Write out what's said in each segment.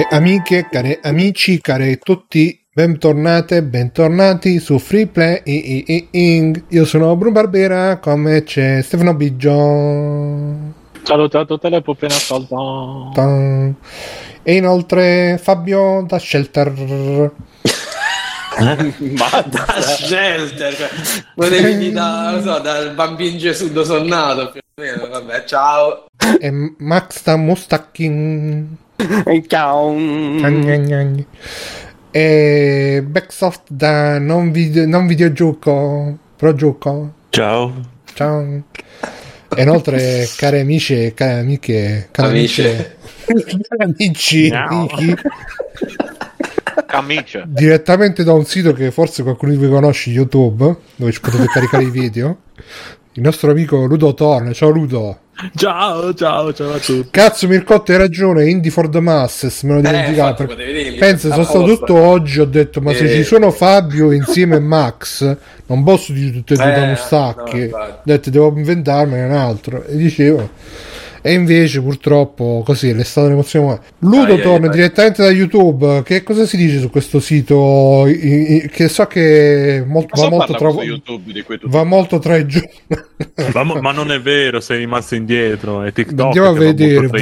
Care amiche, care amici, care tutti, bentornate, bentornati su Free Play I- I- I- Io sono Bruno Barbera, come c'è Stefano Biggio. Saluto a tutte le ascolto. Tan. E inoltre Fabio da Shelter. da shelter cioè, volevi da, non so, dal bambino Gesù sonnato più o meno vabbè ciao E Max da Mustacking. Ciao. E Backsoft da non, video, non videogioco, pro gioco. Ciao. Ciao. E inoltre, cari amici e care amiche, cari amici, Amiche. amici, Ciao. amici, Camicia. direttamente da un sito che forse qualcuno di voi conosce, YouTube, dove ci potete caricare i video. Il nostro amico Ludo Torne. Ciao Ludo. Ciao, ciao, ciao a tutti. Cazzo, Mircotto, hai ragione. Indie for the Masses. Me lo potevi dirmi. Pensa, sono stato tutto oggi. Ho detto, ma se Eh. ci sono Fabio insieme a Max, non posso dire tutte e due da Eh, Mustacchi. no, ho detto, devo inventarmene un altro. E dicevo. E invece, purtroppo, così è stata un'emozione. Ludo Ai, ai, torna ai. direttamente da YouTube. Che cosa si dice su questo sito? I- i- Che so che molto, va, Cosa molto tra, YouTube di cui tu va molto tra i giorni. Ma, ma non è vero, sei rimasto indietro. È TikTok. Andiamo a vedere tra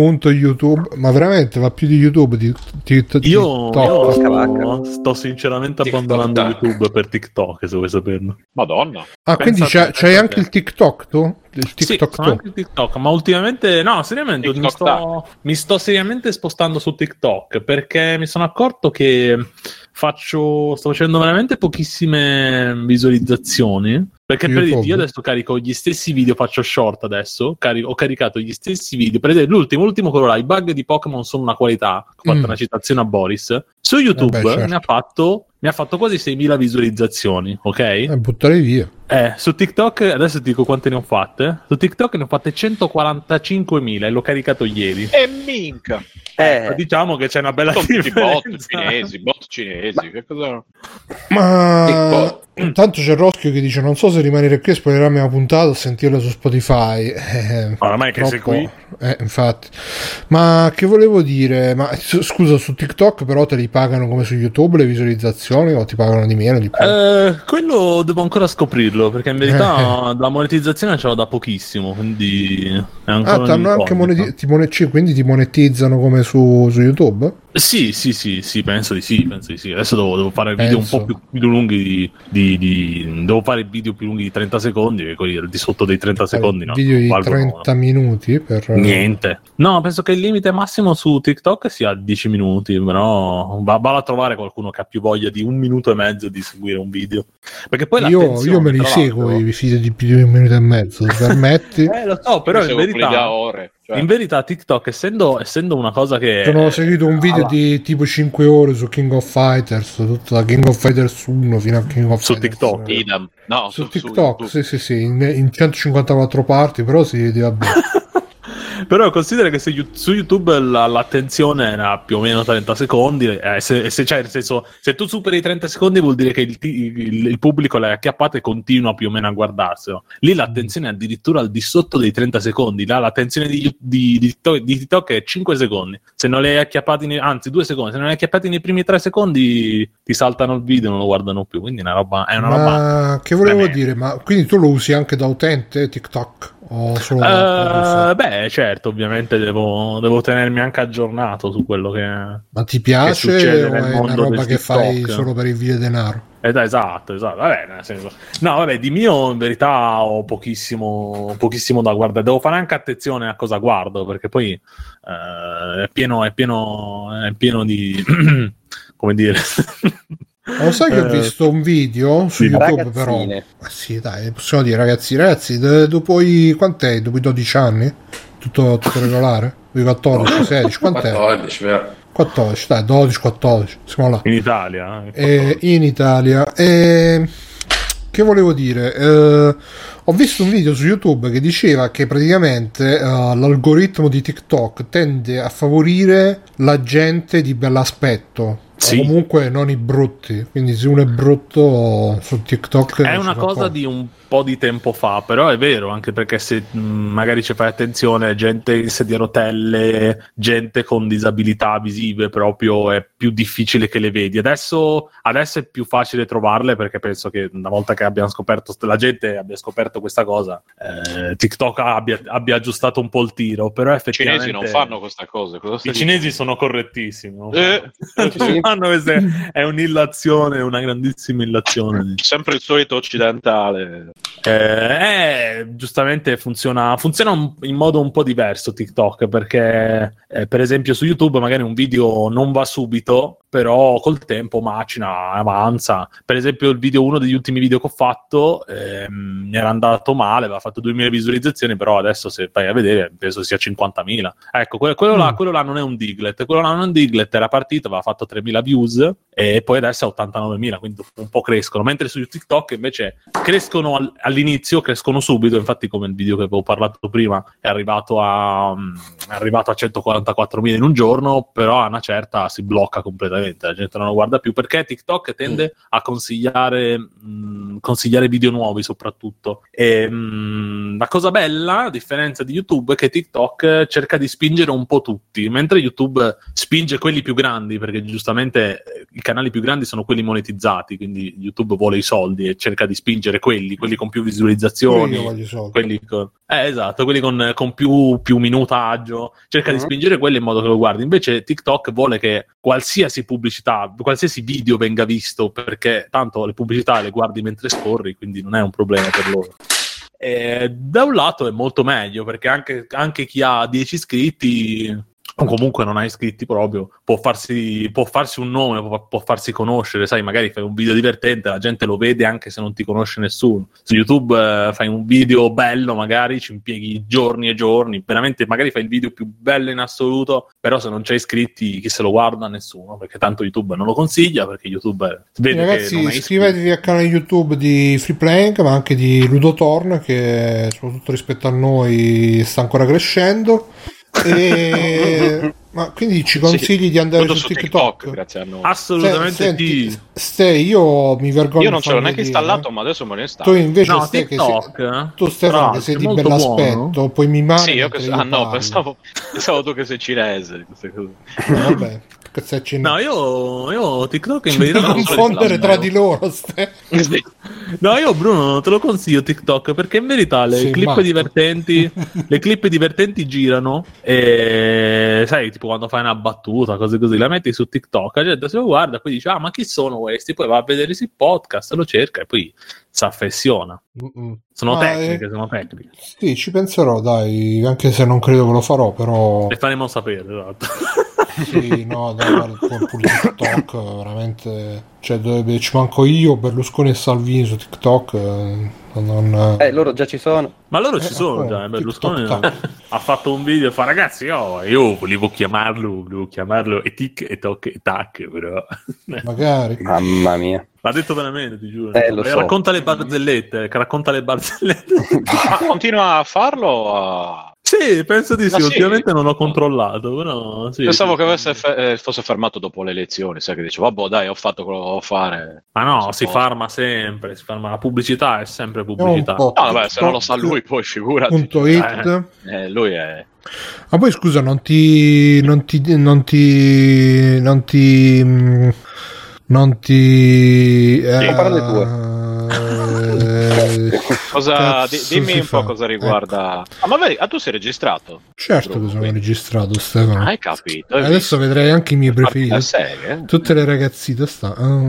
adesso. www.youtube ma veramente va più di youtube di, di, di Io, TikTok. io sto sinceramente TikTok. abbandonando YouTube per TikTok, se vuoi saperlo. Madonna. ah quindi c'hai, anche il TikTok tu? il Sì, TikTok tu? anche TikTok, ma ultimamente no, seriamente mi sto, mi sto seriamente spostando su TikTok perché mi sono accorto che faccio sto facendo veramente pochissime visualizzazioni perché per dirti, io adesso carico gli stessi video, faccio short adesso, cari- ho caricato gli stessi video, per esempio l'ultimo, l'ultimo quello là, i bug di Pokémon sono una qualità, ho fatto Mm. una citazione a Boris, su YouTube Vabbè, certo. mi, ha fatto, mi ha fatto quasi 6.000 visualizzazioni, ok? Eh, buttare via Eh, su TikTok, adesso ti dico quante ne ho fatte. Su TikTok ne ho fatte 145.000 e l'ho caricato ieri. E minca. Eh, diciamo che c'è una bella Sono tutti bot differenza. cinesi, bot cinesi. Che cosa... ma TikTok. intanto c'è Roschio che dice non so se rimanere qui a spoilerarmi la puntata o sentirla su Spotify eh, Ma ormai che sei qui. eh, infatti ma che volevo dire ma s- scusa su TikTok però te li pagano come su YouTube le visualizzazioni o ti pagano di meno di più Eh, quello devo ancora scoprirlo perché in verità la monetizzazione ce l'ho da pochissimo. Quindi è ancora Ah, t'hanno anche un'incognita. moneti- ti monetizzano, quindi ti monetizzano come su, su YouTube? Sì, sì, sì, sì, penso di sì, penso di sì. Adesso devo, devo fare video Penso. un po' più, più lunghi di, di- di- Devo fare video più lunghi di 30 secondi, e quelli al di sotto dei 30 secondi no. Video di valgono- 30 minuti per... Niente. No, penso che il limite massimo su TikTok sia 10 minuti, però va, va a trovare qualcuno che ha più voglia di un minuto e mezzo di seguire un video. Perché poi Io, io me li seguo i video di più di un minuto e mezzo, se permetti. Eh, lo so, però in verità, ore. Cioè, in verità TikTok, essendo, essendo una cosa che... Sono seguito un video Ah, di tipo 5 ore su King of Fighters, tutto da King of Fighters 1 fino a King of Su Fighters TikTok. idem. No, Su su, TikTok, su sì, sì, sì, in, in 154 parti, però si vede vabbè. Però considera che se su YouTube la- l'attenzione era più o meno 30 secondi, eh, se, se- cioè, nel senso, se tu superi i 30 secondi vuol dire che il, il- il pubblico l'hai acchiappato e continua più o meno a guardarselo. Lì l'attenzione è addirittura al di sotto dei 30 secondi, là l'attenzione di, di- di TikTok, di TikTok è 5 secondi. Se non li hai acchiappati, nei- anzi 2 secondi, se non li hai acchiappati nei primi 3 secondi ti saltano il video e non lo guardano più. Quindi è una roba... È una roba Ma che volevo tremenda. dire? Ma quindi tu lo usi anche da utente TikTok? O solo Eh, beh, certo, ovviamente devo, devo tenermi anche aggiornato su quello che. Ma ti che piace succede o nel è una roba che fai solo per il video denaro? Eh, esatto, esatto. Vabbè, nel senso. No, vabbè, di mio in verità ho pochissimo, pochissimo da guardare. Devo fare anche attenzione a cosa guardo, perché poi eh, è pieno, è pieno, è pieno di. come dire. Lo sai che ho Eh, visto un video su sì. YouTube però? Ragazzine. Ma sì, dai, possiamo dire ragazzi, ragazzi, dopo i quant'è? Dopo i 12 anni? Tutto, tutto regolare? Dopo i 14, 16, quant'è? 14 però 14, dai, 12, 14, siamo là. In Italia. eh, Eh, in Italia. E... Che volevo dire? Eh, ho visto un video su YouTube che diceva che praticamente eh, l'algoritmo di TikTok tende a favorire la gente di bell'aspetto. Sì. O comunque non i brutti. Quindi se uno è brutto su TikTok... È una cosa di un po' di tempo fa, però è vero, anche perché se mh, magari ci fai attenzione, gente in sedia a rotelle, gente con disabilità visive proprio, è più difficile che le vedi. Adesso, adesso è più facile trovarle perché penso che una volta che abbiamo scoperto, la gente abbia scoperto questa cosa, eh, TikTok abbia, abbia aggiustato un po' il tiro, però I effettivamente... cinesi non fanno queste cose. Cosa I cinesi sono correttissimi. Eh, fanno- queste- è un'illazione, una grandissima illazione. Sempre il solito occidentale. Eh, eh, giustamente funziona, funziona un- in modo un po' diverso TikTok perché eh, per esempio su YouTube magari un video non va subito però col tempo macina, avanza per esempio il video, uno degli ultimi video che ho fatto ehm, mi era andato male, aveva fatto 2000 visualizzazioni però adesso se vai a vedere penso sia 50.000 ecco, que- quello, là, Mm. quello là non è un diglet quello là non è un diglet, era partito, aveva fatto 3.000 views e poi adesso è 89.000 quindi un po' crescono mentre su TikTok invece crescono al- all'inizio, crescono subito. Infatti, come il video che avevo parlato prima, è arrivato a, mm, è arrivato a 144.000 in un giorno, però a una certa si blocca completamente. La gente non lo guarda più perché TikTok tende a consigliare, mh, consigliare video nuovi, soprattutto. E, mh, la cosa bella, a differenza di YouTube, è che TikTok cerca di spingere un po' tutti, mentre YouTube spinge quelli più grandi, perché giustamente eh, i canali più grandi sono quelli monetizzati, quindi YouTube vuole i soldi e cerca di spingere quelli, quelli con più visualizzazioni, quelli con, eh, esatto, quelli con, con più, più minutaggio, cerca di Mhm. spingere quelli in modo che lo guardi. Invece TikTok vuole che qualsiasi pubblicità, qualsiasi video venga visto, perché tanto le pubblicità le guardi mentre scorri, quindi non è un problema per loro. E da un lato è molto meglio perché anche, anche chi ha 10 iscritti comunque non ha iscritti proprio può farsi, può farsi un nome, può, può farsi conoscere, sai, magari fai un video divertente, la gente lo vede anche se non ti conosce nessuno. Su YouTube eh, fai un video bello, magari ci impieghi giorni e giorni, veramente magari fai il video più bello in assoluto, però se non c'hai iscritti chi se lo guarda? Nessuno, perché tanto YouTube non lo consiglia, perché YouTube eh, vede che Ragazzi, non hai iscritti. iscrivetevi al canale YouTube di Free Playing, ma anche di Ludotorn, che soprattutto rispetto a noi sta ancora crescendo. E... ma quindi ci consigli di andare su su TikTok? TikTok, grazie a noi. Assolutamente Senti, sì. Ste, io mi vergogno Io non ce l'ho neanche dire. installato, ma adesso me lo Tu installo. invece, No, Ste, che TikTok, sei, eh? tu Stefano, che sei di bell'aspetto, buono. puoi mimare Sì, io che... Ah no, pensavo, pensavo tu che sei cinese. queste cose. Vabbè, cinese. No, io, io TikTok in verità non confondere tra di loro, Ste. No, io Bruno te lo consiglio TikTok perché in verità le Sei clip matto. divertenti le clip divertenti girano e sai, tipo quando fai una battuta, cose così, la metti su TikTok, la gente se lo guarda, poi dice "Ah, ma chi sono questi?" Poi va a vedere il podcast, lo cerca e poi si affeziona. Mm-mm. Sono Ma, tecniche, eh, sono tecniche. Sì, ci penserò, dai, anche se non credo che lo farò, però... Le faremo sapere, esatto. Sì, no, dai, pure TikTok, veramente... Cioè, dove ci manco io, Berlusconi e Salvini su TikTok, eh, non... Eh, loro già ci sono. Ma loro ci Eh, sono appunto, già, eh, Berlusconi TikTok, ha fatto un video e fa ragazzi io, io volevo chiamarlo, volevo chiamarlo e tic e toc e tac, però Magari. Mamma mia. L'ha detto veramente, ti giuro. Eh, lo E so. Racconta le barzellette, che racconta le barzellette. Ma continua a farlo? a- sì, penso di sì, Ah, sì? ultimamente non ho controllato, però sì. Pensavo che avesse fe- eh, fosse fermato dopo le elezioni, sai che dice, vabbè dai, ho fatto quello che devo fare. Ma no, Non si farma sempre, si farma la pubblicità è sempre pubblicità. No, vabbè, se non lo sa lui, poi figurati. Punto it. Eh, lui è... Ma poi scusa, non ti. Non ti. Non ti. Non ti. mm, Non ti. Non parole eh, Cosa, di- dimmi un po' fa? cosa riguarda... Ah, ma vedi, ah, tu sei registrato? Certo che sono registrato, Stefano. Hai capito? hai Adesso vedrai anche i miei visto? Preferiti. serie? Tutte le ragazzine sta. ah,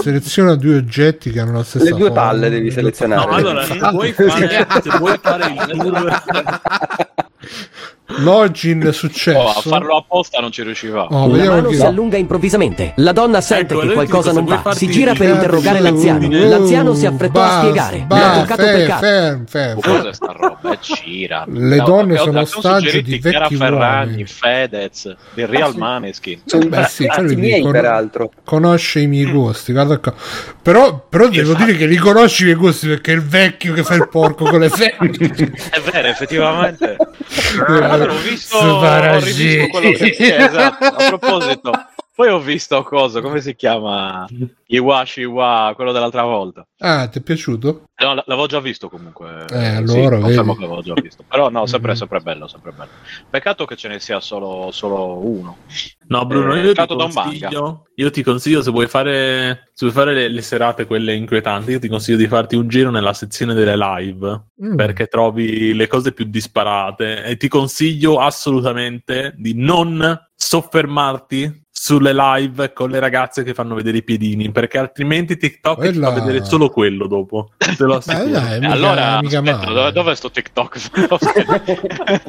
seleziona due oggetti che hanno la stessa Le due forma. palle devi selezionare. No, allora, se vuoi fare, se vuoi fare il tour... Login Oh, successo. a farlo apposta non ci riuscivamo. Oh, La mano chi si allunga improvvisamente. La donna sente Ecco, che qualcosa non va. Si gira per vedere- interrogare Cazzo, l'anziano. uh, L'anziano si affrettò a basta, spiegare. Le ha basta, toccato ferm, peccato. ferm, ferm, ferm. Cosa è sta roba? È Cira. Le No, donne sono ostaggio di vecchi Ferragni, uomini. Fedez, del Real Maneskin. Sono Beh, sì, cazzi quello miei, peraltro. conosce i miei gusti guarda qua. però, però devo Esatto. dire che li conosci i miei gusti perché è il vecchio che fa il porco con le femmine È vero, effettivamente. Ho visto, ho rivisto quello che esatto. A proposito, Poi ho visto cosa, come si chiama? Iwashi Iwa, quello dell'altra volta. Ah, ti è piaciuto? No, l- l'avevo già visto comunque. Eh, Sì, allora, confermo vedi. che l'avevo già visto. Però no, sempre, Mhm. sempre bello, sempre bello. Peccato che ce ne sia solo, solo uno. No, Bruno, Eh, io ti, consiglio, io ti consiglio se vuoi fare, se vuoi fare le, le serate, quelle inquietanti, io ti consiglio di farti un giro nella sezione delle live, Mm. perché trovi le cose più disparate e ti consiglio assolutamente di non soffermarti sulle live con le ragazze che fanno vedere i piedini, perché altrimenti TikTok ti Quella- fa vedere solo quello dopo. Te lo Beh, assicuro. dai, Eh, mica, allora, mica aspetta, male. dove, dov'è sto TikTok?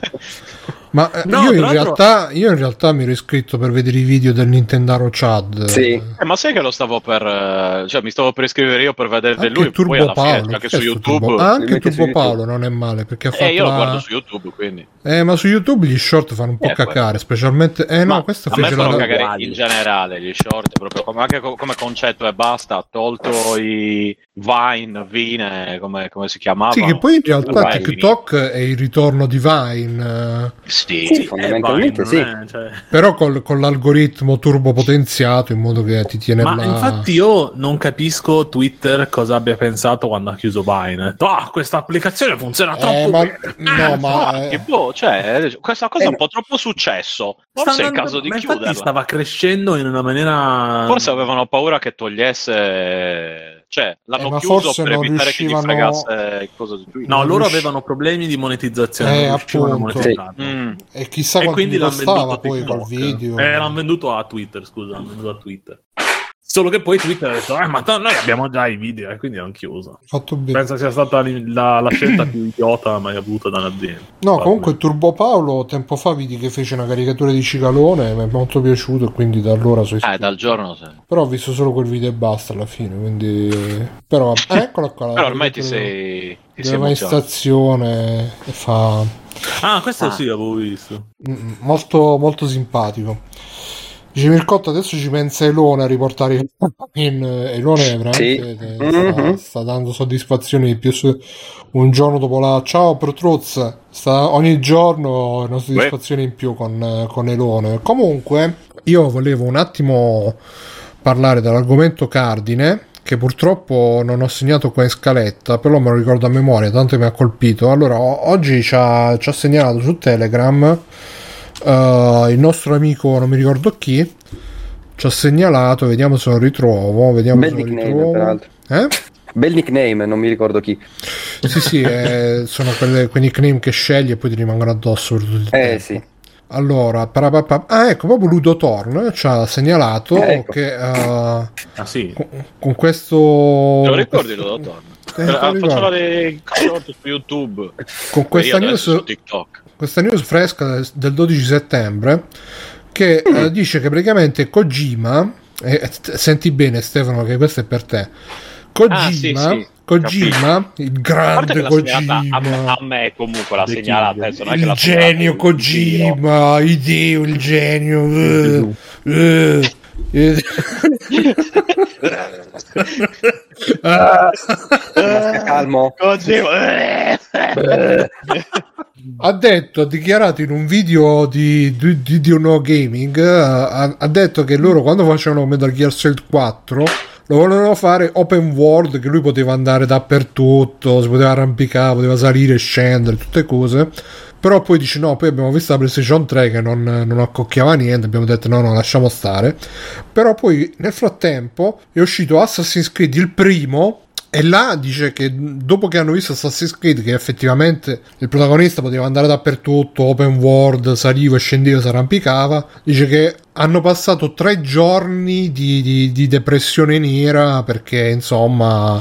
Ma eh, No, io, in realtà, io in realtà mi ero iscritto per vedere i video del Nintendo Chad. Sì. Eh, ma sai che lo stavo per. eh, cioè, mi stavo per iscrivere io per vedere Anche lui. Turbo Poi alla fine, Paolo, anche che su è YouTube. Turbo- Ah, anche Turbo su YouTube. Paolo non è male perché ha fatto eh, io lo la- guardo su YouTube, quindi. Eh, ma su YouTube gli short fanno un po' Eh, cacare, specialmente Eh no, Ma questo a me fece la cagare. In generale gli short, proprio come, anche co- come concetto e basta. Ha tolto i Vine, Vine, come, come si chiamava? Sì, che poi in realtà Vine. TikTok è il ritorno di Vine, eh, Sì, Sì, fondamentalmente Eh, sì. non è- cioè- però col- con l'algoritmo turbo potenziato in modo che ti tiene Ma là. infatti io non capisco Twitter cosa abbia pensato quando ha chiuso Vine. Ah, questa applicazione funziona troppo Eh, ma, bene. no, ma Ah, eh, che boh, cioè, questa cosa Eh, è un po' troppo successo. Forse è il caso di chiuderla. stava crescendo in una maniera... Forse avevano paura che togliesse. Cioè, l'hanno Eh, chiuso per evitare che gli riuscivano- fregasse il coso di Twitter. No, non loro riusci- avevano problemi di monetizzazione. Eh, riuscivano appunto. monetizzarlo. Mm. e chissà E quindi l'hanno venduto poi TikTok. col video. Eh, l'hanno venduto a Twitter, scusa, l'hanno venduto a Twitter. Solo che poi Twitter ha detto, eh, ma t- noi abbiamo già i video, e quindi hanno chiuso. Fatto bene. Penso sia stata la, la scelta più idiota mai avuta da un'azienda. No, Vabbè. comunque Turbo Paolo tempo fa vidi che fece una caricatura di Cicalone, mi è molto piaciuto e quindi da allora sono Eh, iscritto. dal giorno sì. Però ho visto solo quel video e basta alla fine, quindi... Però eh, eccola qua. Però ormai ti sei. Ti sei emozionato. stazione e fa Ah, questo Ah. sì, avevo visto. mm, molto, molto simpatico. Dice Mircotto adesso ci pensa Elone a riportare in Elone veramente Sì. eh, sta, Mhm. sta dando soddisfazioni di più su- un giorno dopo la ciao Protruzza sta ogni giorno una soddisfazione in più con, eh, con Elone comunque io volevo un attimo parlare dell'argomento cardine che purtroppo non ho segnato qua in scaletta però me lo ricordo a memoria tanto mi ha colpito allora oggi ci ha, ci ha segnalato su Telegram eh, il nostro amico non mi ricordo chi ci ha segnalato vediamo se lo ritrovo vediamo Bel se lo nickname, ritrovo peraltro. eh? Bel nickname, non mi ricordo chi. Sì, sì, eh, sono quelle, quei nickname che scegli e poi ti rimangono addosso per tutto il Eh tempo. sì. Allora, parapapa- ah, ecco, proprio Ludo Thorn ci ha segnalato Eh, ecco. che eh, Ah, sì. con, con questo. Te lo ricordi, questo- lo dottor? Eh. Facciamo dei short su YouTube. Con questa adesso su news, TikTok. Questa news fresca del 12 settembre che eh, dice che praticamente Kojima, eh, senti bene Stefano che questo è per te, Kojima, Ah, sì, sì, Kojima il grande Kojima, a me, a me comunque The segnalata. King. adesso non è che il genio. Kojima, il dio, il genio. eh, eh, eh. Ah. Calmo. Eh. ha detto, ha dichiarato in un video di, di, di Dio No Gaming, eh, ha, ha detto che loro quando facevano Metal Gear Solid 4 lo volevano fare open world, che lui poteva andare dappertutto, si poteva arrampicare, poteva salire e scendere, tutte cose. Però poi dice no, poi abbiamo visto la PlayStation 3 che non, non accocchiava niente, abbiamo detto no, no, lasciamo stare. Però poi nel frattempo è uscito Assassin's Creed il primo e là dice che dopo che hanno visto Assassin's Creed che effettivamente il protagonista poteva andare dappertutto, open world, saliva, scendeva, si arrampicava, dice che hanno passato tre giorni di, di- di depressione nera perché insomma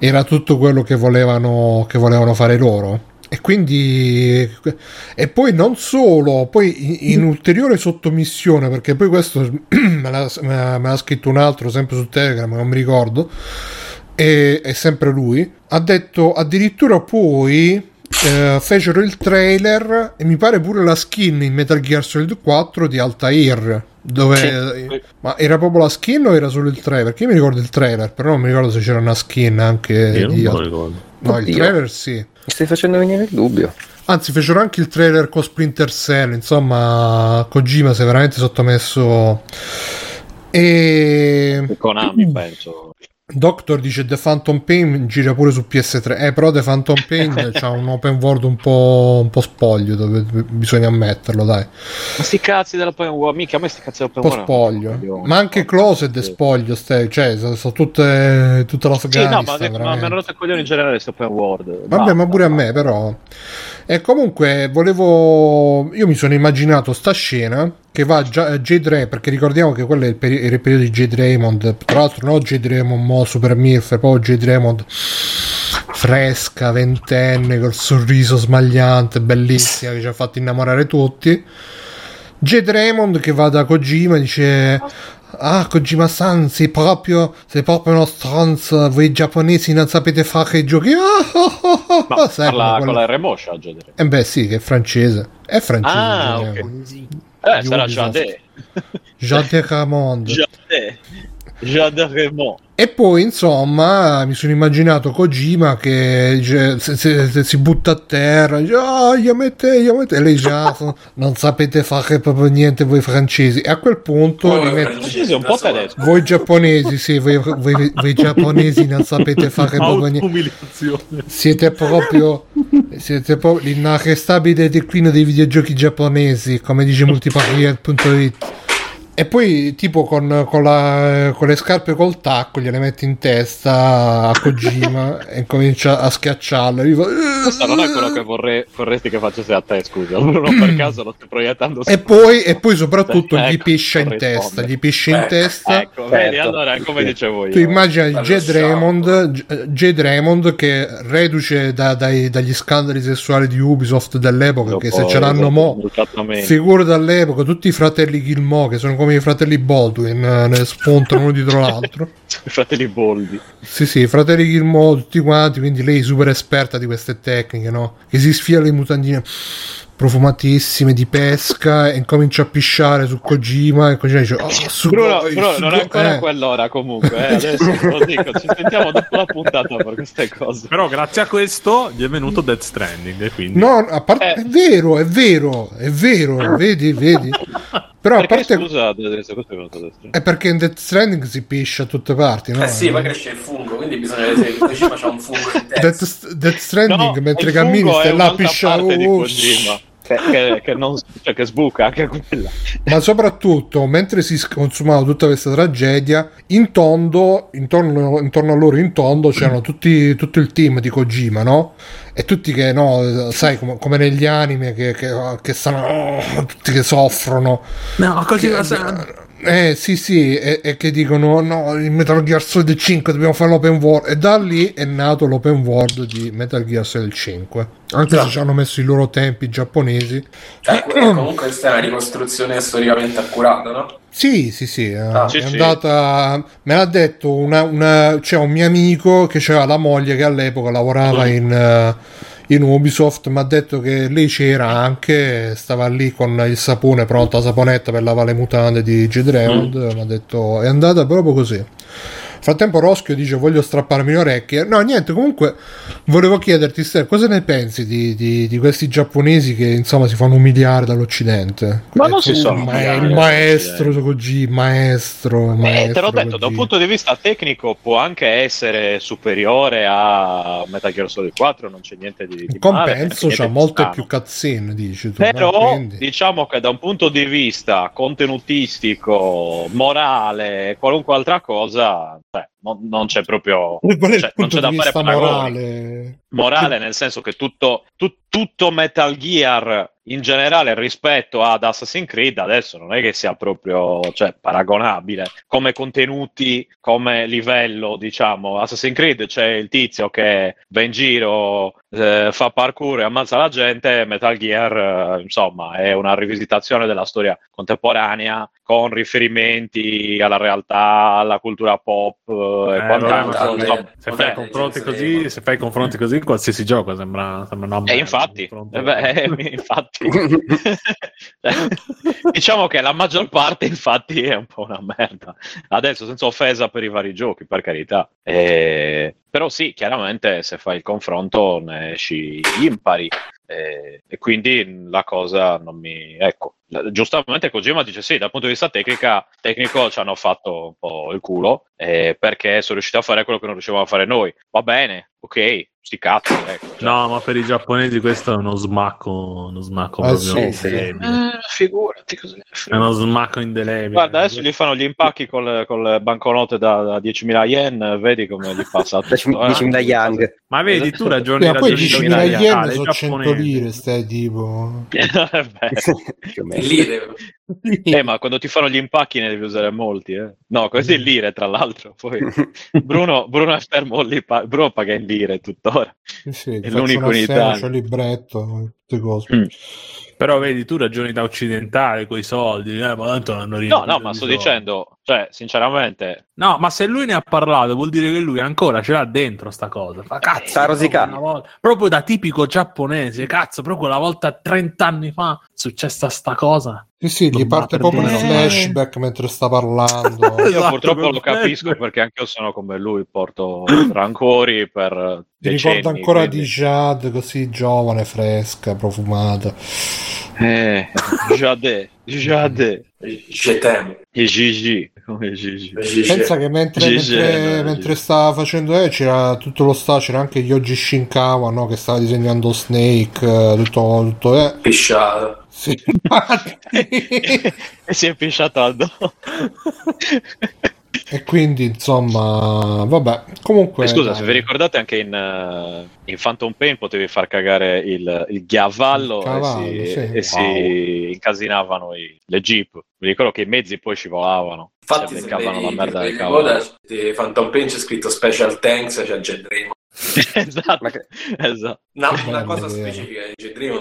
era tutto quello che volevano, che volevano fare loro. E quindi, e poi non solo, poi in, ulteriore sottomissione, perché poi questo me l'ha- me l'ha scritto un altro sempre su Telegram, non mi ricordo, e è sempre lui. Ha detto addirittura poi eh, fecero il trailer e mi pare pure la skin in Metal Gear Solid 4 di Altair. Dove, Sì. ma era proprio la skin o era solo il trailer? Perché io mi ricordo il trailer, però non mi ricordo se c'era una skin anche Io non di ricordo. No, il Oddio. trailer sì. Mi stai facendo venire il dubbio. Anzi, fecero anche il trailer con Splinter Cell. Insomma, Kojima si è veramente sottomesso E Konami, penso. Doctor dice The Phantom Pain gira pure su PS3. Eh, però The Phantom Pain c'ha un open world un po', un po' spoglio, dove bisogna ammetterlo, dai. Ma sti cazzi dell'open world, mica a me sti cazzi Un dell'open po' world. spoglio. Ma anche Closet è spoglio, ste, cioè, sono tutte, tutta Sì, no, ma, ma mi hanno rotto i coglioni in generale questo open world. Vabbè, ma pure a me, però. E comunque volevo. Io mi sono immaginato sta scena che va già a Jade Raymond, perché ricordiamo che quello è il, il periodo di Jade Raymond. Tra l'altro, no Jade Raymond, mo Super Milf, poi Jade Raymond fresca, ventenne, col sorriso smagliante, bellissima, che ci ha fatto innamorare tutti. Jade Raymond che va da Kojima e dice Ah Kojima San sei proprio sei proprio uno stronzo voi giapponesi non sapete fare i giochi ah, ah, ah, Ma ah, sai, parla quello- con la R Moscia, già direi. eh beh sì che è francese è francese Ah, eh. Ok. Eh, Di sarà Ubisoft. Jade. Jade Raymond Jade. Jade Raymond. E poi, insomma, mi sono immaginato Kojima che se, se- se si butta a terra, dice, ah, Yamete, Yamete, e lei dice, ah, so- non sapete fare proprio niente voi francesi. E a quel punto, Poi, li met- francesi, Sì, sì, un po' da sola. tedesco. voi giapponesi, sì, voi, voi- voi giapponesi non sapete fare proprio niente. Siete proprio, siete proprio l'inarrestabile declino dei videogiochi giapponesi, come dice multiplayer.it. E poi, tipo, con, con la- con le scarpe col tacco, gliele metti in testa a Kojima e comincia a schiacciarlo. E, gli fa- Questo non è quello che vorrei, vorresti che facessi a te, scusa. Non per caso lo stai proiettando e poi, e poi soprattutto, gli Ecco, piscia in testa. Gli piscia in Eh, testa. Ecco, vedi, Certo. allora, come dicevo io. Tu Jade sciampo. Raymond, J- Jade Raymond che reduce da- dai- dagli scandali sessuali di Ubisoft dell'epoca, che se Dopo- ce l'hanno mo, figure dall'epoca, tutti i fratelli Gilmo, che sono come i fratelli Baldwin, eh, ne spuntano uno dietro l'altro. I fratelli Boldi. Sì, sì, i fratelli Gilmo, tutti quanti, quindi lei super esperta di queste tecniche, no? Che si sfila le mutandine profumatissime di pesca e comincia a pisciare su Kojima e Kojima dice oh, su Bruno, voi, Bruno, su non voi", è ancora eh. quell'ora comunque, eh, adesso lo dico, ci sentiamo dopo la puntata per queste cose. Però grazie a questo gli è venuto Death Stranding. e Quindi... No, a parte, Eh. è vero, è vero, è vero, vedi, vedi. Però a Perché parte scusa, adesso questo è venuto adesso. è perché in Death Stranding si piscia da tutte parti, no? Eh sì, poi cresce il fungo, quindi bisogna vedere se Kojima c'ha un fungo in testa. Death, Death Stranding No, mentre cammini stai là a oh, che, che, che non, cioè, che sbuca anche quella. ma soprattutto mentre si consumava tutta questa tragedia in tondo intorno, intorno a loro in tondo c'erano tutti, tutto il team di Kojima no? e tutti che no sai come, come negli anime che, che, che stanno oh, tutti che soffrono No, così Che- eh sì sì e, che dicono no in Metal Gear Solid 5 dobbiamo fare l'open world e da lì è nato l'open world di Metal Gear Solid 5 anche se ci hanno messo i loro tempi giapponesi Eh, comunque questa è una ricostruzione storicamente accurata, no? Sì, sì, sì, eh, Ah, è sì, sì. andata. Me l'ha detto una, una- c'è un mio amico che aveva la moglie che all'epoca lavorava in, eh, in Ubisoft. Mi ha detto che lei c'era anche, stava lì con il sapone pronto, la saponetta per lavare le mutande di Jade Raymond. Mi ha detto è andata proprio così. Frattempo Roschio dice voglio strapparmi le orecchie. No, niente, comunque volevo chiederti, Steph, cosa ne pensi di, di- di questi giapponesi che insomma si fanno umiliare dall'Occidente? Ma non Eh, si tu, sono ma- il maestro dall'Occidente. Koji, maestro, Eh, maestro te l'ho detto, da un punto di vista tecnico può anche essere superiore a Metal Gear Solid 4, non c'è niente di, di compenso c'ha molte strano. più cutscene, dici tu. Però? Quindi- diciamo che da un punto di vista contenutistico, morale qualunque altra cosa, cioè, non, non c'è proprio cioè, non c'è da fare morale? morale nel senso che tutto, tu- tutto Metal Gear in generale rispetto ad Assassin's Creed adesso non è che sia proprio cioè, paragonabile come contenuti, come livello diciamo Assassin's Creed c'è il tizio che va in giro eh, fa parkour e ammazza la gente Metal Gear eh, insomma è una rivisitazione della storia contemporanea con riferimenti alla realtà, alla cultura pop eh, e Eh, quant'altro insomma, Se fai confronti sì, così, sì. se fai confronti così, qualsiasi gioco sembra, sembra una Eh, merda. infatti, eh beh, eh, infatti. diciamo che la maggior parte, infatti, è un po' una merda. Adesso, senza offesa per i vari giochi, per carità. Eh, però sì, chiaramente, se fai il confronto ne esci impari. e, e quindi la cosa non mi... ecco, giustamente Kojima dice sì, dal punto di vista tecnica, tecnico ci hanno fatto un po' il culo eh, perché sono riusciti a fare quello che non riuscivamo a fare noi. Va bene, ok, sti cazzi, ecco. cioè. No, ma per i giapponesi questo è uno smacco, uno smacco Ah, proprio sì, sì. Eh, figurati cosa ne È uno smacco indelebile. Guarda, adesso gli fanno gli impacchi con le banconote da, da 10.000 yen, vedi come gli passa tutto. 10.000 eh. yang. Ma vedi, tu ragioni, Sì, ma poi ragioni 10.000 italiane, yen i sono 100 giapponesi. lire, stai tipo. Beh, Più o meno. Lire. eh, ma quando ti fanno gli impacchi ne devi usare molti, eh. No, questi in lire, tra l'altro. Poi Bruno, Bruno è fermo lì, pa- Bruno paga in lire tuttora. Sì, È l'unico in Italia. c'ho il libretto, tutte cose. Mm. Però vedi, tu ragioni da occidentale con i soldi, eh, ma tanto hanno No, no, ma sto soldi. dicendo, cioè, sinceramente, No, ma se lui ne ha parlato, vuol dire che lui ancora ce l'ha dentro sta cosa. Fa cazzo, rosicando. proprio una volta- proprio da tipico giapponese, cazzo, proprio una volta 30 anni fa è successa sta cosa. Sì, sì, gli parte proprio il dire. flashback mentre sta parlando. io Esatto, purtroppo lo capisco perché anche io sono come lui, porto rancori per Ti decenni. ricorda ancora quindi- di Jade, così giovane, fresca, profumata. Eh, Jade, Jade, Je t'aime. e Gigi, come Gigi. Pensa che mentre, Gigi, mentre, no, mentre stava facendo eh, c'era tutto lo sta, c'era anche Yoji Shinkawa no, che stava disegnando Snake, eh, tutto, tutto eh. Pisciato. Sì, e si è pisciato addosso. e quindi insomma, vabbè, comunque. E scusa, dai. se vi ricordate anche in, eh, in Phantom Pain potevi far cagare il, il ghiavallo Il cavallo, e, si, sì. e si incasinavano i- le jeep. Mi ricordo che i mezzi poi scivolavano, Infatti, si se beccavano la merda cavallo. coda, di Phantom Pain c'è scritto Special Thanks, c'è Jet Dream. esatto, che- esatto. No, una cosa specifica.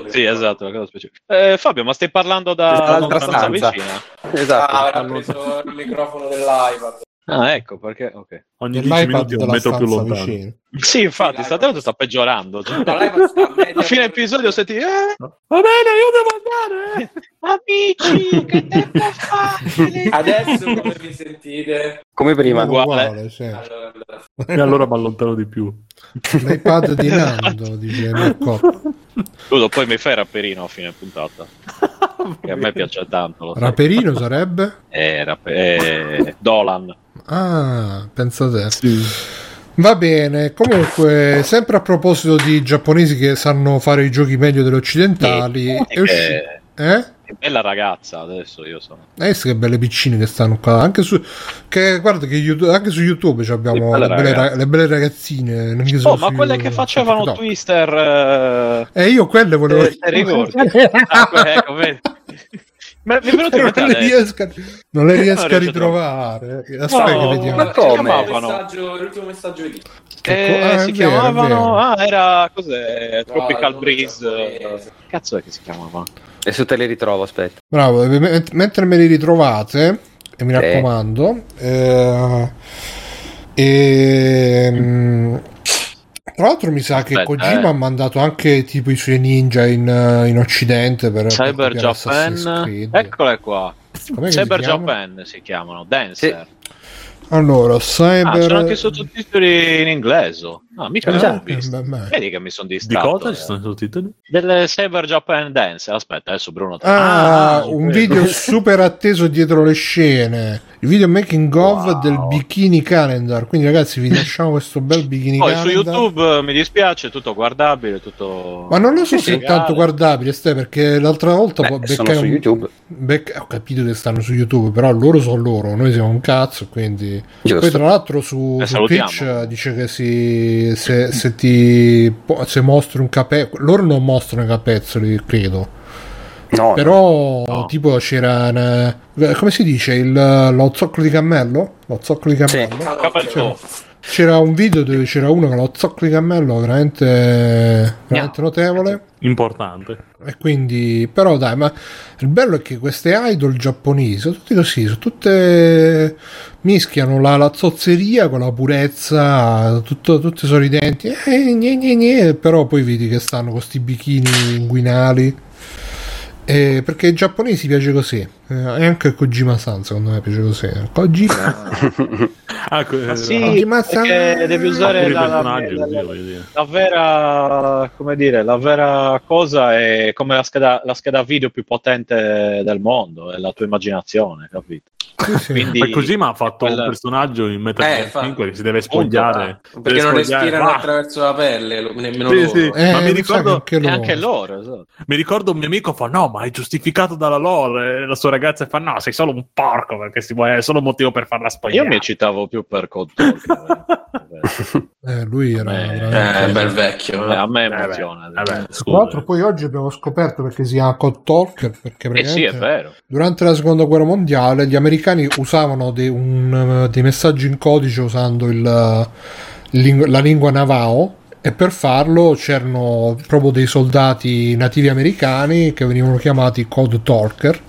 Sì, esatto, una cosa specifica. Eh, Fabio, ma stai parlando da Dall'altra una stanza stanza. vicina? Esatto. Ah, avrà preso il microfono dell'iPad. Ah, ecco perché. ok. Ogni 10 L'iPad minuti un metro più lontano. vicino. Sì, infatti, Sì, sta l'iPad. sta peggiorando. Cioè, a fine episodio senti, eh, Va bene, io devo andare. amici, che tempo fa? Adesso come vi sentite? Come prima. Uguale. sì. Allora, allora. E allora mi allontano di più. L'iPad di Nando, dice. Scusa, poi mi fai rapperino a fine puntata. Che a me piace tanto. Sai. Raperino sarebbe? Eh, rap- eh, Dolan. Ah, pensa te. Sì. Va bene, comunque, sempre a proposito di giapponesi che sanno fare i giochi meglio degli occidentali, Eh, è uscito... che, Eh? che bella ragazza adesso io sono. Eh sì, che belle piccine che stanno qua. Anche su, che, guarda che YouTube- anche su YouTube abbiamo belle le belle, le belle ragazzine. anche Oh, ma quelle che facevano TikTok. Twister. Eh, Eh, io quelle volevo... te ricordi? ah, ecco, vedi. Ma mi è venuto in non, le adesso. riesco, a- non le riesco a ritrovare. Aspetta No, che vediamo. ma come? Messaggio- L'ultimo messaggio di Che Eh, ah, si vero, chiamavano. Ah, era cos'è? Tropical no, Breeze. giapponese. Cazzo è che si chiamava? Adesso te le ritrovo, aspetta. Bravo, e me- mentre me li ritrovate, e mi Sì. raccomando, eh, ehm, tra l'altro mi sa che Aspetta, Kojima eh. ha mandato anche tipo i suoi ninja in, eh, in occidente per, per Cyber Assassin's Japan. Eccole qua. Com'è si Cyber chiama? Japan si chiamano. Dancer. Allora, Ah, Cyber... c'è anche i sottotitoli in inglese. Ah, mica Eh, eh, visti. beh. Vedi che mi sono Di distratto. cosa ci eh. sono i sottotitoli? Del Cyber Japan Dance. Aspetta, adesso Bruno. Ah, Ah, un video super atteso dietro le scene. Il video making of Wow. del bikini calendar. Quindi, ragazzi, vi lasciamo questo bel bikini Poi su calendar. YouTube eh, mi dispiace, è tutto guardabile, tutto... Ma non lo so se è tanto guardabile, Ste, perché l'altra volta Beh, poi sono beccai su YouTube. becca- ho capito che stanno su YouTube, però loro sono loro, noi siamo un cazzo, quindi... Giusto. Poi tra l'altro su, Eh, su. Twitch dice che si, se, se ti se mostri un capezzolo, loro non mostrano i capezzoli, credo. No, Però No. tipo c'era una- come si dice il, lo zoccolo di cammello? Lo zoccolo di Sì. cammello? Capello. cioè, C'era un video dove c'era uno con lo zoccolo di cammello veramente, veramente notevole. Importante. E quindi, però dai, ma il bello è che queste idol giapponesi sono tutte così, sono tutte mischiano la, la zozzeria con la purezza, tutto, tutte sorridenti, eh, gne, gne, gne, però poi vedi che stanno con questi bikini inguinali. Eh, perché ai giapponesi piace così. Eh, e anche a Kojima San, secondo me piace così. Kojima. Ah, que- Ma sì, Kojima San- perché devi usare la, la- la- così, la vera, come dire, la vera cosa è come la scheda, la scheda video più potente del mondo, è la tua immaginazione, capito? Quindi Ma Kojima ha fatto quella- un personaggio in Metal Eh, Gear fa- 5 che si deve spogliare. Perché deve non spogliare- respirano Ah! attraverso la pelle, nemmeno Sì, loro. sì. Eh, Ma mi ricordo- che E loro. anche loro, esatto. Mi ricordo un mio amico fa: No, ma è giustificato dalla lore. E la sua ragazza fa: No, sei solo un porco perché si vuole, è solo un motivo per farla spogliare. Io mi eccitavo più per Cold Talk. Eh, lui era Eh, veramente- Eh, bel vecchio. eh, a me Eh, emoziona. vabbè, Tra l'altro poi oggi abbiamo scoperto perché si chiama Code Talker perché Eh sì, è vero. durante la seconda guerra mondiale gli americani usavano dei, un- dei messaggi in codice usando il, ling- la lingua navao e per farlo c'erano proprio dei soldati nativi americani che venivano chiamati Code Talker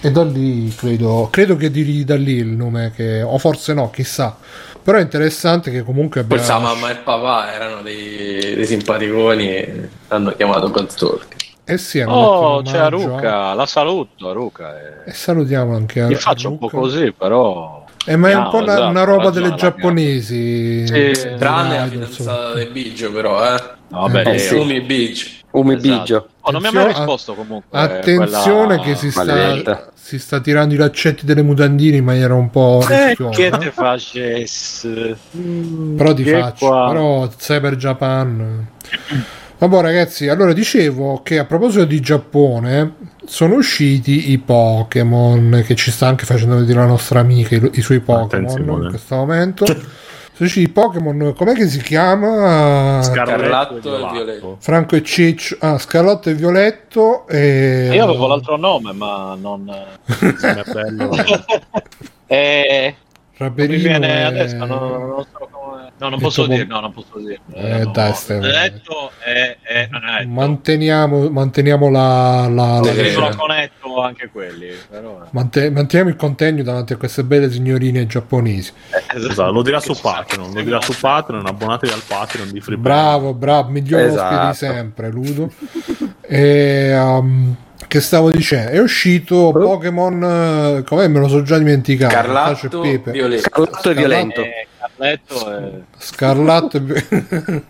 e da lì credo, credo che di da lì il nome che o forse no chissà però è interessante che comunque abbia Forse la mamma e il papà erano dei, dei simpaticoni e l'hanno chiamato Cold Talk. eh sì, hanno Oh, c'è Aruka, la saluto Aruka. eh. e salutiamo anche a Io faccio un po' Aruka. così, però... Eh, ma è un po' una, esatto, una roba delle giapponesi. Sì, Dei Tranne la fidanzata di Biggio, però, eh. No, vabbè, Eh, lei- sì. Umi Biggio. Umi esatto. Biggio. Oh, non mi ha mai Attenzione- risposto comunque. Attenzione quella- che si sta, si sta tirando i laccetti delle mutandine in maniera un po' Eh, che te facesse? Però ti Che faccio, qua. però Cyber Japan. Vabbè ragazzi, allora dicevo che a proposito di Giappone sono usciti i Pokémon che ci sta anche facendo vedere la nostra amica i, i suoi Pokémon in questo momento. Sono usciti i Pokémon, com'è che si chiama? Scarlatto e. Violetto. Franco e Ciccio, ah, Scarlatto e Violetto. E... Io avevo l'altro nome, ma non. Non è bello. Eh, non mi viene e- adesso, no, non so come. No, non e posso dire, no, non posso dire. Eh, no, dai, Stefano. Netto è, è, non è netto. Manteniamo, manteniamo la, la- la-. Sono conetto anche quelli, però. mante- manteniamo il contegno davanti a queste belle signorine giapponesi. Esatto, lo dirà su Patreon. Lo dirà su Patreon. Abbonatevi al Patreon di Free Bravo, bravo, miglior Esatto. ospite di sempre, Ludo. e, um, che stavo dicendo? È uscito Pokémon, eh, come me lo so già dimenticato. E Scarlatto, Pepe. Violetto. Scarlatto e violento. Eh, Carletto è... Scarlatto e-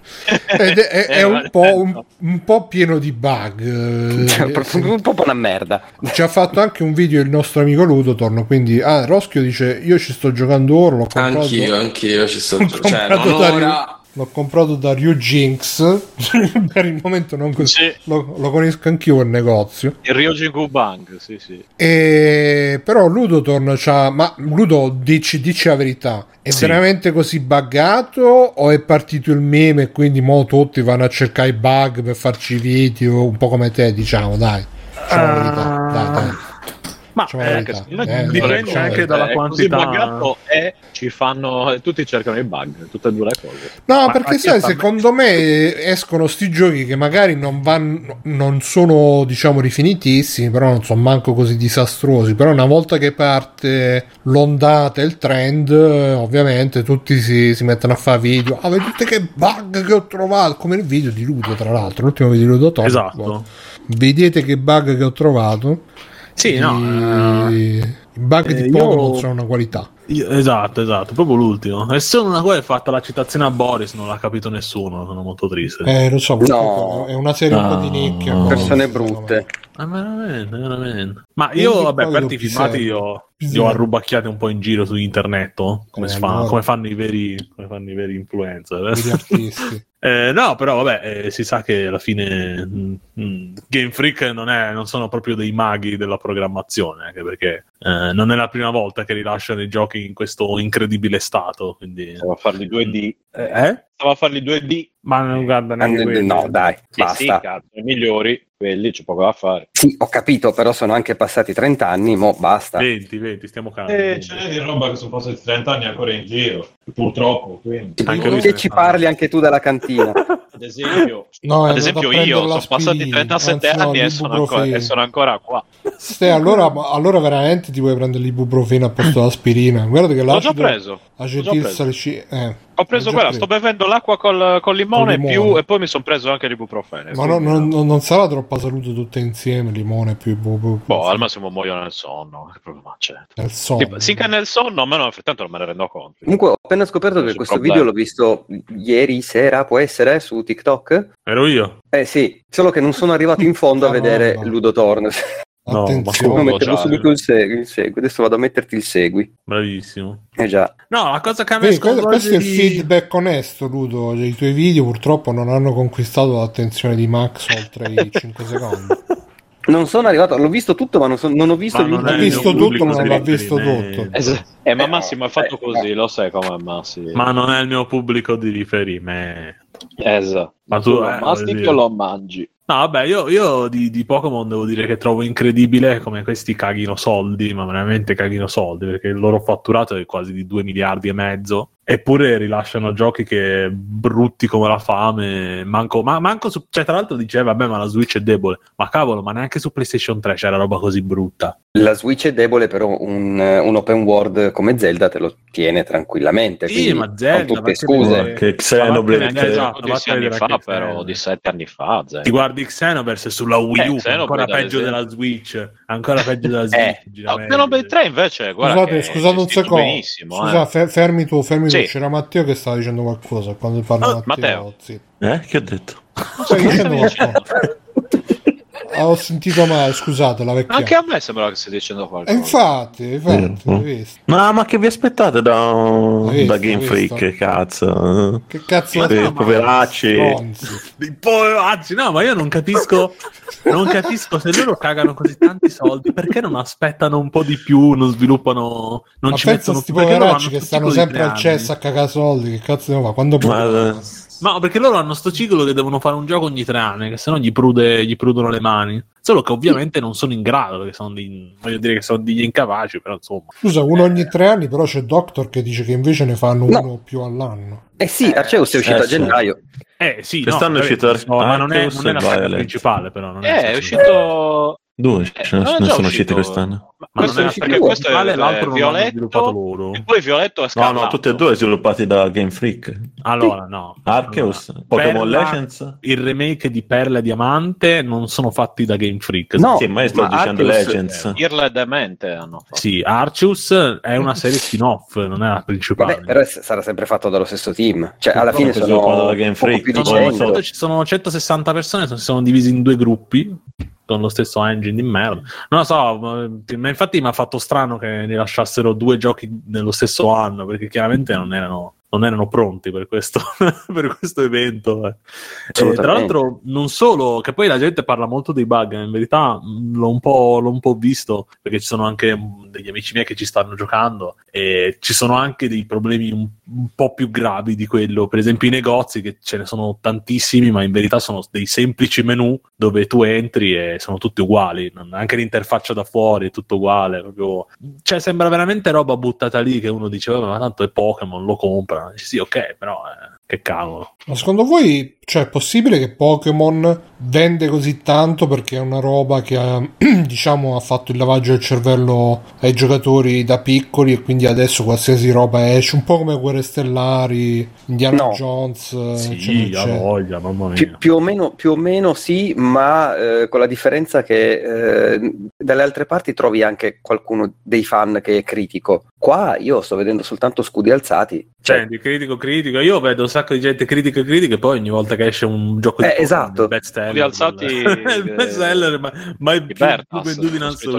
ed è, è- è un, po', un, un po' pieno di bug. Cioè, Eh, un po' una merda. Ci ha fatto anche un video il nostro amico Ludo Torno. Quindi, ah, Roschio dice: Io ci sto giocando ora. L'ho comprato, Anch'io, anch'io ci sto l'ho Cioè, non ora. L'ho comprato da Ryujinx. per il momento non così. Sì. Lo, lo conosco anch'io il negozio. Il Ryojin Bank, sì, sì. E però Ludo torna. c'ha- Ma Ludo, dici, dici la verità: è Sì. veramente così buggato? O è partito il meme e quindi mo tutti vanno a cercare i bug per farci video? Un po' come te, diciamo, dai. Diciamo la verità, dai, dai. Ma la eh, Eh, dipende cose, anche dalla è quantità. E ci fanno... tutti cercano i bug, tutte e due le cose. No, Ma perché sai, secondo me escono sti giochi che magari non vanno, non sono, diciamo, rifinitissimi, però non sono manco così disastrosi. Però una volta che parte l'ondata il trend, eh, ovviamente tutti si, si mettono a fare video. Ah, vedete che bug che ho trovato, come il video di Ludo, tra l'altro, l'ultimo video di Ludo Top. Esatto. Vedete che bug che ho trovato. Sì, no. I, eh, i bug eh, di io- Pokémon sono una qualità. io- esatto, esatto, proprio l'ultimo. E solo una cosa è fatta la citazione a Boris, non l'ha capito nessuno, sono molto triste. Eh, lo so, No. è una serie un po' di nicchia. No. Persone brutte. Ma veramente, veramente. Ma io, vabbè, per lo i filmati pisello. io, io Pisello. ho arrubacchiati un po' in giro su internet, come, Eh, si fa- allora. come fanno i veri, come fanno i veri influencer. Eh, no, però vabbè, eh, si sa che alla fine mm, mm, Game Freak non, è, non sono proprio dei maghi della programmazione, anche perché eh, non è la prima volta che rilasciano i giochi in questo incredibile stato. Quindi... Stava a farli 2D. Eh? Stava a farli 2D. Ma non guarda Ah, neanche quelli. No, dai, Sì, sì, basta. cazzo, i migliori, quelli c'è poco da fare. Sì, ho capito, però sono anche passati 30 anni, mo basta. 20, 20, stiamo calmi. Eh, c'è di roba che sono passati 30 anni ancora in giro, purtroppo. Quindi. Anche lui se Che ci parli anche tu della cantina. Ad esempio, No, ad esempio io sono passati 37 anzi no, anni e sono, ancora, e sono ancora qua. Ste, allora, allora veramente ti vuoi prendere l'ibuprofeno a posto dell'aspirina? Guarda che L'ho già l'acido preso. L'ho già acetil preso. Ho preso quella, sto bevendo l'acqua col, col limone, limone. più e poi mi sono preso anche l'ibuprofene. Ma no- quindi, non, non- sarà troppa salute tutte insieme, limone più ibuprofeno. Boh, al massimo muoio nel sonno. Che problema c'è? Nel sonno. Tipo, Sì, che nel sonno, almeno nel frattempo non me ne rendo conto. Comunque ho appena scoperto che questo problema. video l'ho visto ieri sera, può essere, su TikTok? Ero io. Eh sì, solo che non sono arrivato in fondo a No, vedere no. Ludotorn. No, ma Attenzione. Come? metterlo già, subito il segui, il segui. Adesso vado a metterti il segui. Bravissimo. Eh già. No, la cosa che a me Vedi, questo, sconvolge questo è il di- feedback onesto, Ludo. I tuoi video purtroppo non hanno conquistato l'attenzione di Max oltre i 5 secondi. Non sono arrivato, l'ho visto tutto, ma non, so- non ho visto Ma non il visto mio tutto, pubblico ma non l'ha di visto riferimento. tutto. Eh, eh, ma Eh, Massimo è fatto eh, così, lo sai com'è Massimo. Ma non è il mio pubblico di riferimento. Esatto. Ma tu Tu lo eh, mastichi o lo mangi? No, vabbè, io, io di, di Pokémon devo dire che trovo incredibile come questi caghino soldi, ma veramente caghino soldi, perché il loro fatturato è quasi di 2 miliardi e mezzo, eppure rilasciano giochi che brutti come la fame, manco, ma, manco su, cioè tra l'altro diceva, vabbè, ma la Switch è debole, ma cavolo, ma neanche su PlayStation 3 c'era roba così brutta. La Switch è debole, però un, un open world come Zelda te lo tiene tranquillamente. Sì, ma Zelda, tutte perché scuse. Che Xenoblade che- esatto, Di sei anni vattene fa, però, di sette anni fa. Zé. Ti guardi Xenoverse sulla Wii Eh, U, Xenoblade, ancora peggio della Switch, ancora peggio della Switch. Eh, No. Xenoblade 3 invece, guarda Scusate, scusate un secondo. benissimo, Scusa, eh. fe- fermi tu, fermi Sì. tu. C'era Matteo che stava dicendo qualcosa. Quando parla Oh, Matteo, Matteo. zitto. Eh? Che ho detto? Stai dicendo qualcosa. Ho sentito male, scusate, la vecchia. Anche a me sembra che stai dicendo qualcosa. infatti, infatti, Mm. Ma, ma che vi aspettate da, visto, da Game Freak, cazzo? Che cazzo Ma è? no, poveracci. Dei poveracci, no, ma io non capisco, non capisco se loro cagano così tanti soldi, perché non aspettano un po' di più, non sviluppano, non Ma ci mettono sti perché poveracci che stanno sempre al cesso a cagare soldi. Che cazzo fare? Quando Ma, No, perché loro hanno sto ciclo che devono fare un gioco ogni tre anni, che sennò gli, prude, gli prudono le mani. Solo che ovviamente non sono in grado, perché sono di, voglio dire che sono degli incapaci, però insomma. Scusa, uno ogni tre anni, però c'è Doctor che dice che invece ne fanno No. uno più all'anno. Eh sì, Arceus è uscito eh, a sì. gennaio. Eh sì, Quest'anno no, è uscito vabbè, no, ma non è, Arceus non è la saga principale, però. Non Eh, è uscito... due Eh, ce ne ne sono usciti uscito- quest'anno. Ma Ma questo non è perché questo è, l'altro non l'hanno sviluppato Violetto loro. e poi Violetto è No, scarlatto. no, tutti e due sviluppati da Game Freak. Allora, no. Arceus, Allora, Pokémon Perla- Legends. Il remake di Perla e Diamante non sono fatti da Game Freak. No, Sì, ma io sto ma dicendo Arceus- Legends. Irla e Demente hanno fatto. Sì, Arceus è una serie spin-off, non è la principale. Vabbè, però sarà sempre fatto dallo stesso team. Cioè, alla No, fine sono quello da Game poco Freak, più di no, sono, non so. 100. ci sono 160 persone, sono- si sono divisi in due gruppi con lo stesso engine di merda. Non lo so, ma infatti mi ha fatto strano che ne lasciassero due giochi nello stesso anno, perché chiaramente non erano, non erano pronti per questo, per questo evento. eh. Tra l'altro, non solo, che poi la gente parla molto dei bug, in verità mh, l'ho un po', l'ho un po' visto, perché ci sono anche mh, degli amici miei che ci stanno giocando e ci sono anche dei problemi un, un po' più gravi di quello. Per esempio i negozi, che ce ne sono tantissimi, ma in verità sono dei semplici menu dove tu entri e sono tutti uguali, anche l'interfaccia da fuori è tutto uguale. Proprio... Cioè sembra veramente roba buttata lì che uno dice, "Vabbè, ma tanto è Pokémon, lo compra. Sì, ok, però eh, che cavolo. Ma secondo voi cioè, è possibile che Pokémon vende così tanto perché è una roba che ha, diciamo, ha fatto il lavaggio del cervello ai giocatori da piccoli e quindi adesso qualsiasi roba esce, un po' come Guerre Stellari, Indiana No. Jones, Sì, eccetera, eccetera. voglia, mamma mia. Pi- più, o meno, più o meno sì, ma eh, con la differenza che eh, dalle altre parti trovi anche qualcuno dei fan che è critico. Qua io sto vedendo soltanto scudi alzati. Cioè, di critico critico, io vedo un sacco di gente critica critica e poi ogni volta che esce un gioco di Eh, Pokémon, esatto. il bestseller, Li alzati, il bestseller, ma, ma il più, più Libertas, venduto in c'è assoluto.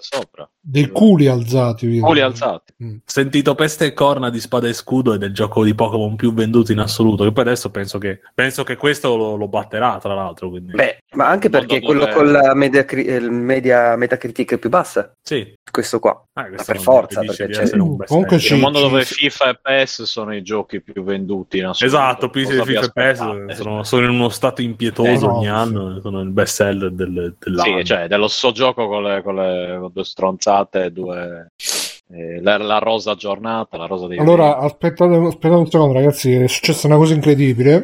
Sopra. Dei culi alzati. Culi alzati. Mm. sentito peste e corna di spada e scudo ed è il gioco di Pokémon più venduto in assoluto. Che poi adesso penso che, penso che questo lo, lo batterà, tra l'altro. Quindi. Beh, ma anche perché è quello dove- con la media, cri- eh, media Metacritic più bassa. sì, Questo qua. Ah, questo per forza, perché di c'è- un comunque In un mondo dove FIFA e PES sono i giochi più venduti in assoluto. Esatto, PC e FIFA e PES? Sono, sono in uno stato impietoso Eh, no, ogni sì. anno, sono il bestseller del, dell'anno. Sì, cioè dello sto gioco con, le, con, le, con due stronzate due, eh, la, la rosa giornata, la rosa dei Allora, aspettate, aspettate un secondo, ragazzi. È successa una cosa incredibile.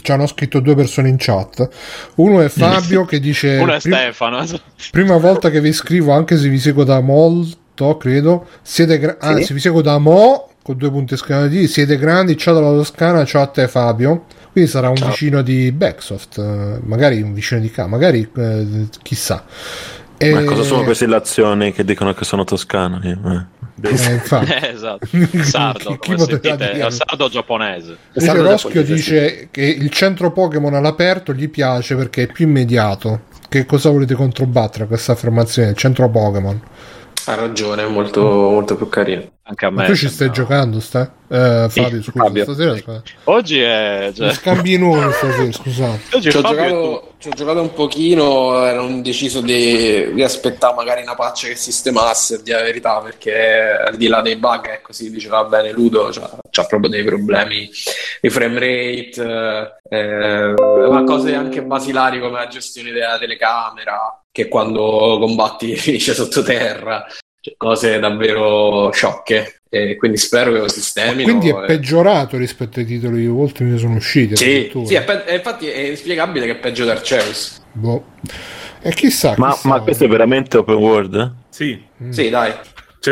Ci hanno scritto due persone in chat. Uno è Fabio che dice: Uno è "Prim- Stefano. Prima volta che vi scrivo, anche se vi seguo da molto, credo. Siete gra- Sì. anzi, vi seguo da mo con due punti esclamativi. Siete grandi. Ciao dalla Toscana. Ciao a te, Fabio. Quindi sarà un vicino di Backsoft, eh, magari un vicino di K, magari eh, chissà. E- Ma cosa sono queste illazioni che dicono che sono toscano? Eh. Eh, infatti. esatto. Sardo, Chi- chi sentite, sardo giapponese. Sardo Roschio giapponese, dice che il centro Pokémon all'aperto gli piace perché è più immediato. Che cosa volete controbattere a questa affermazione? Il centro Pokémon. Ha ragione, è molto, molto più carino. Anche a me. Ma tu ci stai sembra- giocando, stai? Eh, Sì, Fabio, scusa, Fabio. stasera stai- Oggi è. Cioè, Scambi nuovi stasera, scusate. oggi Ci ho, giocato, ci ho giocato un pochino, ero indeciso di, di aspettare magari una patch che sistemasse, di la verità, perché al di là dei bug, ecco, si diceva bene, Ludo c'ha, c'ha proprio dei problemi di frame rate, eh, ma cose anche basilari come la gestione della telecamera, che quando combatti finisce sottoterra, cioè, cose davvero sciocche. E quindi spero che lo sistemino. Quindi è peggiorato rispetto ai titoli che ultimi che sono usciti. Sì, sì, è pe- infatti è inspiegabile che è peggio di Arceus. Boh. E chissà, Ma, chissà. ma questo è veramente open world? eh? Sì, Mm. Sì, dai.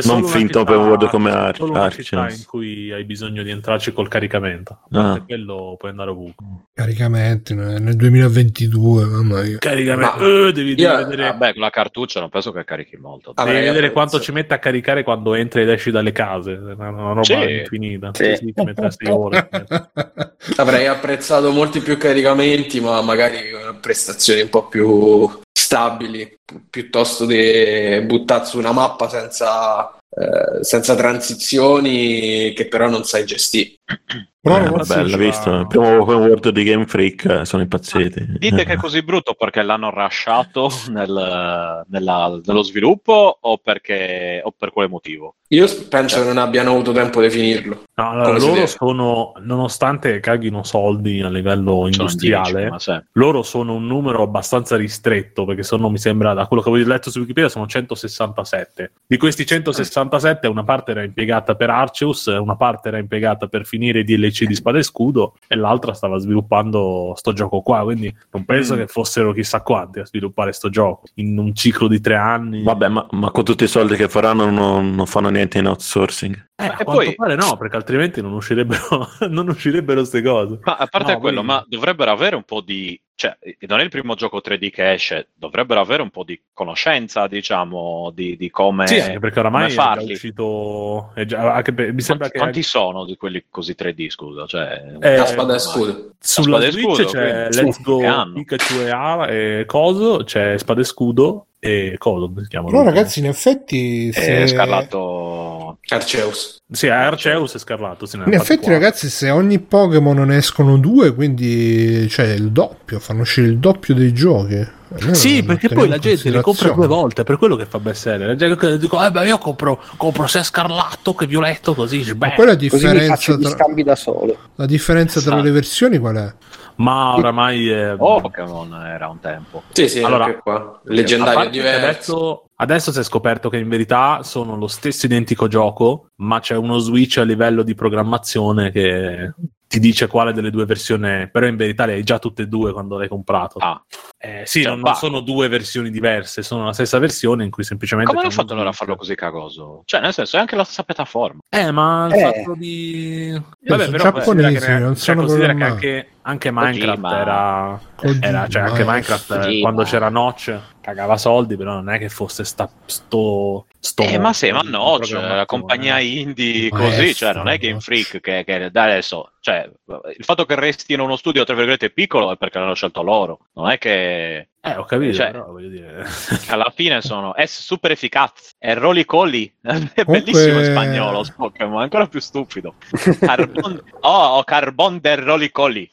C'è Non finto open world come Ar- solo una città in cui hai bisogno di entrarci col caricamento. A Ah. quello puoi andare ovunque. Caricamenti nel nel 2022, mamma mia. Caricamento. Ma- Eh, devi, devi Io- vedere, Vabbè, con la cartuccia non penso che carichi molto. Ah, devi Vabbè, vedere quanto ci mette a caricare quando entri ed esci dalle case. È una, una roba Sì. infinita. Sì. Sì, ti mette 6 ore. Avrei apprezzato molti più caricamenti, ma magari prestazioni un po' più stabili, pi- piuttosto di buttare su una mappa senza, eh, senza transizioni che però non sai gestire. Però Eh, ragazzi, vabbè, l'ha visto. Il primo open world di Game Freak eh, sono impazziti. Dite che è così brutto perché l'hanno rasciato nel- nella- nello sviluppo o, perché, o per quale motivo? Io penso che non abbiano avuto tempo di finirlo. No, allora, loro sono, nonostante caghino soldi a livello Sono industriale, 10, ma sì. loro sono un numero abbastanza ristretto, perché se no mi sembra, da quello che avevo letto su Wikipedia, sono 167. Di questi 167, una parte era impiegata per Arceus, una parte era impiegata per finire i DLC di Spada e Scudo, e l'altra stava sviluppando sto gioco qua, quindi non penso Mm. che fossero chissà quanti a sviluppare sto gioco. In un ciclo di tre anni... Vabbè, ma, ma con tutti i soldi che faranno non, non fanno niente in outsourcing. Eh, a e quanto poi- pare no, perché altrimenti non uscirebbero, non uscirebbero queste cose. Ma a parte No, quello, poi- ma dovrebbero avere un po' di. Cioè, non è il primo gioco 3D che esce, dovrebbero avere un po' di conoscenza, diciamo, di, di come. Sì, anche perché oramai è uscito. è già- anche mi sembra Quanti, che quanti sono di quelli così 3D, scusa? Cioè, Eh, La spada e scudo. sulla Spada e Switch Scudo, c'è quindi- Let's Go che hanno. Pikachu e, Ara, e Coso, c'è Spada e Scudo e Coso. si chiama? Però ragazzi, in effetti... se- è Scarlato. Arceus. Sì, è Arceus e Scarlato. sì, ne In effetti, quattro. ragazzi, se ogni Pokémon ne escono due, quindi c'è il doppio, fanno uscire il doppio dei giochi. Sì, perché poi la gente le compra due volte, è per quello che fa bestseller. La gente che dico, eh beh, io compro, compro sia scarlatto che violetto, così. Ma beh. poi la differenza, tra, scambi da solo. la differenza tra Esatto. le versioni qual è? Ma oramai è... Oh, Pokémon era un tempo. Sì, sì, Allora, anche qua. Leggendario diverso. Adesso, adesso si è scoperto che in verità sono lo stesso identico gioco, ma c'è uno switch a livello di programmazione che ti dice quale delle due versioni è, però in verità le hai già tutte e due quando l'hai comprato. Ah, Eh, sì, Cioè, non, non sono due versioni diverse, sono la stessa versione in cui semplicemente... come hanno fatto allora a farlo così cagoso? Cioè, nel senso, è anche la stessa piattaforma. Eh, ma il Eh. fatto di... sono considera giapponesi, che, non cioè, sono considera che anche, anche Minecraft Kojima. era... Kojima, era cioè, anche. Minecraft eh, Kojima. quando c'era Notch cagava soldi, però non è che fosse sta, sto, sto Eh, ma sì, ma no, cioè, la compagnia eh. indie Maestro, così, cioè, non è Game? Freak che, che da adesso, cioè, il fatto che restino uno studio, tra virgolette, piccolo è perché l'hanno scelto loro, non è che Eh, ho capito, Cioè- però voglio dire... alla fine sono è super efficace, è Rolly Colly, è Comunque- bellissimo in spagnolo, Pokémon, è ancora più stupido. Carbon, oh, Carbon del Rolly Colly.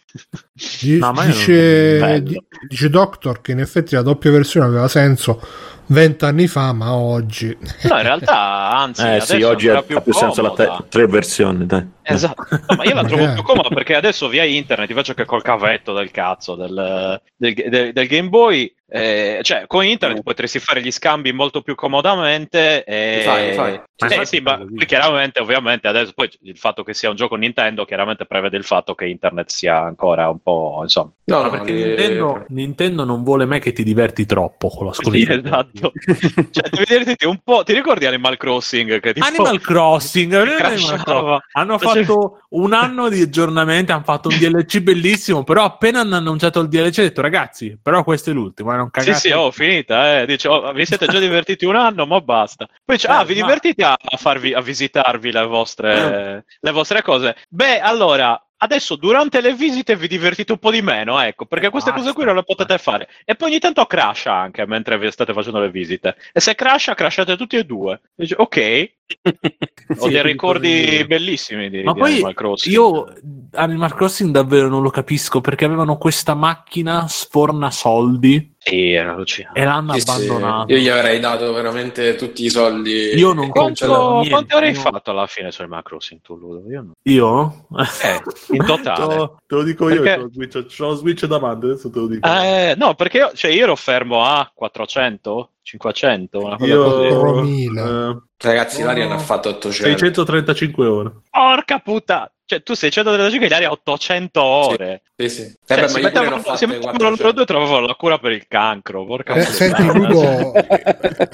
Di- No, ma io dice, non- dice Doctor che in effetti la doppia versione aveva senso vent'anni fa, ma oggi No, in realtà, anzi, Eh adesso sì, oggi ha, più, ha più senso la te- tre versioni, dai. Esatto, No, ma io la trovo più comoda perché adesso via internet invece che col cavetto del cazzo del, del- del- del Game Boy, eh, cioè con internet potresti fare gli scambi molto più comodamente. E... Fai, fai. Eh, Sì, sì, sì, ma chiaramente, ovviamente, adesso poi il fatto che sia un gioco Nintendo chiaramente prevede il fatto che internet sia ancora un po', insomma. No, no, perché li- Nintendo, Nintendo non vuole mai che ti diverti troppo con la Sì, scuola. esatto. cioè, devi divertirti un po'. Ti ricordi Animal Crossing? Che tipo Animal Crossing, Animal. Crossing. hanno Facevi- fatto un anno di aggiornamenti, hanno fatto un DLC bellissimo, però appena hanno annunciato il DLC ho detto ragazzi, però questo è l'ultimo, eh, non Sì, cagate. sì, oh, finita, eh. Dice, oh, vi siete già divertiti un anno, ma basta. Poi dice, Eh, ah, vi ma- divertite a, a farvi, a visitarvi le vostre, le vostre cose? Beh, allora, adesso durante le visite vi divertite un po' di meno, ecco, perché Eh, queste basta. cose qui non le potete fare. E poi ogni tanto crasha anche mentre vi state facendo le visite. E se crasha, crashate tutti e due. Dice, ok, ho Sì, dei ricordi bellissimi di, Ma di poi Animal Crossing. io Animal Crossing davvero non lo capisco perché avevano questa macchina sforna soldi Sì, era allucinante. e l'hanno Sì, sì. abbandonato. Io gli avrei dato veramente tutti i soldi. Io non niente, quante ore hai fatto alla fine su Animal Crossing tu, Ludo? Io no. Io? Eh, in totale. Te lo- te lo dico Perché- io, c'ho lo Switch, davanti, adesso te lo dico. Eh, no, perché io, cioè, io ero fermo a 400, 500, una cosa io così. 4.000. eh, Ragazzi, No, l'Arian ha fatto 800. 635 ore. Porca puttana! Cioè, tu 635 in aria 800 ore. Sì, sì. Eh Cioè, mettevano, si fatte mettevano 400. loro due trovavano la cura per il cancro. Porca Eh, senti, Ludo,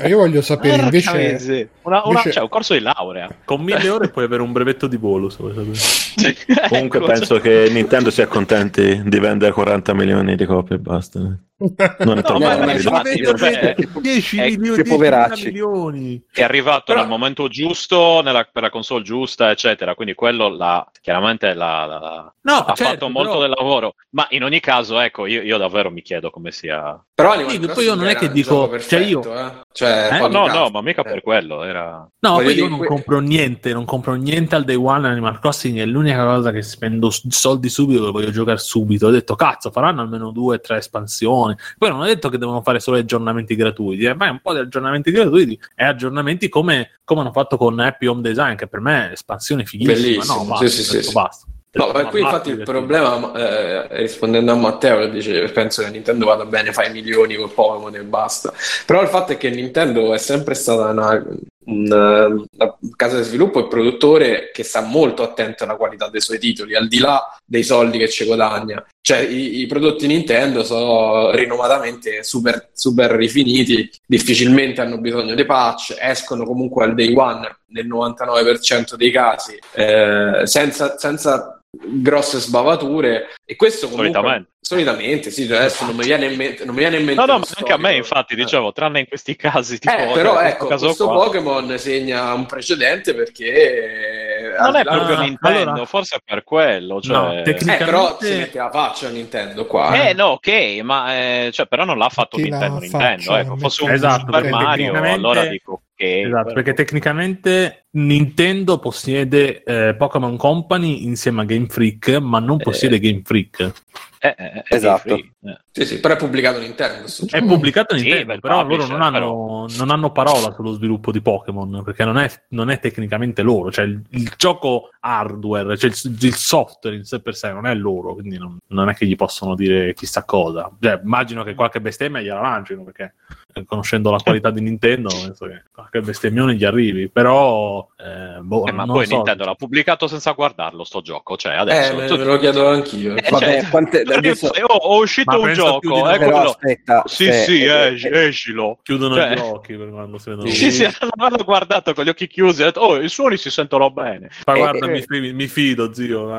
io voglio sapere Porca invece. miseria. Una, una, invece- cioè, un corso di laurea. Con 1000 ore puoi avere un brevetto di volo, se vuoi sapere. Comunque Ecco, penso che Nintendo sia contenti di vendere 40 milioni di copie e basta. Non è No, troppo ma- ma rapido. infatti, vabbè, 10 eh, milioni, 10 milioni. è arrivato Però- nel momento giusto, nella, per la console giusta, eccetera. Quindi quello l'ha, chiaramente l'ha, l'ha- No, ha certo, fatto molto però- del lavoro. Ma in ogni caso, ecco, io, io davvero mi chiedo come sia. Però Sì, poi io non è che dico- gioco cioè io- perfetto, eh. Cioè, Eh? No, no, no, ma mica Eh. per quello. Era. No, Voglio poi io non que- compro niente, non compro niente al day one Animal Crossing, è l'unica cosa che spendo soldi subito, che voglio giocare subito. Ho detto, cazzo, faranno almeno due o tre espansioni. Poi non ho detto che devono fare solo aggiornamenti gratuiti, eh, ma è un po' di aggiornamenti gratuiti e aggiornamenti come, come hanno fatto con Happy Home Design, che per me è espansione fighissima. Bellissimo, No, basta, sì, sì, sì. basta. No, ma qui infatti il problema, eh, rispondendo a Matteo, dice penso che Nintendo vada bene, fai milioni con Pokémon e basta. Però il fatto è che Nintendo è sempre stata una, una- una casa di sviluppo e produttore che sta molto attento alla qualità dei suoi titoli, al di là dei soldi che ci guadagna. Cioè, i, i prodotti Nintendo sono rinomatamente super, super rifiniti, difficilmente hanno bisogno di patch, escono comunque al day one nel 99% dei casi, eh, senza, senza grosse sbavature e questo comunque Solitamente. solitamente sì adesso non mi viene in mente non mi viene in mente No, no, ma anche a me, infatti, Eh. dicevo, tranne in questi casi. Tipo, Eh, però cioè, ecco, questo qua, Pokémon segna un precedente perché non al è proprio Ah, Nintendo, allora- forse è per quello. Cioè... No, Eh, tecnicamente- però si mette la faccia a Nintendo qua. Eh no, ok, ma eh, cioè, però non l'ha fatto Nintendo, Nintendo, faccia, ecco, fosse un Esatto, Super Mario, tecnicamente- allora dico ok. Esatto, però- perché tecnicamente Nintendo possiede eh, Pokémon Company insieme a Game Freak, ma non possiede Game Freak. Eh, eh, eh, Esatto. free, eh. Sì, sì, però è pubblicato Nintendo. È pubblicato Sì, Nintendo, beh, però loro non hanno, non hanno parola sullo sviluppo di Pokémon, perché non è, non è tecnicamente loro, cioè il, il gioco hardware, cioè il, il software in sé per sé non è loro, quindi non, non è che gli possono dire chissà cosa. Cioè, immagino che qualche bestemmia gliela lancino, perché eh, conoscendo la qualità di Nintendo, penso che qualche bestemmione gli arrivi, però... eh, boh, Eh, ma non poi so. Nintendo l'ha pubblicato senza guardarlo sto gioco, cioè Eh, adesso... me, tu- me lo chiedo anch'io. Eh, Vabbè, cioè, quante- adesso- oh, ho uscito Ma un gioco, eh, Però quello... aspetta, Sì, eh, sì, eh, esci- eh, escilo. Chiudono Cioè- gli occhi per quando si vedono. Sì, sì, l'hanno guardato con gli occhi chiusi e detto, oh, i suoni si sentono bene. Ma eh, guarda, eh. mi, mi fido, zio.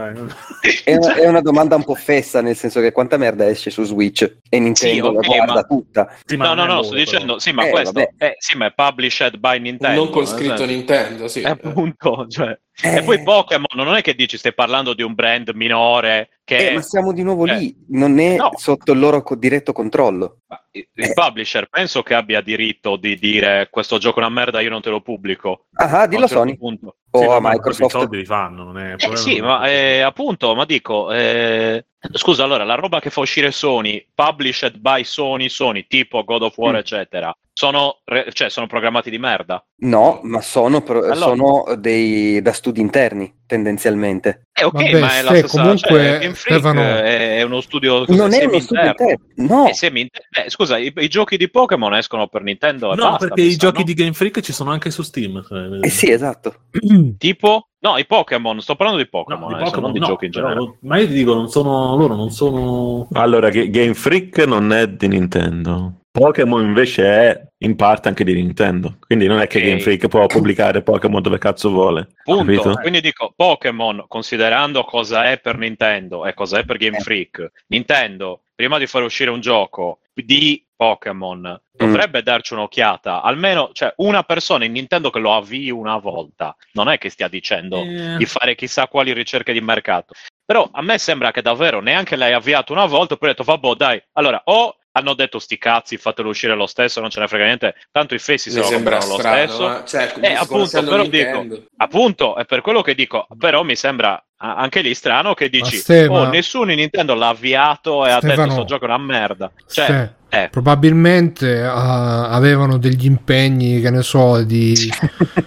È una, è una domanda un po' fessa, nel senso che quanta merda esce su Switch e Nintendo Sì, ok, la guarda ma- tutta. Sì, no, no, no, sto dicendo, sì, ma Eh, questo, eh, sì, ma è published by Nintendo. non con scritto Nintendo, sì. Eh, appunto, cioè. Eh. E poi Pokémon, non è che dici stai parlando di un brand minore che... Eh, ma siamo di nuovo eh. lì, non è No. sotto il loro co- diretto controllo. Ma il Eh. publisher penso che abbia diritto di dire questo gioco è una merda, io non te lo pubblico. Ah, A dillo certo Sony punto. o Sì, a Microsoft. I soldi li fanno, non è Eh, problema sì, non- ma eh, appunto, ma dico, eh, scusa, allora, la roba che fa uscire Sony, published by Sony, Sony, tipo God of War, Mm. eccetera, sono, re- cioè, sono programmati di merda. No, ma sono, pro- Allora. sono dei da studi interni, tendenzialmente. Eh, ok, Vabbè, ma è la Ste, stessa comunque, cioè, Game Freak Stefano- è, è uno studio Non è uno studio interno. No, È semi-inter- eh, scusa, i, i giochi di Pokémon escono per Nintendo e No, basta, perché i sa, giochi no? di Game Freak ci sono anche su Steam. eh sì, esatto. Tipo? No, i Pokémon, sto parlando di No, Pokémon, di adesso, Pokémon non di no, giochi in però- generale. ma io ti dico, non sono loro, non sono. Allora, Ga- Game Freak non è di Nintendo. Pokémon invece è in parte anche di Nintendo. Quindi non è che Ok. Game Freak può pubblicare Pokémon dove cazzo vuole. Punto. Capito? Quindi dico, Pokémon, considerando cosa è per Nintendo e cosa è per Game Eh. Freak, Nintendo, prima di far uscire un gioco di Pokémon, dovrebbe darci un'occhiata. Almeno, cioè, una persona in Nintendo che lo avvii una volta. Non è che stia dicendo Eh, di fare chissà quali ricerche di mercato. Però a me sembra che davvero neanche l'hai avviato una volta, poi hai detto, vabbè, dai, allora, o hanno detto sti cazzi, fatelo uscire lo stesso, non ce ne frega niente, tanto i fessi se lo comprano lo stesso. ma- cioè, Eh, appunto, però Nintendo. dico, appunto, è per quello che dico, però mi sembra anche lì strano che dici, Ste, oh, nessuno in Nintendo l'ha avviato e ha detto Stefano, sto gioco è una merda. Cioè, eh, probabilmente ah, avevano degli impegni, che ne so, di, sì,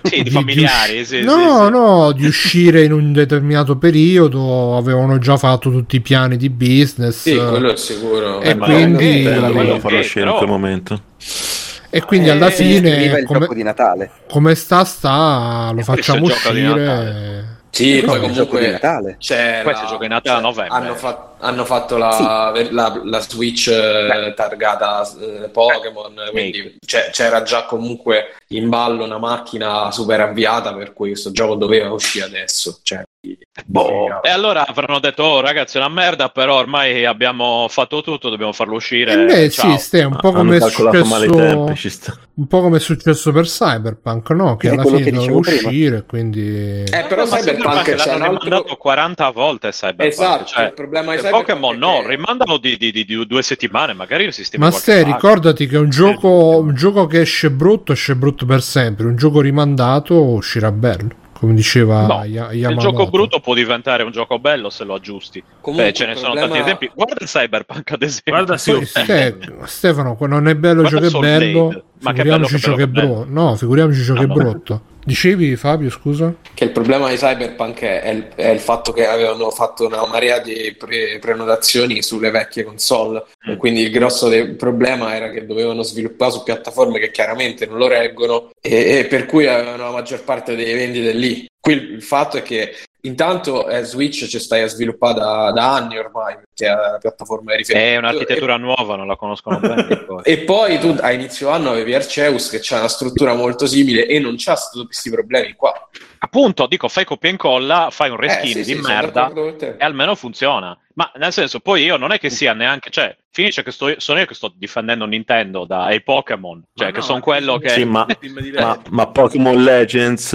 di di- familiari, di sì, usci- sì, no, sì. no, di uscire in un determinato periodo, avevano già fatto tutti i piani di business. Sì, quello è sicuro. E Eh, quindi- Eh, ok, farlo uscire in quel momento. E quindi alla Eh, fine, il come, gioco di Natale. come sta, sta, lo E facciamo uscire. Sì, Questo poi gioco di comunque Natale. c'è Questo la- gioca in Natale a cioè, novembre. Hanno, fa- hanno fatto la, la- la Switch eh, targata eh, Pokémon, quindi c'è- c'era già comunque in ballo una macchina super avviata per cui questo gioco doveva uscire adesso. Cioè, Boh. E allora avranno detto, oh ragazzi, è una merda, però ormai abbiamo fatto tutto, dobbiamo farlo uscire. Eh beh, Ciao. sì, ste, è un po' Hanno come è successo. tempi. Un po' come è successo per Cyberpunk, no? Che È alla quello fine che doveva dicevo prima. uscire, quindi. Eh, però Ma Cyberpunk un l'hanno altro... rimandato 40 volte Cyberpunk. Esatto, cioè, il problema di per Cyberpunk Pokémon è no, che- rimandalo di, di- di- di due settimane, magari il sistema Ma ste, ricordati che un gioco, Eh, un gioco che esce brutto, esce brutto per sempre. Un gioco rimandato uscirà bello, come diceva No, Ya- il gioco brutto può diventare un gioco bello se lo aggiusti. Comunque, Beh, ce ne il sono problema- tanti esempi. Guarda Cyberpunk, ad esempio. Guarda, sì, Poi, Ste- Stefano, que- non è bello ciò Guarda che è bello, Blade. Figuriamoci ciò che è brutto. No, figuriamoci ciò che è brutto. Dicevi Fabio, scusa? Che il problema di Cyberpunk è, è il, è il fatto che avevano fatto una marea di pre- prenotazioni sulle vecchie console Mm. e quindi il grosso del problema era che dovevano sviluppare su piattaforme che chiaramente non lo reggono e, e per cui avevano la maggior parte delle vendite lì. Qui il, il fatto è che intanto eh, Switch ci stai a sviluppare da, da anni ormai perché è la piattaforma di riferimento. È un'architettura nuova, non la conoscono bene. poi. E poi tu a inizio anno avevi Arceus che c'ha una struttura molto simile e non c'ha st- questi problemi qua. Appunto, dico, fai copia e incolla, fai un Eh, reskin sì, sì, di sono merda e almeno funziona. Ma nel senso, poi io non è che sia neanche, cioè, finisce che sto, sono io che sto difendendo Nintendo dai Pokémon, cioè Ma che no, sono quello che... Sì, ma, ma, ma Pokémon Legends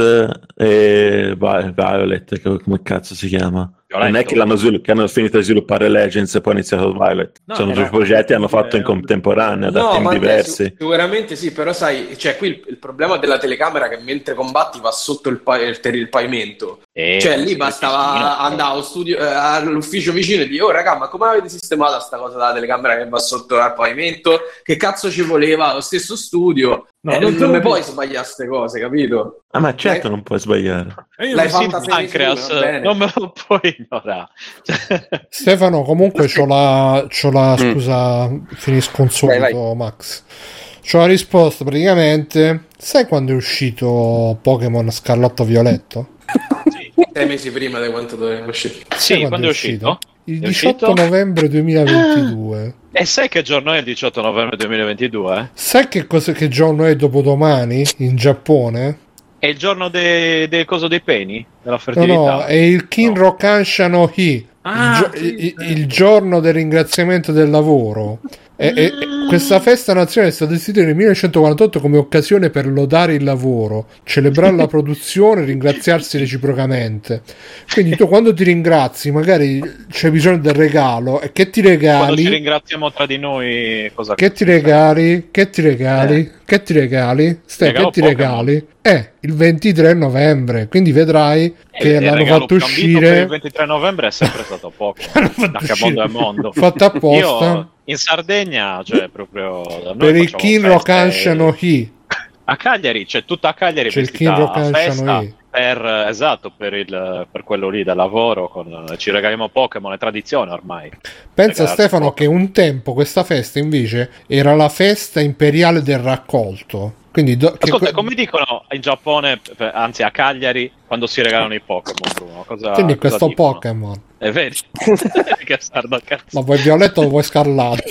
e Vi- Violet, che- come cazzo si chiama? Violetto. Non è che, l'hanno svilu- che hanno finito di sviluppare Legends e poi è iniziato Violet. No, Sono due no. progetti che hanno fatto in Eh, contemporanea, da team ma te- diversi. sic- sicuramente sì, però sai, cioè qui il, il problema della telecamera è che mentre combatti va sotto il, pa- il, ter- il pavimento. Eh, Cioè lì bastava andare allo studio, eh, all'ufficio vicino e dire, oh raga, ma come avete sistemato sta cosa della telecamera che va sotto al pavimento? Che cazzo ci voleva? Lo stesso studio? No, Eh, non non mi puoi sbagliare queste cose, capito? Ah, ma certo non puoi sbagliare. E io L'hai fatta Sì, Pancreas, non me lo puoi ignorare. Stefano, comunque c'ho la, c'ho la scusa, finisco un vai. Max. C'ho la risposta praticamente. Sai quando è uscito Pokémon Scarlatto Violetto? Sei mesi prima di quanto doveva uscire. sì, Sai quando è uscito? Il È 18 uscito? novembre 2022. E sai che giorno è il 18 novembre 2022? eh? Sai che, cosa, che giorno è dopodomani in Giappone? È il giorno de- del coso dei peni? Della No, fertilità? no, è il Kinro Kansha no Hi. Ah, il, gio- sì, sì. il giorno del ringraziamento del lavoro. E- e- questa festa nazionale è stata istituita nel 1948 come occasione per lodare il lavoro, celebrare la produzione e ringraziarsi reciprocamente. Quindi tu quando ti ringrazi, magari c'è bisogno del regalo e che ti Quando ci regali? ringraziamo tra di noi, cosa Che ti regali? Che ti regali? Che ti regali? Ste, Regalo che ti regali? Eh, il 23 novembre, quindi vedrai che Eh, il l'hanno fatto uscire il 23 novembre è sempre stato poco. Da che mondo è mondo. fatto apposta. Io, in Sardegna, cioè proprio... noi Per il facciamo Kin feste- Rocanciano Hi. A Cagliari, c'è tutta a Cagliari C'è il vestita Kin a Rocanciano festa Hi. per, esatto, per, il, per quello lì del lavoro, con, ci regaliamo Pokémon, è tradizione ormai. Pensa Stefano po- che un tempo questa festa invece era la festa imperiale del raccolto. Quindi do- Ascolta, come dicono in Giappone, anzi a Cagliari, quando si regalano i Pokémon, Bruno? Cosa, quindi cosa questo? Pokémon. È vero? che cazzo. Ma vuoi violetto o vuoi scarlatto?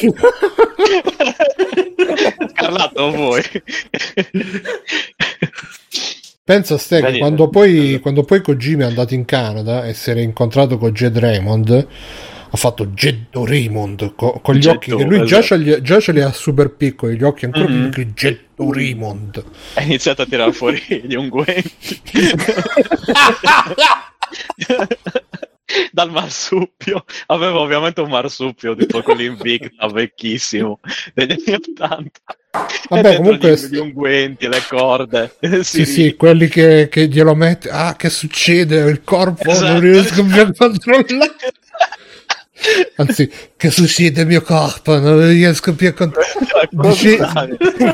Scarlato vuoi? Pensa Ste che quando poi, quando poi Kojima è andato in Canada e si era incontrato con Jed Raymond ha fatto Jeddo Raymond co- con gli Jeddo, occhi che lui già, esatto. ce li, già ce li ha super piccoli gli occhi ancora Mhm. più piccoli Jeddo Raymond Ha iniziato a tirare fuori gli unguenti. Dal marsupio. Aveva ovviamente un marsupio tipo quello Invicta vecchissimo degli anni 80 Vabbè, E comunque- gli, gli unguenti, le corde sì sì quelli che, che glielo mette ah che succede? Il corpo non Esatto. riesco più a controllare. Anzi che succede al mio corpo? Non riesco più a controllare Dice-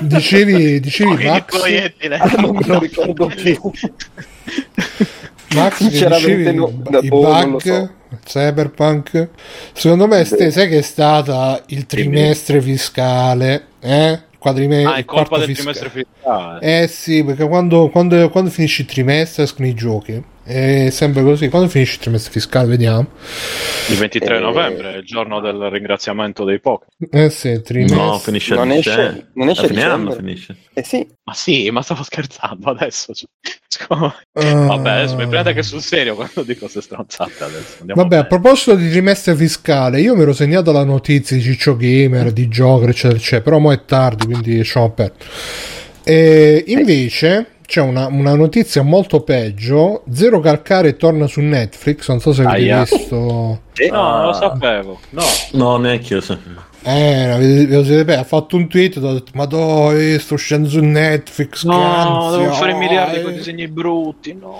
dicevi dicevi Max? proiettile non me lo ricordo più. Max Sinceramente no, i boh, non lo bug so. cyberpunk secondo me ste, sai che è stata il trimestre fiscale eh? Quadrime- ah è colpa del fiscale. trimestre fiscale eh sì perché quando, quando, quando finisce il trimestre escono i giochi è sempre così quando finisce il trimestre fiscale vediamo il 23 Eh. novembre è il giorno del ringraziamento dei Pokémon eh sì trimestre No, finisce Non a esce- non esce a a fine anno finisce. Eh sì, ma sì ma stavo scherzando adesso cioè, Ah. Vabbè, adesso mi prendete che sul serio quando dico queste stronzate adesso. Andiamo Vabbè, a bene. proposito di trimestre fiscale, io mi ero segnato la notizia di Ciccio Gamer, di Joker, eccetera, eccetera, però mo è tardi, quindi lasciamo perdere. E invece c'è una, una notizia molto peggio, Zero Calcare torna su Netflix, non so se avete Aia. visto... Sì. No, non Ah. lo sapevo. No. No, neanche io sapevo. Eh, lo ha fatto un tweet e ho detto, ma dove sto uscendo su Netflix, No, ansia, devo fare miliardi eh." con disegni brutti, no.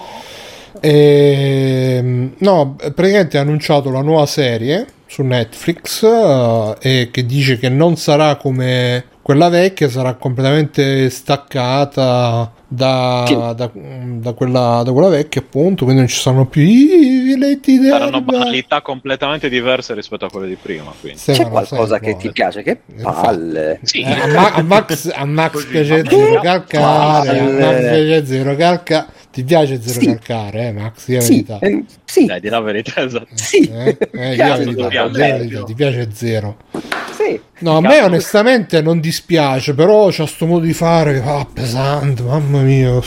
Ehm, no, praticamente ha annunciato la nuova serie su Netflix eh, e che dice che non sarà come quella vecchia, sarà completamente staccata da, Sì. da, da quella, da quella vecchia, appunto. Quindi non ci saranno più i letti Saranno banalità completamente diverse rispetto a quelle di prima, quindi. C'è qualcosa che ti piace? Che palle. Sì. Eh, a, Ma- a Max, a Max piace zero calcare, a. Max piace zero calcare. Ti piace zero Sì. calcare, eh, Max? Di la Sì, verità. eh, sì, Dai, di la verità, esatto. sì. Eh, eh, Piace, verità, piace, ti piace zero. sì. No, a me onestamente non dispiace, però c'ha sto modo di fare che fa pesante, mamma mia.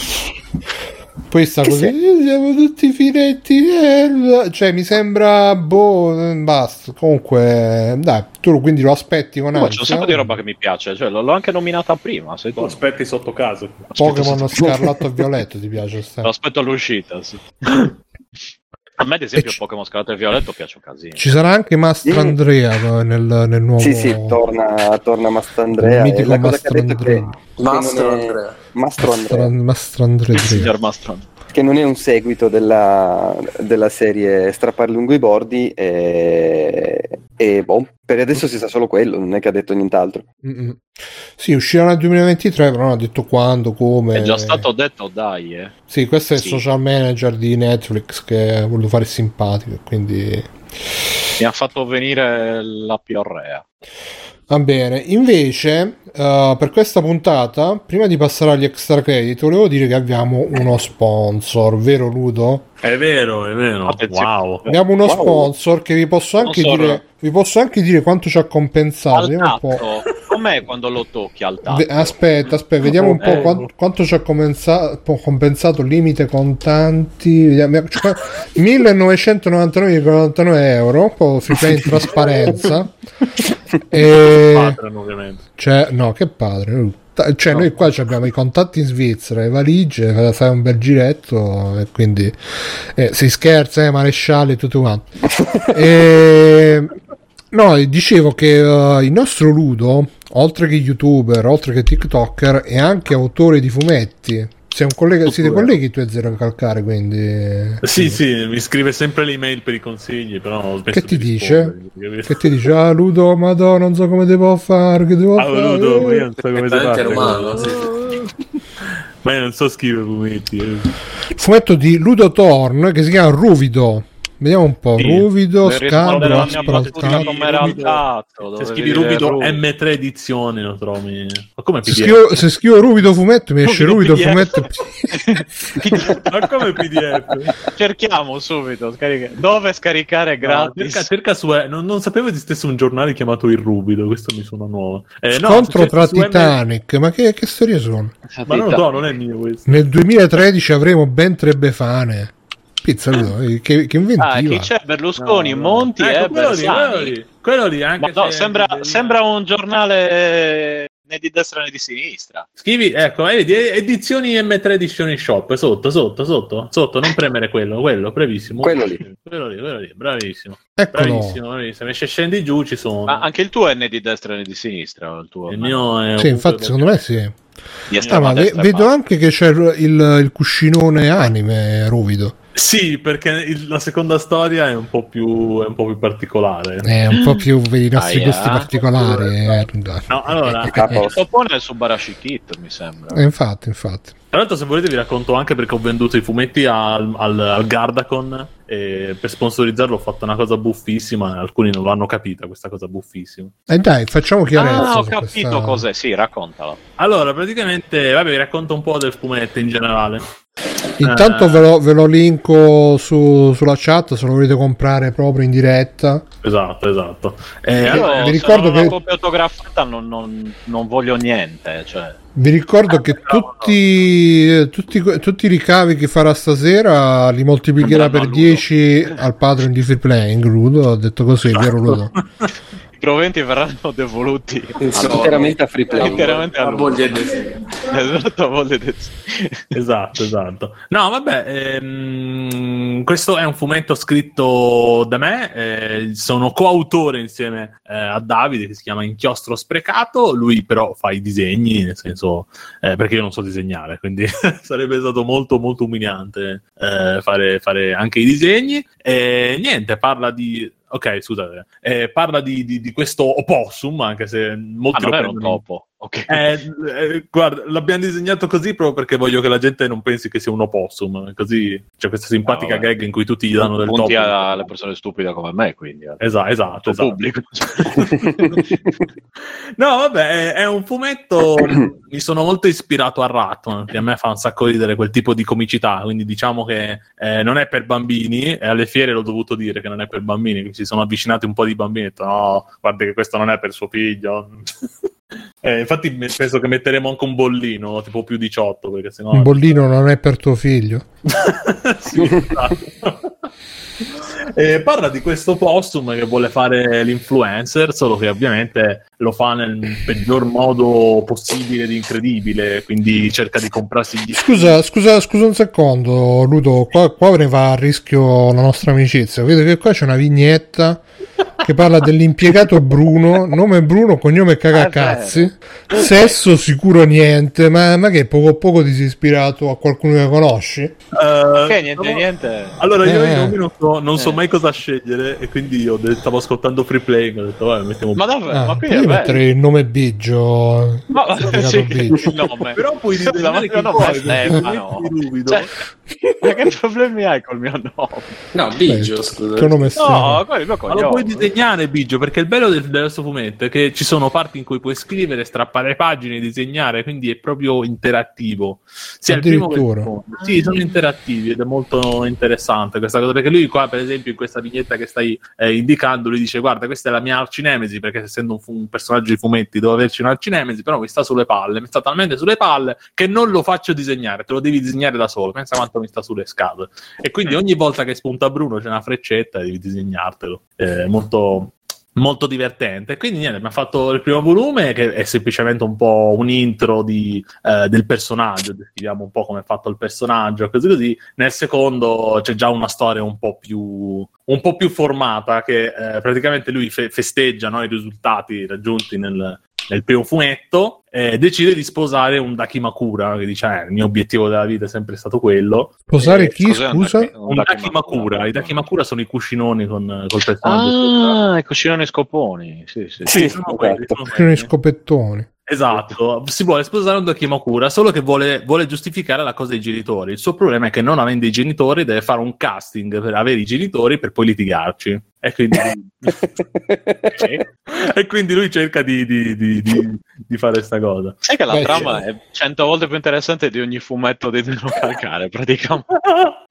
Poi sta Che così? "Eh, siamo tutti finetti, eh", cioè mi sembra, boh, eh, basta. Comunque, dai, tu quindi lo aspetti con Ma c'è un ansia. sacco di roba che mi piace, cioè, l'ho anche nominata prima. Tu? Tu aspetti sotto casa. Pokémon scarlatto e violetto ti piace? Lo aspetto all'uscita, sì. A me, ad esempio, ci- Pokémon Scarlatto e Violetto piace un casino. Ci sarà anche Mastro Mm. Andrea no, nel, nel nuovo... Sì, sì, torna, torna Mastandrea. Il mitico la cosa che ha detto è Mastandrea. Mastro Andrea. Mastro Mastro, Andrea, Mastro Andrea. Il che non è un seguito della, della serie Strappare lungo i bordi e, e boh, per adesso si sa solo quello, non è che ha detto nient'altro. Mm-mm. Sì, uscirà nel 2023, però non ha detto quando, come. È già stato detto, dai, eh. Sì, questo è il Sì. social manager di Netflix che ha voluto fare simpatico, quindi Mi ha fatto venire la piorrea. Va bene. Invece, eh, per questa puntata, prima di passare agli extra credit, volevo dire che abbiamo uno sponsor, vero Ludo? È vero, è vero. Attenzione. Wow. Abbiamo uno Wow. sponsor che vi posso anche Sponsor. dire vi posso anche dire quanto ci ha compensato. Un po'. Com'è quando lo tocchi al tatto? Ve- aspetta, aspetta, vediamo un po' Eh. quanto, quanto ci ha compensato limite contanti. Vediamo, cioè, 1999,99 euro, un po' free play in trasparenza. e, ovviamente. cioè, no, che padre. uh, Cioè, noi qua ci abbiamo i contatti in Svizzera, le valigie, fa- fai un bel giretto e quindi eh, si scherza, eh, marescialli e tutto quanto. e, no, dicevo che eh, il nostro Ludo, oltre che youtuber, oltre che TikToker, è anche autore di fumetti. Sei un collega, siete colleghi tu e Zero Calcare, quindi... Sì, sì, mi scrive sempre l'email per i consigli, però Che ti di dice? rispondere, Che ti dice, ah Ludo, madonna, non so come devo fare, che devo Ah, fare. Ludo, ma io non so come si Perfettamente fa. romano, sì. Ma io non so scrivere fumetti. eh. Fumetto di Ludo Thorn che si chiama Ruvido. Vediamo un po'. Sì. Ruvido, scabro, cazzo, Se scrivi Rubido. M3 edizioni lo trovi. Ma come Se PDF? scrivo, se scrivo Ruvido fumetto mi esce Ruvido Ruvido fumetto. Ma come PDF? Cerchiamo subito, scarica- dove scaricare No, gratis? cerca, cerca su, eh, non, non sapevo esistesse un giornale chiamato Il Rubido, questo mi suona nuovo. Eh, no, Scontro se- tra su M- Titanic. Ma che, che storie sono? Ma non lo so, non è mio questo. Nel 2013 avremo ben tre befane. Pizza, Ludo, eh, che, che Ah, inventiva. chi c'è? Berlusconi, No, no. Monti Ecco, e quello lì, quello Bersani. lì, quello lì, anche no, se- sembra, sembra un giornale eh, né di destra né di sinistra. Scrivi, ecco, edizioni M3 Edition Shop, sotto, sotto, sotto, sotto, non premere quello, quello, bravissimo. Quello lì. Quello lì, quello lì, bravissimo. Eccolo. Bravissimo, bravissimo. Se scendi giù ci sono. Ma anche il tuo è né di destra né di sinistra. Il tuo il mio è Sì, infatti, secondo me sì. di Ah, ma ve- vedo anche che c'è il- il cuscinone anime Ruvido. Sì, perché il- la seconda storia è un po' più, è un po' più particolare. È un po' più per i nostri Aia. gusti particolari. eh, No, allora, Capo. Il topone è su Barashi Kit, mi sembra. Eh, infatti, infatti. Tra l'altro, se volete, vi racconto anche perché ho venduto i fumetti al, al, al Gardacon e per sponsorizzarlo ho fatto una cosa buffissima. Alcuni non l'hanno capita, questa cosa buffissima. E dai, facciamo chiarezza. Ah, ho capito questa- cos'è. Sì, raccontalo. Allora, praticamente, vabbè, vi racconto un po' del fumetto in generale. Intanto Eh. ve lo, ve lo linko su- sulla chat se lo volete comprare proprio in diretta. Esatto, esatto. Eh, Io allora, vi se ricordo non ho una che- copia autografata non, non- non voglio niente. Cioè. Vi ricordo che tutti, tutti, tutti i ricavi che farà stasera li moltiplicherà per a Ludo. 10 al padre di Free Playing. Ludo ha detto così, vero Ludo? I proventi verranno devoluti Interamente a free play. interamente a a voglia Esatto, Esatto, esatto. No, vabbè, ehm, questo è un fumetto scritto da me, eh, sono coautore insieme eh, a Davide che si chiama Inchiostro Sprecato, lui però fa i disegni, nel senso, eh, perché io non so disegnare, quindi sarebbe stato molto molto umiliante eh, fare, fare anche i disegni. E niente, parla di... Ok, scusate, eh, parla di, di- di questo opossum, anche se Ah, molti non lo era un prendono- topo. Ok. eh, eh, guarda, l'abbiamo disegnato così proprio perché voglio che la gente non pensi che sia un opossum. Così c'è questa simpatica Ah, gag in cui tutti gli danno del Punti topo. alle persone stupide come me, quindi. al Esatto, esatto. esatto. pubblico. no, vabbè, è, un fumetto. mi sono molto ispirato a Ratman, che a me fa un sacco ridere quel tipo di comicità. Quindi diciamo che eh, non è per bambini. E alle fiere l'ho dovuto dire che non è per bambini. Si sono avvicinati un po' di bambini e ho detto: No, guarda che questo non è per suo figlio. Eh, infatti penso che metteremo anche un bollino tipo più 18 perché sennò Un bollino non è per tuo figlio. Sì, esatto. Eh, parla di questo possum che vuole fare l'influencer, solo che ovviamente lo fa nel peggior modo possibile ed incredibile, quindi cerca di comprarsi gli Scusa, scusa, scusa un secondo, Ludo. Qua, qua ne va a rischio la nostra amicizia. Vedo che qua c'è una vignetta che parla dell'impiegato Bruno, nome Bruno, cognome cagacazzi, sesso sicuro niente. Ma, ma che poco a poco ti sei ispirato a qualcuno che conosci? Eh, Ok, niente, stavo- niente. Allora, io Eh. non so, non so Eh. mai cosa scegliere, e quindi detto- stavo ascoltando free play. Ho detto, vabbè, mettiamo Ma davvero? Ah, ma qui il nome Biggio. Ma, sì, Biggio. il nome. Però puoi Scusa, il mio nome è vuoi, Stefano. Cioè, ma che problemi hai col mio nome? No, Biggio, scusa. Tuo nome è strano. No, quello Ma lo puoi disegnare, Biggio, perché il bello del, del suo fumetto è che ci sono parti in cui puoi scrivere, strappare pagine, disegnare, quindi è proprio interattivo. Sia. Sì, sono interattivi ed è molto interessante questa cosa, perché lui qua, per esempio, in questa vignetta che stai eh, indicando, lui dice guarda, questa è la mia arcinemesi, perché essendo un, fu- un personaggio di fumetti devo averci un'arcinemesi, però mi sta sulle palle, mi sta talmente sulle palle che non lo faccio disegnare, te lo devi disegnare da solo, pensa quanto mi sta sulle scatole. E quindi ogni volta che spunta Bruno c'è una freccetta e devi disegnartelo. È molto, molto divertente. Quindi niente, mi ha fatto il primo volume che è semplicemente un po' un intro di, eh, del personaggio, descriviamo un po' come è fatto il personaggio, così così. Nel secondo c'è già una storia un po' più un po' più formata che eh, praticamente lui fe- festeggia no, i risultati raggiunti nel, nel primo fumetto eh, decide di sposare un Dakimakura, che dice, eh, il mio obiettivo della vita è sempre stato quello. Sposare Eh, chi, un scusa? Daki- Un Dakimakura, i Dakimakura sono i cuscinoni con, col personaggio. Ah, i cuscinoni scoponi. Sì, sì. Sì, sono esatto. quelli, sono Sono quelli. i scopettoni. Esatto, si vuole sposare un Dakimakura, solo che vuole, vuole giustificare la cosa dei genitori. Il suo problema è che non avendo i genitori deve fare un casting per avere i genitori per poi litigarci. E quindi, e quindi lui cerca di, di- di- di- di fare sta cosa. Sai che la Beh, trama sì. è cento volte più interessante di ogni fumetto di Dino Calcare, praticamente.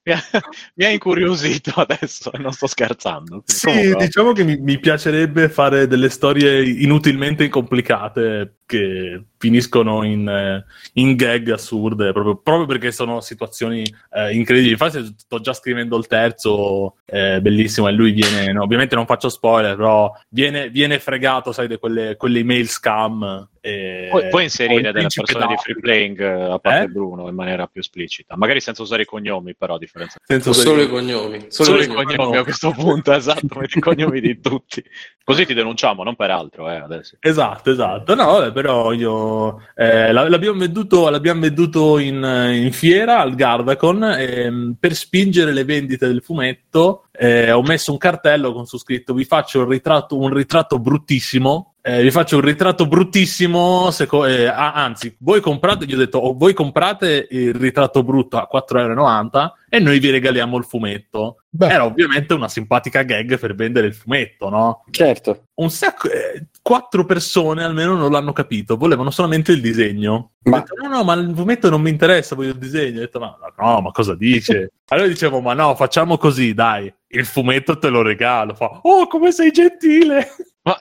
Mi ha, incuriosito adesso, e non sto scherzando. Sì, Comunque, diciamo che mi, mi piacerebbe fare delle storie inutilmente complicate che finiscono in, eh, in gag assurde, proprio, proprio perché sono situazioni eh, incredibili. Infatti, sto già scrivendo il terzo, eh, bellissimo, e lui viene, no, ovviamente non faccio spoiler, però viene, viene fregato, sai, di quelle, quelle email scam. E, Puoi, puoi o inserire delle persone di free playing eh, a parte Eh? Bruno in maniera più esplicita, magari senza usare i cognomi, però a differenza. Senza Solo i cognomi. Solo, Solo i cognomi a questo punto, esatto, metti i cognomi di tutti. Così ti denunciamo, non per altro, eh, adesso. Esatto, esatto. No, vabbè, però io eh, la- l'abbiamo venduto, l'abbiamo venduto in, in fiera al Gardacon e per spingere le vendite del fumetto eh, ho messo un cartello con su scritto vi faccio un ritratto, un ritratto bruttissimo. Eh, vi faccio un ritratto bruttissimo. seco- eh, ah, anzi, voi comprate, gli ho detto, oh, voi comprate il ritratto brutto a 4,90€ e noi vi regaliamo il fumetto. Beh, Era ovviamente una simpatica gag per vendere il fumetto, no? Certo. un sacco, eh, quattro persone almeno non l'hanno capito, volevano solamente il disegno. Ma- Ho detto, no, no, ma il fumetto non mi interessa, voglio il disegno. Ho detto, ma no, ma cosa dice? allora dicevo, ma no, facciamo così, dai, il fumetto te lo regalo. Fa, oh, come sei gentile! Ma...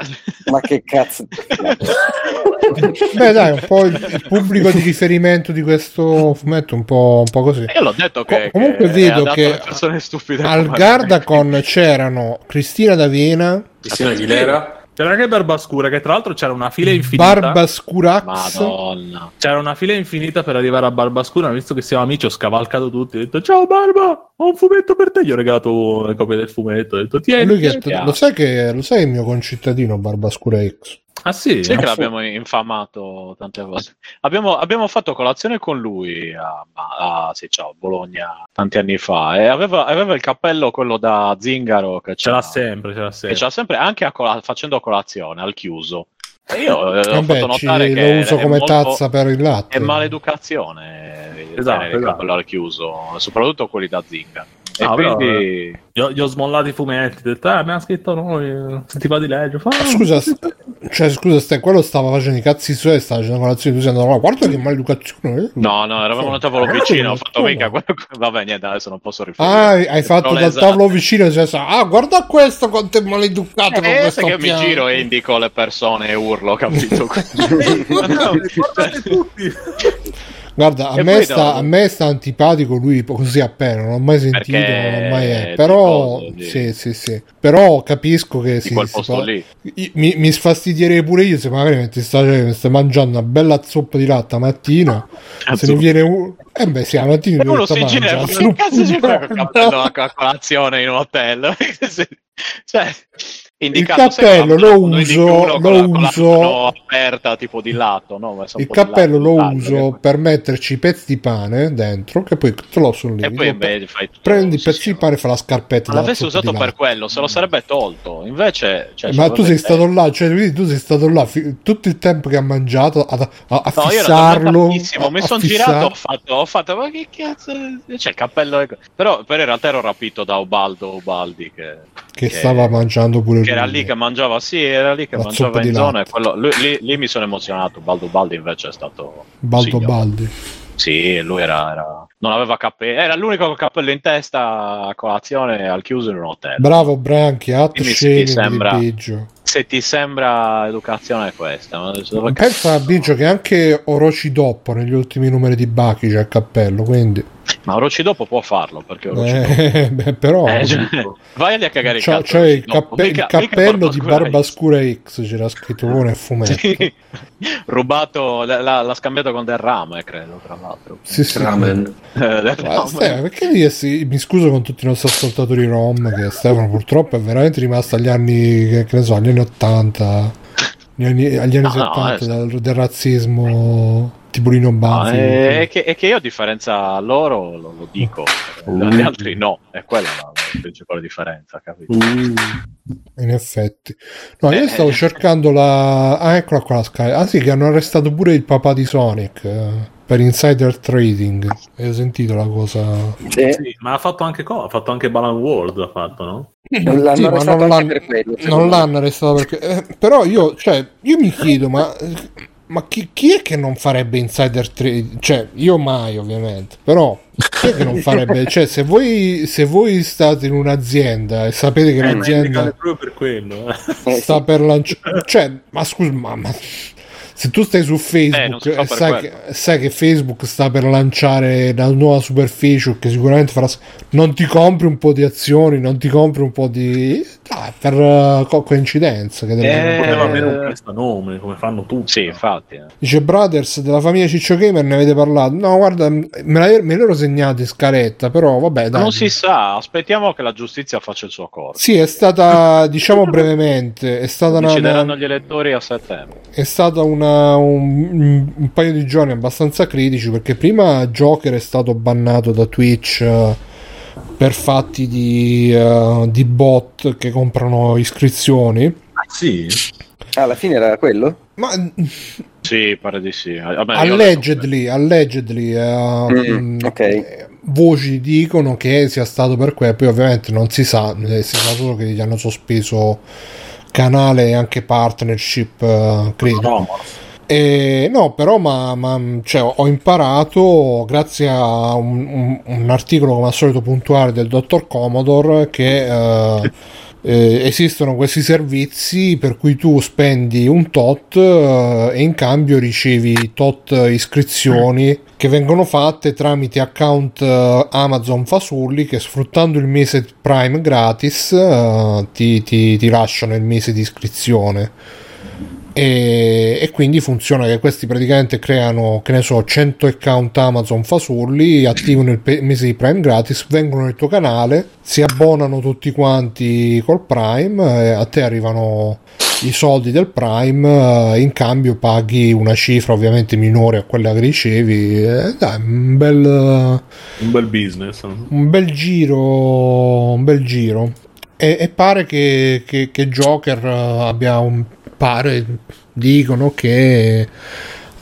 Ma che cazzo. beh, dai, un po' il, il pubblico di riferimento di questo fumetto, un po', un po' così. Io l'ho detto che, Co- comunque che vedo che alle persone stupide Al Gardacon c'erano Cristina D'Avena, Cristina Aguilera. C'era anche Barbascura, che tra l'altro c'era una fila infinita. Barbascurax. Madonna. C'era una fila infinita per arrivare a Barbascura. Visto che siamo amici, ho scavalcato tutti. Ho detto: Ciao Barba, ho un fumetto per te. Gli ho regalato le copie del fumetto. Ho detto: Tieni. Lui che- tieni". chiaro. lo, sai che, lo sai il mio concittadino Barbascura X? Ah, sì, Sì Ah, che sì. l'abbiamo infamato tante volte. Abbiamo, abbiamo fatto colazione con lui a, a- sì, ciao, a Bologna tanti anni fa e aveva, aveva il cappello quello da zingaro che Ce l'ha sempre, ce l'ha che sempre. ce l'ha sempre anche a cola- facendo colazione al chiuso. E io eh, ho Vabbè, fatto ci- notare che lo uso come molto- tazza per il latte. È maleducazione eh, Esatto, il esatto. cappello al chiuso, soprattutto quelli da zingaro. E No, però, quindi Gli ho, gli ho smollato i fumetti, ho detto, ah, abbiamo scritto noi, se ti va di leggere. Fa, Scusa, st- cioè, scusa, stai, quello stava facendo i cazzi suoi, stava facendo colazione, tu sei andato guarda che maleducazione. No, no, eravamo al tavolo vicino, ho fatto mica quello- Vabbè, niente, adesso non posso riferire. Ah, hai fatto Però dal esatto. tavolo vicino, cioè, ah, guarda questo quanto è maleducato con Eh, questo sai che mi piano. giro e indico le persone e urlo, capito? No, Guardate tutti! Guarda, a me, sta, a me sta antipatico lui così appena, non l'ho mai sentito, Perché non l'ho mai... è eh, Però, tifoso di- sì, sì, sì. Però capisco che di si, fa- Mi, mi sfastidierei pure io se magari mi stai, stai mangiando una bella zuppa di latte la mattina. Se ne viene un. Eh beh, sì, la mattina uno diventa si gira che cazzo ci fai col cappello a a colazione in un hotel? cioè, Il cappello lo uso- lo uso- aperta tipo di lato, no? Il cappello lato, lo taglio, uso che- per metterci i pezzi di pane dentro, che poi te lo sollevi. E poi beh, fai tutto- prendi i pezzi sì. di pane e fa la scarpetta. L'avessi usato per quello, se lo sarebbe tolto. Invece, cioè, Ma tu sei stato là, cioè quindi tu sei stato là fi- tutto il tempo che ha mangiato a, a, a No, fissarlo. a- mi sono girato, ho fatto, ho fatto, ma che cazzo, c'è il cappello, ecco. però, però in realtà ero rapito da Ubaldo Ubaldi che, che stava mangiando pure che lui. era lì che mangiava, sì, era lì che La mangiava in zona, quello, lui- lì, lì mi sono emozionato, Ubaldo Ubaldi invece è stato... Baldo signor. Baldi. Sì, lui era, era- non aveva cappello, era l'unico con cappello in testa a colazione al chiuso in un hotel. Bravo Branchi, atto sì, sembra- di Biggio. Se ti sembra educazione è questa, Pensa a Biggio che anche Orochi Doppo negli ultimi numeri di Bachi c'è il cappello, quindi... Ma Orochi dopo può farlo perché Orochi dopo- Eh, beh, però... Eh, cioè, vai a cagare il C'ha, cazzo. c'è il, No, cappe- mica- il cappello mica di Barbascura Barbascura X, c'era scritto con il fumetto. Sì. Rubato, l'ha, l'ha scambiato con del rame, credo, tra l'altro. Sì, sì. Ramen. Eh. Stefano, perché essere- mi scuso con tutti i nostri ascoltatori rom che Stefano purtroppo è veramente rimasto agli anni che, che ne so agli anni 80 negli anni- agli anni No, no, 70 eh, del, del razzismo tipo Lino No, Banfi. è, è che, è che io a differenza loro lo, lo dico, gli altri no, è quella la, la principale differenza, capito? In effetti, no, io Eh, stavo eh. cercando la. Ah, eccola qua la Sky. Ah, sì, che hanno arrestato pure il papà di Sonic eh, per insider trading. Hai sentito la cosa? Sì. Sì, ma ha fatto anche co- ha fatto anche Balan World, ha fatto, no? L'hanno Sì, arrestato non l'hanno, per quello. non l'hanno arrestato perché. eh, però io, cioè, io mi chiedo, ma. Ma chi, chi è che non farebbe insider trading? Cioè, io mai, ovviamente. Però, chi è che non farebbe? Cioè, se voi, se voi state in un'azienda e sapete che Eh, l'azienda. per quello. eh. Eh, sta per lanciare cioè ma scusa ma, ma- se tu stai su Eh, Facebook fa e sai che, sai che Facebook sta per lanciare la nuova superficie che sicuramente farà non ti compri un po' di azioni non ti compri un po' di dai, per uh, co- coincidenza che deve- Eh, Poteva avere un prestanome, come fanno tutti. Sì, infatti. eh. dice Brothers della famiglia Ciccio Gamer ne avete parlato no guarda me, la- me l'ero segnato in scaletta però vabbè dai Non si sa, aspettiamo che la giustizia faccia il suo corso. sì è stata diciamo brevemente è stata una, Decideranno una- gli elettori a settembre. è stata una- un, un paio di giorni abbastanza critici perché prima Joker è stato bannato da Twitch eh, per fatti di, eh, di bot che comprano iscrizioni. Ah, sì? Ah, alla fine era quello? Ma Sì, pare di sì. Vabbè, io allegedly, allegedly eh, Mm, mh, ok. eh, voci dicono che sia stato per quello, poi ovviamente non si sa, si sa solo che gli hanno sospeso canale e anche partnership, eh, credo. No, Eh, no, però ma, ma, cioè, ho imparato grazie a un, un- un articolo come al solito puntuale del dottor Commodore che eh, eh, esistono questi servizi per cui tu spendi un tot eh, e in cambio ricevi tot iscrizioni che vengono fatte tramite account eh, Amazon Fasulli che sfruttando il mese Prime gratis eh, ti, ti- ti lasciano il mese di iscrizione e, e quindi funziona che questi praticamente creano che ne so 100 account Amazon fasulli attivano il pe- mese di Prime gratis vengono nel tuo canale si abbonano tutti quanti col Prime e a te arrivano i soldi del Prime eh, in cambio paghi una cifra ovviamente minore a quella che ricevi eh, dai un bel un bel business. un bel giro un bel giro e, e pare che, che- che Joker eh, abbia un pare dicono che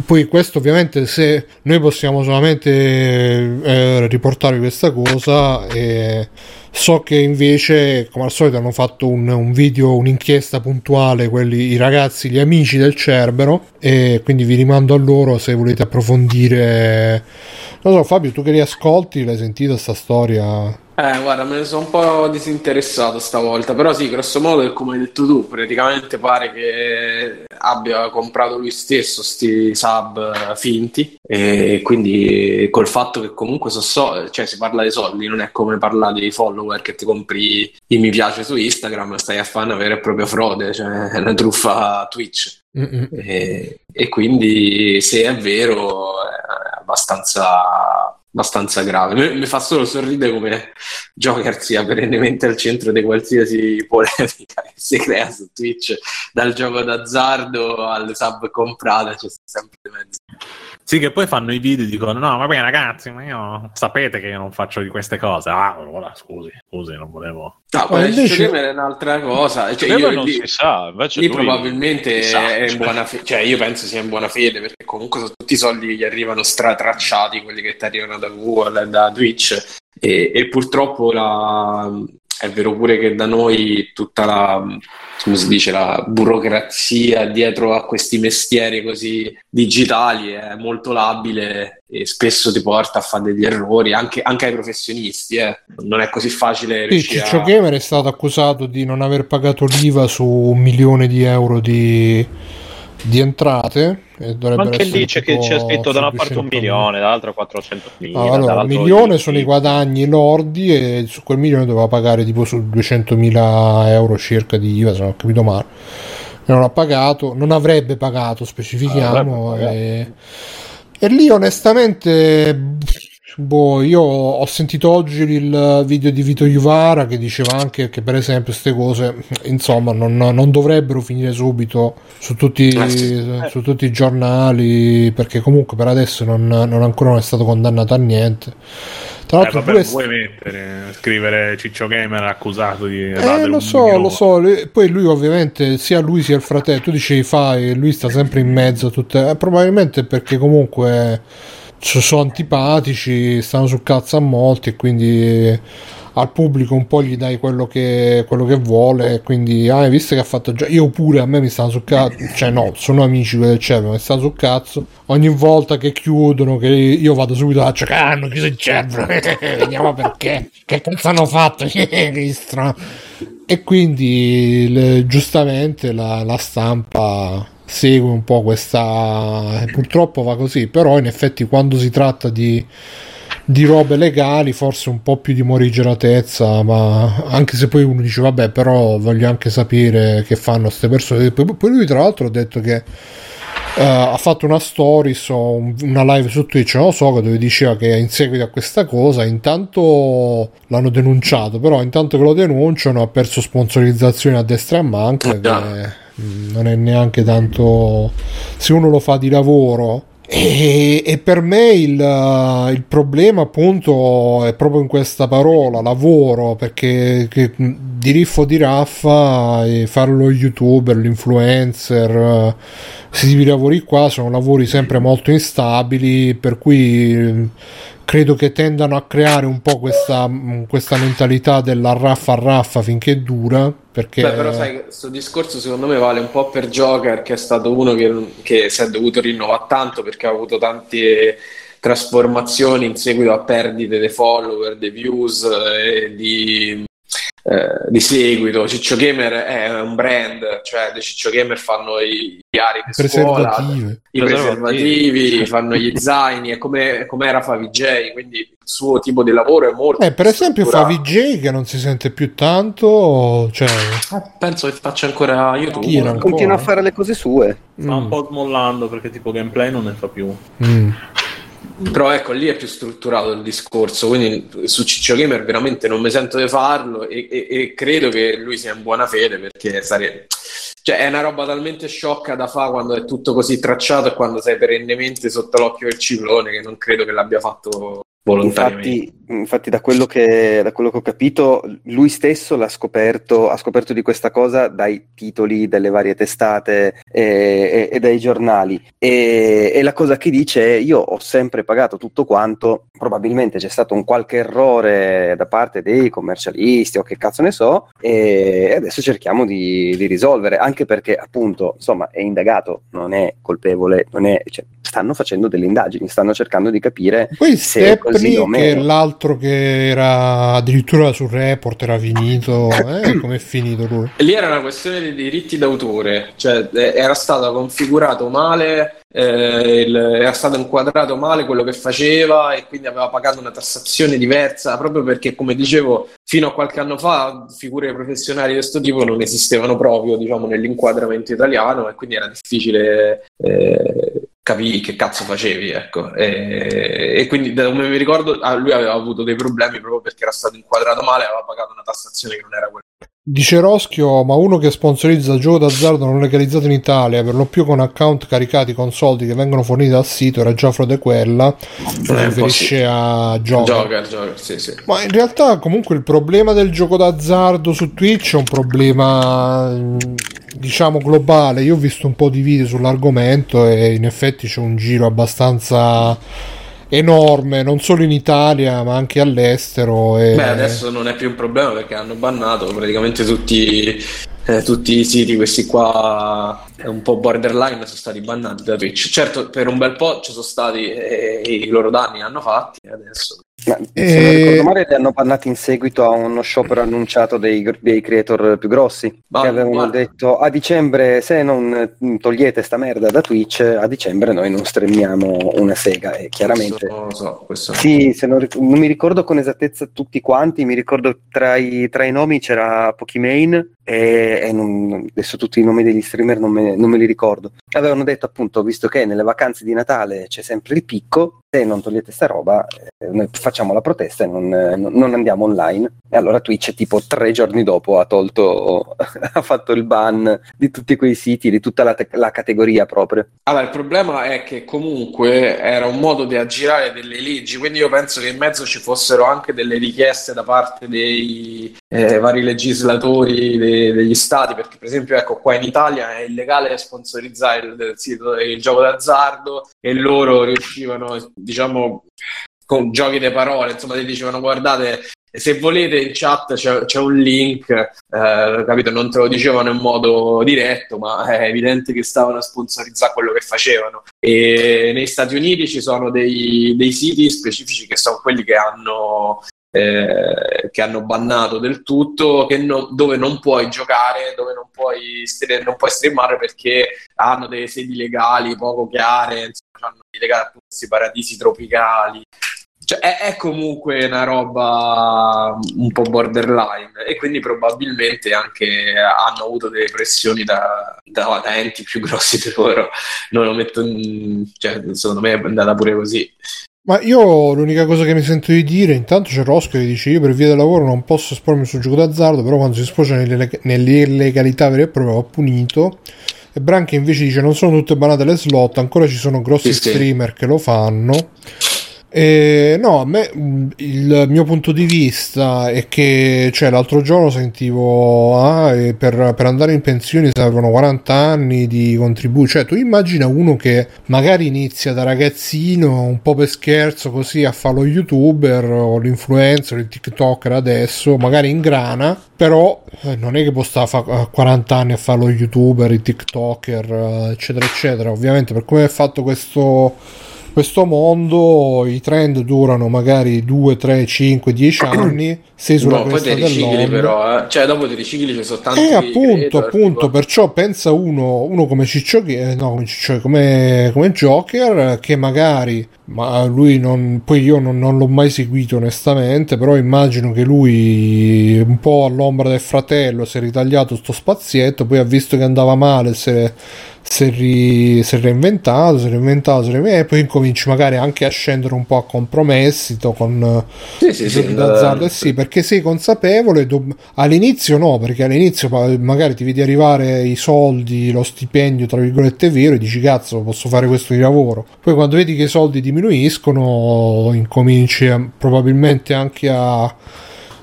poi questo ovviamente se noi possiamo solamente eh, riportare questa cosa e so che invece come al solito hanno fatto un, un video un'inchiesta puntuale quelli i ragazzi gli amici del Cerbero e quindi vi rimando a loro se volete approfondire. Non so Fabio tu che li ascolti l'hai sentita sta storia? Eh, guarda, me ne sono un po' disinteressato stavolta, però sì, grosso modo è come hai detto tu, praticamente pare che abbia comprato lui stesso sti sub finti. E quindi col fatto che comunque so, so- cioè si parla di soldi, non è come parlare dei follower che ti compri i mi piace su Instagram, stai a fare una vera e propria frode, cioè una truffa Twitch. E, e quindi se è vero è abbastanza, abbastanza grave. Mi, mi fa solo sorridere come Joker sia perennemente al centro di qualsiasi polemica che si crea su Twitch, dal gioco d'azzardo alle sub comprate, c'è sempre di mezzo. Sì, che poi fanno i video e dicono: No, va bene, ragazzi, ma io sapete che io non faccio di queste cose. Ah, allora scusi, scusi, non volevo. No, quella invece- è un'altra cosa. Cioè, io non lì- si sa, invece Lì lui probabilmente si sa, è in cioè. buona fede, cioè io penso sia in buona fede perché comunque sono tutti i soldi che gli arrivano stratracciati, quelli che ti arrivano da Google e da Twitch e, e purtroppo la- è vero pure che da noi tutta la, come si dice, la burocrazia dietro a questi mestieri così digitali è molto labile e spesso ti porta a fare degli errori anche, anche ai professionisti, eh. non è così facile Sì, riuscire Ciccio a... Gamer è stato accusato di non aver pagato l'IVA su un milione di euro di, di entrate. Ma dovrebbero anche lì c'è, che c'è scritto da una parte un 600.000. milione, dall'altra 400 mila. Ah, allora, un milione sono i guadagni lordi e su quel milione doveva pagare tipo su 200.000 euro circa di IVA, se non ho capito male. Non ha pagato, non avrebbe pagato, specifichiamo. Avrebbe pagato. e, e lì onestamente Boh, io ho sentito oggi il video di Vito Juvara che diceva anche che per esempio queste cose insomma non, non dovrebbero finire subito su tutti, Eh sì. su tutti i giornali perché comunque per adesso non, non ancora non è stato condannato a niente. Tra Eh, l'altro vabbè, pure non vuoi mettere, scrivere Ciccio Gamer accusato di Eh, lo so, lo so. Poi lui, ovviamente, sia lui sia il fratello, tu dicevi fai, lui sta sempre in mezzo a tutte. eh, probabilmente perché comunque sono antipatici, stanno sul cazzo a molti e quindi al pubblico un po' gli dai quello che, quello che vuole. Quindi, ah, hai visto che ha fatto già. Io pure a me mi stanno sul cazzo. Cioè, no, sono amici quelli del CEP, mi stanno sul cazzo. Ogni volta che chiudono, che io vado subito a giocare, hanno chiuso il CEP. Vediamo perché. Che cazzo hanno fatto? E quindi le- giustamente la, la stampa segue un po' questa. e Purtroppo va così, però in effetti quando si tratta di, di robe legali, forse un po' più di morigeratezza, ma anche se poi uno dice vabbè, però voglio anche sapere che fanno queste persone. Poi, poi lui, tra l'altro, ha detto che. eh, ha fatto una stories o un- una live su Twitch, non lo so, dove diceva che in seguito a questa cosa intanto l'hanno denunciato, però intanto che lo denunciano ha perso sponsorizzazioni a destra e a manca, Eh, mm, non è neanche tanto se uno lo fa di lavoro. E, e per me il, eh, il problema appunto è proprio in questa parola lavoro perché mh, di riffo di raffa e fare lo youtuber, l'influencer eh, questi tipi di lavori qua sono lavori sempre molto instabili per cui eh, credo che tendano a creare un po' questa, questa mentalità della raffa a raffa finché dura perché Beh, però sai, questo discorso secondo me vale un po' per Joker, che è stato uno che, che si è dovuto rinnovare tanto perché ha avuto tante trasformazioni in seguito a perdite dei follower, dei views eh, di, eh, di seguito. Ciccio Gamer è un brand, cioè dei Ciccio Gamer fanno i diari di scuola, i preservativi, fanno gli zaini, è come, come era Favij, quindi il suo tipo di lavoro è molto Eh, per esempio. Favij che non si sente più tanto, cioè, Eh, Penso che faccia ancora YouTube. Continua a fare le cose sue. Sta un mm, po' smollando perché tipo gameplay non ne fa più. mm. Però ecco, lì è più strutturato il discorso, quindi su Ciccio Gamer veramente non mi sento di farlo e, e- e credo che lui sia in buona fede perché sarebbe... Cioè, è una roba talmente sciocca da fare quando è tutto così tracciato e quando sei perennemente sotto l'occhio del ciclone che non credo che l'abbia fatto. Infatti, infatti da, quello che, da quello che ho capito, lui stesso l'ha scoperto, ha scoperto di questa cosa dai titoli delle varie testate e, e- e dai giornali. E, e la cosa che dice è: Io ho sempre pagato tutto quanto, probabilmente c'è stato un qualche errore da parte dei commercialisti o che cazzo ne so, e adesso cerchiamo di, di risolvere, anche perché appunto, insomma, è indagato, non è colpevole, non è, cioè, stanno facendo delle indagini, stanno cercando di capire Poi se è così Stepney, o che è meno. l'altro che era addirittura sul report, era finito. Eh, com'è finito lui? Lì era una questione di diritti d'autore, cioè eh, era stato configurato male, eh, il- era stato inquadrato male quello che faceva e quindi aveva pagato una tassazione diversa, proprio perché, come dicevo, fino a qualche anno fa figure professionali di questo tipo non esistevano proprio, diciamo, nell'inquadramento italiano e quindi era difficile eh, capire che cazzo facevi, ecco. E, e quindi, da come mi ricordo, lui aveva avuto dei problemi proprio perché era stato inquadrato male aveva pagato una tassazione che non era quella. Dice Roschio, ma uno che sponsorizza gioco d'azzardo non legalizzato in Italia, per lo più con account caricati con soldi che vengono forniti dal sito, era già frode quella, si riferisce a Joker. Joker, Joker, sì, sì. Ma in realtà comunque il problema del gioco d'azzardo su Twitch è un problema mm, diciamo globale. Io ho visto un po' di video sull'argomento e in effetti c'è un giro abbastanza enorme, non solo in Italia ma anche all'estero. E... Beh, adesso non è più un problema perché hanno bannato praticamente tutti, eh, tutti i siti, questi qua è un po' borderline, sono stati bannati da Twitch. Certo, per un bel po' ci sono stati e i loro danni li hanno fatti adesso Ma, se E- non ricordo male, li hanno bannati in seguito a uno sciopero annunciato dei, dei creator più grossi Ma- che avevano guarda. detto a dicembre se non mm, togliete sta merda da Twitch a dicembre noi non streamiamo una sega e chiaramente Questo so, questo sì, se non, ric- non mi ricordo con esattezza tutti quanti, mi ricordo tra i, tra i nomi c'era Pokimane e, e non- adesso tutti i nomi degli streamer non me, non me li ricordo. Avevano detto appunto, visto che nelle vacanze di Natale c'è sempre il picco, se non togliete sta roba eh, noi facciamo la protesta e non, eh, non andiamo online. E allora Twitch tipo tre giorni dopo ha tolto, ha fatto il ban di tutti quei siti, di tutta la, te- la categoria proprio. Allora, il problema è che comunque era un modo di aggirare delle leggi, quindi io penso che in mezzo ci fossero anche delle richieste da parte dei eh, vari legislatori de- degli stati, perché per esempio, ecco, qua in Italia è illegale sponsorizzare il, il il gioco d'azzardo e loro riuscivano, diciamo, con giochi di parole, insomma, ti dicevano guardate, se volete in chat c'è, c'è un link, eh, capito? Non te lo dicevano in modo diretto, ma è evidente che stavano a sponsorizzare quello che facevano. E negli Stati Uniti ci sono dei, dei siti specifici che sono quelli che hanno, eh, che hanno bannato del tutto, no- dove non puoi giocare, dove non puoi, non puoi streamare perché hanno delle sedi legali poco chiare, insomma, hanno legati a questi paradisi tropicali. Cioè, è, è comunque una roba un po' borderline e quindi probabilmente anche hanno avuto delle pressioni da, da, da enti più grossi di loro. Non lo metto in... cioè, secondo me è andata pure così. Ma io l'unica cosa che mi sento di dire, intanto c'è Rosco che dice io per via del lavoro non posso espormi sul gioco d'azzardo, però quando si sfocia nell'illegalità vera e propria va punito. E Branchi invece dice non sono tutte banate le slot, ancora ci sono grossi Sì, sì. streamer che lo fanno. E no, a me mh, il mio punto di vista è che cioè, l'altro giorno sentivo ah, per, per andare in pensione servono 40 anni di contributi. Cioè, tu immagina uno che magari inizia da ragazzino un po' per scherzo così a fare lo youtuber o l'influencer, il TikToker adesso, magari in grana, però eh, non è che può stare a 40 anni a fare lo youtuber, il TikToker, eh, eccetera, eccetera. Ovviamente, per come è fatto questo questo mondo i trend durano magari 2, 3, 5, 10 anni, sei sulla No, poi te cresta ricicli dell'onda. però, eh. cioè dopo ti ricicli ci sono tanti Eh, appunto, creator, appunto, tipo- perciò pensa uno, uno come Ciccio, che- no, come, Ciccio, come, come Joker, che magari, ma lui non, poi io non, non l'ho mai seguito onestamente, però immagino che lui, un po' all'ombra del fratello, si è ritagliato sto spazietto, poi ha visto che andava male, si è, si è ri- si è reinventato, si è reinventato, si è reinventato, e poi incominci magari anche a scendere un po' a compromessi con Sì, sì, d'azzardo. Eh sì, perché sei consapevole. dob- all'inizio no, perché all'inizio magari ti vedi arrivare i soldi, lo stipendio, tra virgolette, vero, e dici cazzo, posso fare questo di lavoro. Poi quando vedi che i soldi diminuiscono, incominci a- probabilmente anche a,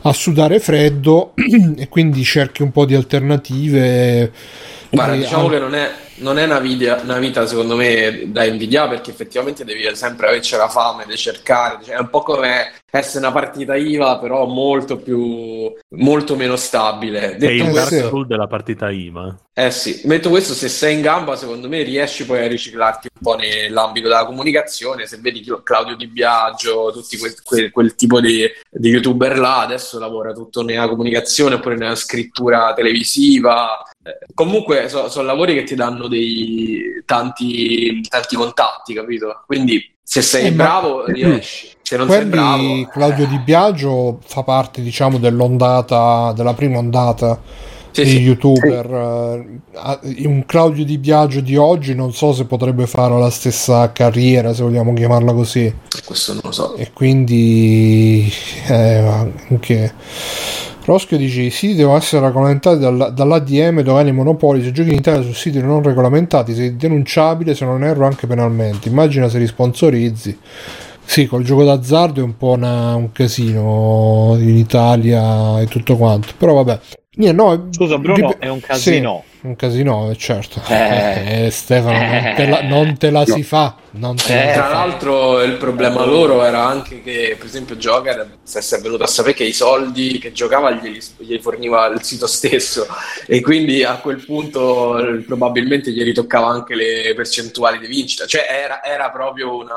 a sudare freddo e quindi cerchi un po' di alternative. Guarda, diciamo an- che non è, non è una, vita, una vita, secondo me, da invidiare perché effettivamente devi sempre averci la fame di cercare. Cioè, è un po' come essere una partita IVA, però molto più, molto meno stabile. È Detto il Eh, dark pool della partita IMA. Eh sì, detto questo, se sei in gamba, secondo me riesci poi a riciclarti un po' nell'ambito della comunicazione. Se vedi Cla- Claudio Di Biagio, tutti quel, quel- quel tipo di, di youtuber là, adesso lavora tutto nella comunicazione oppure nella scrittura televisiva. Eh, comunque sono lavori che ti danno dei tanti, tanti contatti, capito? Quindi se sei Eh, ma- bravo riesci, se non sei Quelli, bravo... Claudio eh, Di Biagio fa parte, diciamo, dell'ondata, della prima ondata sì, di sì. youtuber. Eh, ah, Un Claudio Di Biagio di oggi non so se potrebbe fare la stessa carriera, se vogliamo chiamarla così. Questo non lo so. E quindi eh, anche Roschio dice i siti devono essere regolamentati dalla- dall'ADM dove i monopoli se giochi in Italia su siti non regolamentati sei denunciabile se non erro anche penalmente. Immagina se li sponsorizzi. Sì col gioco d'azzardo è un po' una- un casino in Italia e tutto quanto. Però vabbè. Niente, no, Scusa Bruno, rip- è un casino. Un casino, certo. Eh. Eh, Stefano, non te la, non te la si fa. Non te la Eh, si Tra fa. l'altro il problema loro era anche che, per esempio, Joker, se si è venuto a sapere che i soldi che giocava glieli, glieli forniva il sito stesso e quindi a quel punto eh, probabilmente gli ritoccava anche le percentuali di vincita. Cioè era, era proprio una,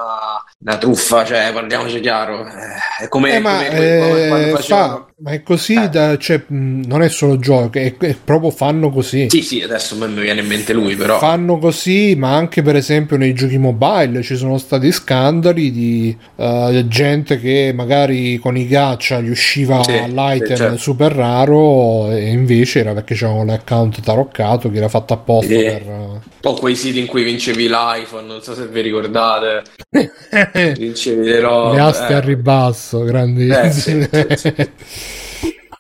una truffa, cioè parliamoci chiaro. Eh, È come, Eh, ma, come- eh, fa- ma è così, Eh. da- cioè, mh, non è solo gioco, è, è proprio fanno così. Sì, sì, adesso mi viene in mente lui, però... Fanno così, ma anche per esempio nei giochi mobile ci sono stati scandali di eh, gente che magari con i gacha gli usciva Sì, l'item certo. super raro e invece era perché c'avevano l'account taroccato che era fatto apposta Sì. per... O quei siti in cui vincevi l'iPhone, non so se vi ricordate, eh, vincevi le robe. le aste eh. a ribasso, grandi. Eh, sì,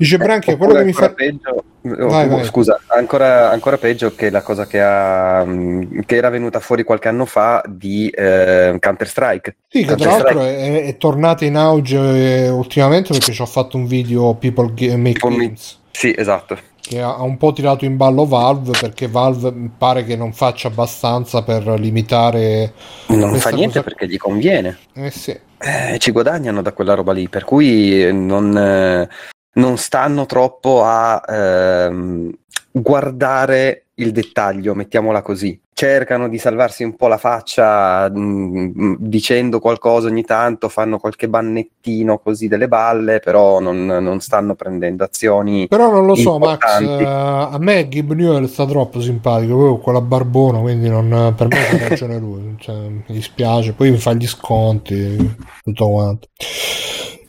Dice Branchia, quello Oppure che mi fa... peggio, Vai, oh, vai. scusa, ancora, ancora peggio che la cosa che, ha, mh, che era venuta fuori qualche anno fa di eh, Counter-Strike. Sì, che tra l'altro è, è tornata in auge eh, ultimamente perché ci ho fatto un video People Ga- Make People Games Sì, esatto. che ha un po' tirato in ballo Valve perché Valve mi pare che non faccia abbastanza per limitare Non fa niente cosa- perché gli conviene. Eh sì. Eh, ci guadagnano da quella roba lì, per cui eh, non, eh, non stanno troppo a ehm, guardare il dettaglio, mettiamola così. Cercano di salvarsi un po' la faccia mh, dicendo qualcosa ogni tanto, fanno qualche bannettino così delle balle, però non, non stanno prendendo azioni. Però non lo so, Max, eh, a me Gib Newell sta troppo simpatico, poi con quella barbona, quindi non, per me ha ragione lui, cioè, mi dispiace, poi mi fa gli sconti, tutto quanto.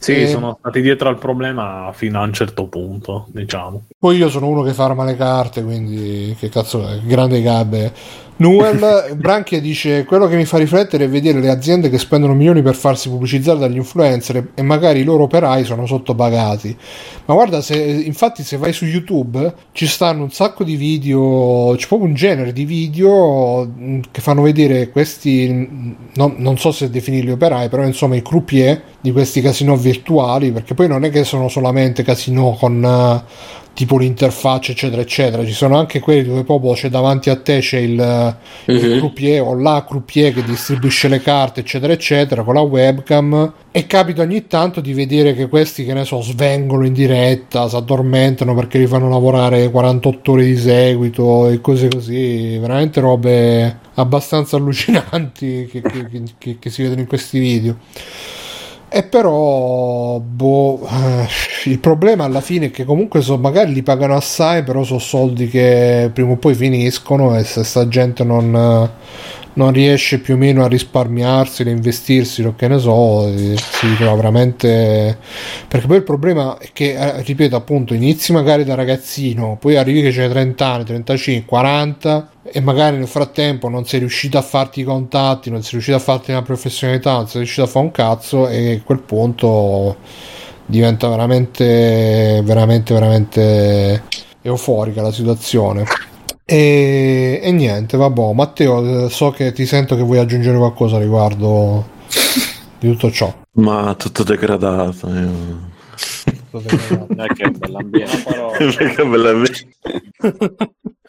Sì, Eh, sono stati dietro al problema fino a un certo punto, diciamo. Poi io sono uno che farma le carte, quindi che cazzo è? Grande Gabe. Newell Branchia dice: Quello che mi fa riflettere è vedere le aziende che spendono milioni per farsi pubblicizzare dagli influencer e magari i loro operai sono sottopagati. Ma guarda, se, infatti, se vai su YouTube ci stanno un sacco di video, c'è proprio un genere di video mh, che fanno vedere questi, mh, non, non so se definirli operai, però insomma i croupier di questi casinò virtuali, perché poi non è che sono solamente casinò con eh, tipo l'interfaccia eccetera eccetera. Ci sono anche quelli dove proprio c'è davanti a te c'è il, il Mhm. croupier o la croupier che distribuisce le carte eccetera eccetera con la webcam. E capita ogni tanto di vedere che questi che ne so svengono in diretta si addormentano perché li fanno lavorare 48 ore di seguito e cose così. Veramente robe abbastanza allucinanti che, che- che- che- che si vedono in questi video. E però, boh, eh, il problema alla fine è che comunque so, magari li pagano assai, però sono soldi che prima o poi finiscono e se sta gente non, non riesce più o meno a risparmiarsi, a investirsi, o che ne so, eh, si trova veramente... Perché poi il problema è che, eh, ripeto appunto, inizi magari da ragazzino, poi arrivi che c'hai 30 anni, 35, 40 e magari nel frattempo non sei riuscito a farti i contatti, non sei riuscito a farti una professionalità, non sei riuscito a fare un cazzo e a quel punto diventa veramente, veramente, veramente euforica la situazione. E, e niente, vabbè, Matteo, eh, so che ti sento che vuoi aggiungere qualcosa riguardo di tutto ciò. Ma tutto degradato. Io... Non è che è un bell'ambiente. Che bella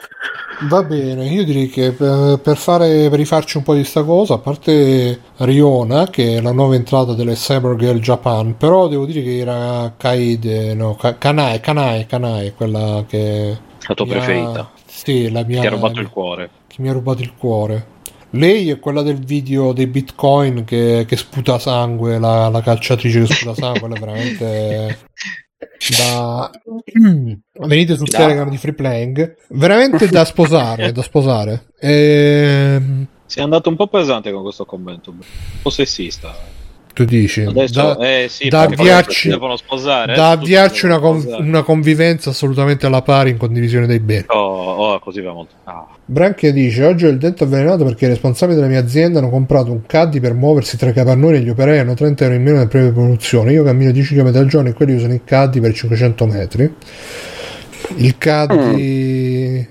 Va bene, io direi che per, fare, per rifarci un po' di sta cosa, a parte Riona, che è la nuova entrata delle Cybergirl Japan, però devo dire che era Kaide, no, Ka- Kanae, Kanae, Kanae, quella che... La tua mi ha- preferita. Sì, la mia... Ti ha rubato il cuore. che mi ha rubato il cuore. Lei è quella del video dei bitcoin che, che sputa sangue, la, la calciatrice che sputa sangue, quella veramente da... Venite sul Telegram di Free Playing, veramente da sposare, da sposare. Ehm, Sei andato un po' pesante con questo commento. Un po' sessista. Tu dici, Adesso, da, eh, sì, da avviarci- sposare. da adesso tutti avviarci una, devono con- sposare. una convivenza assolutamente alla pari in condivisione dei beni. Oh, oh, così va molto. Ah. Branchia dice: Oggi ho il dente avvelenato perché i responsabili della mia azienda hanno comprato un caddy per muoversi tra i capannoni e gli operai hanno 30 euro in meno nel premio di produzione. Io cammino 10 km al giorno e quelli usano il caddy per 500 metri. Il caddy.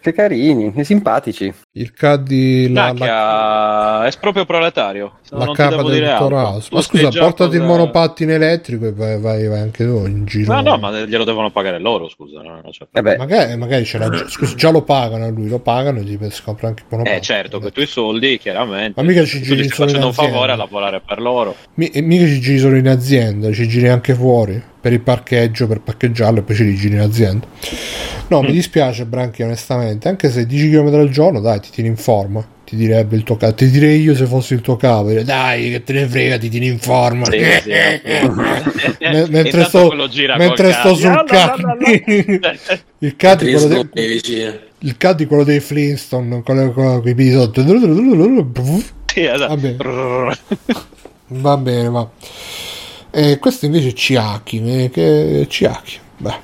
Che carini, che simpatici. Il caddy la, la, Cacchia, è proprio proletario. la non capa del. Toraso. Ma scusa, portati il con- monopattino elettrico e vai, vai, vai anche tu in giro. Ma no, ma glielo devono pagare loro, scusa. no, no, cioè- Vabbè, Magari, magari ce l'ha già, scusa, già lo pagano a lui, lo pagano e gli si compra anche il monopattino. Eh certo, con i tuoi soldi, chiaramente. Ma mica ci giri solo in facendo un azienda. favore a lavorare per loro. Mi- e mica ci giri solo in azienda, ci giri anche fuori per il parcheggio, per parcheggiarlo e poi ci rigiri in azienda. No, Mm. mi dispiace Branchi onestamente, anche se 10 km al giorno, dai, ti tieni in forma. Ti direbbe il tuo capo, ti direi io se fossi il tuo capo, direi, dai, che te ne frega, ti tieni in forma. Sì, sì. Me- mentre sto, mentre sto sul cazzo. cazzo, il caddy quello, Trisco de- nei vicini. il caddy quello dei Flintstone con, le, con piedi sotto. Sì, esatto. Vabbè. Va bene, va. E questo invece è Ciaki. eh, Che Ciaki. Beh,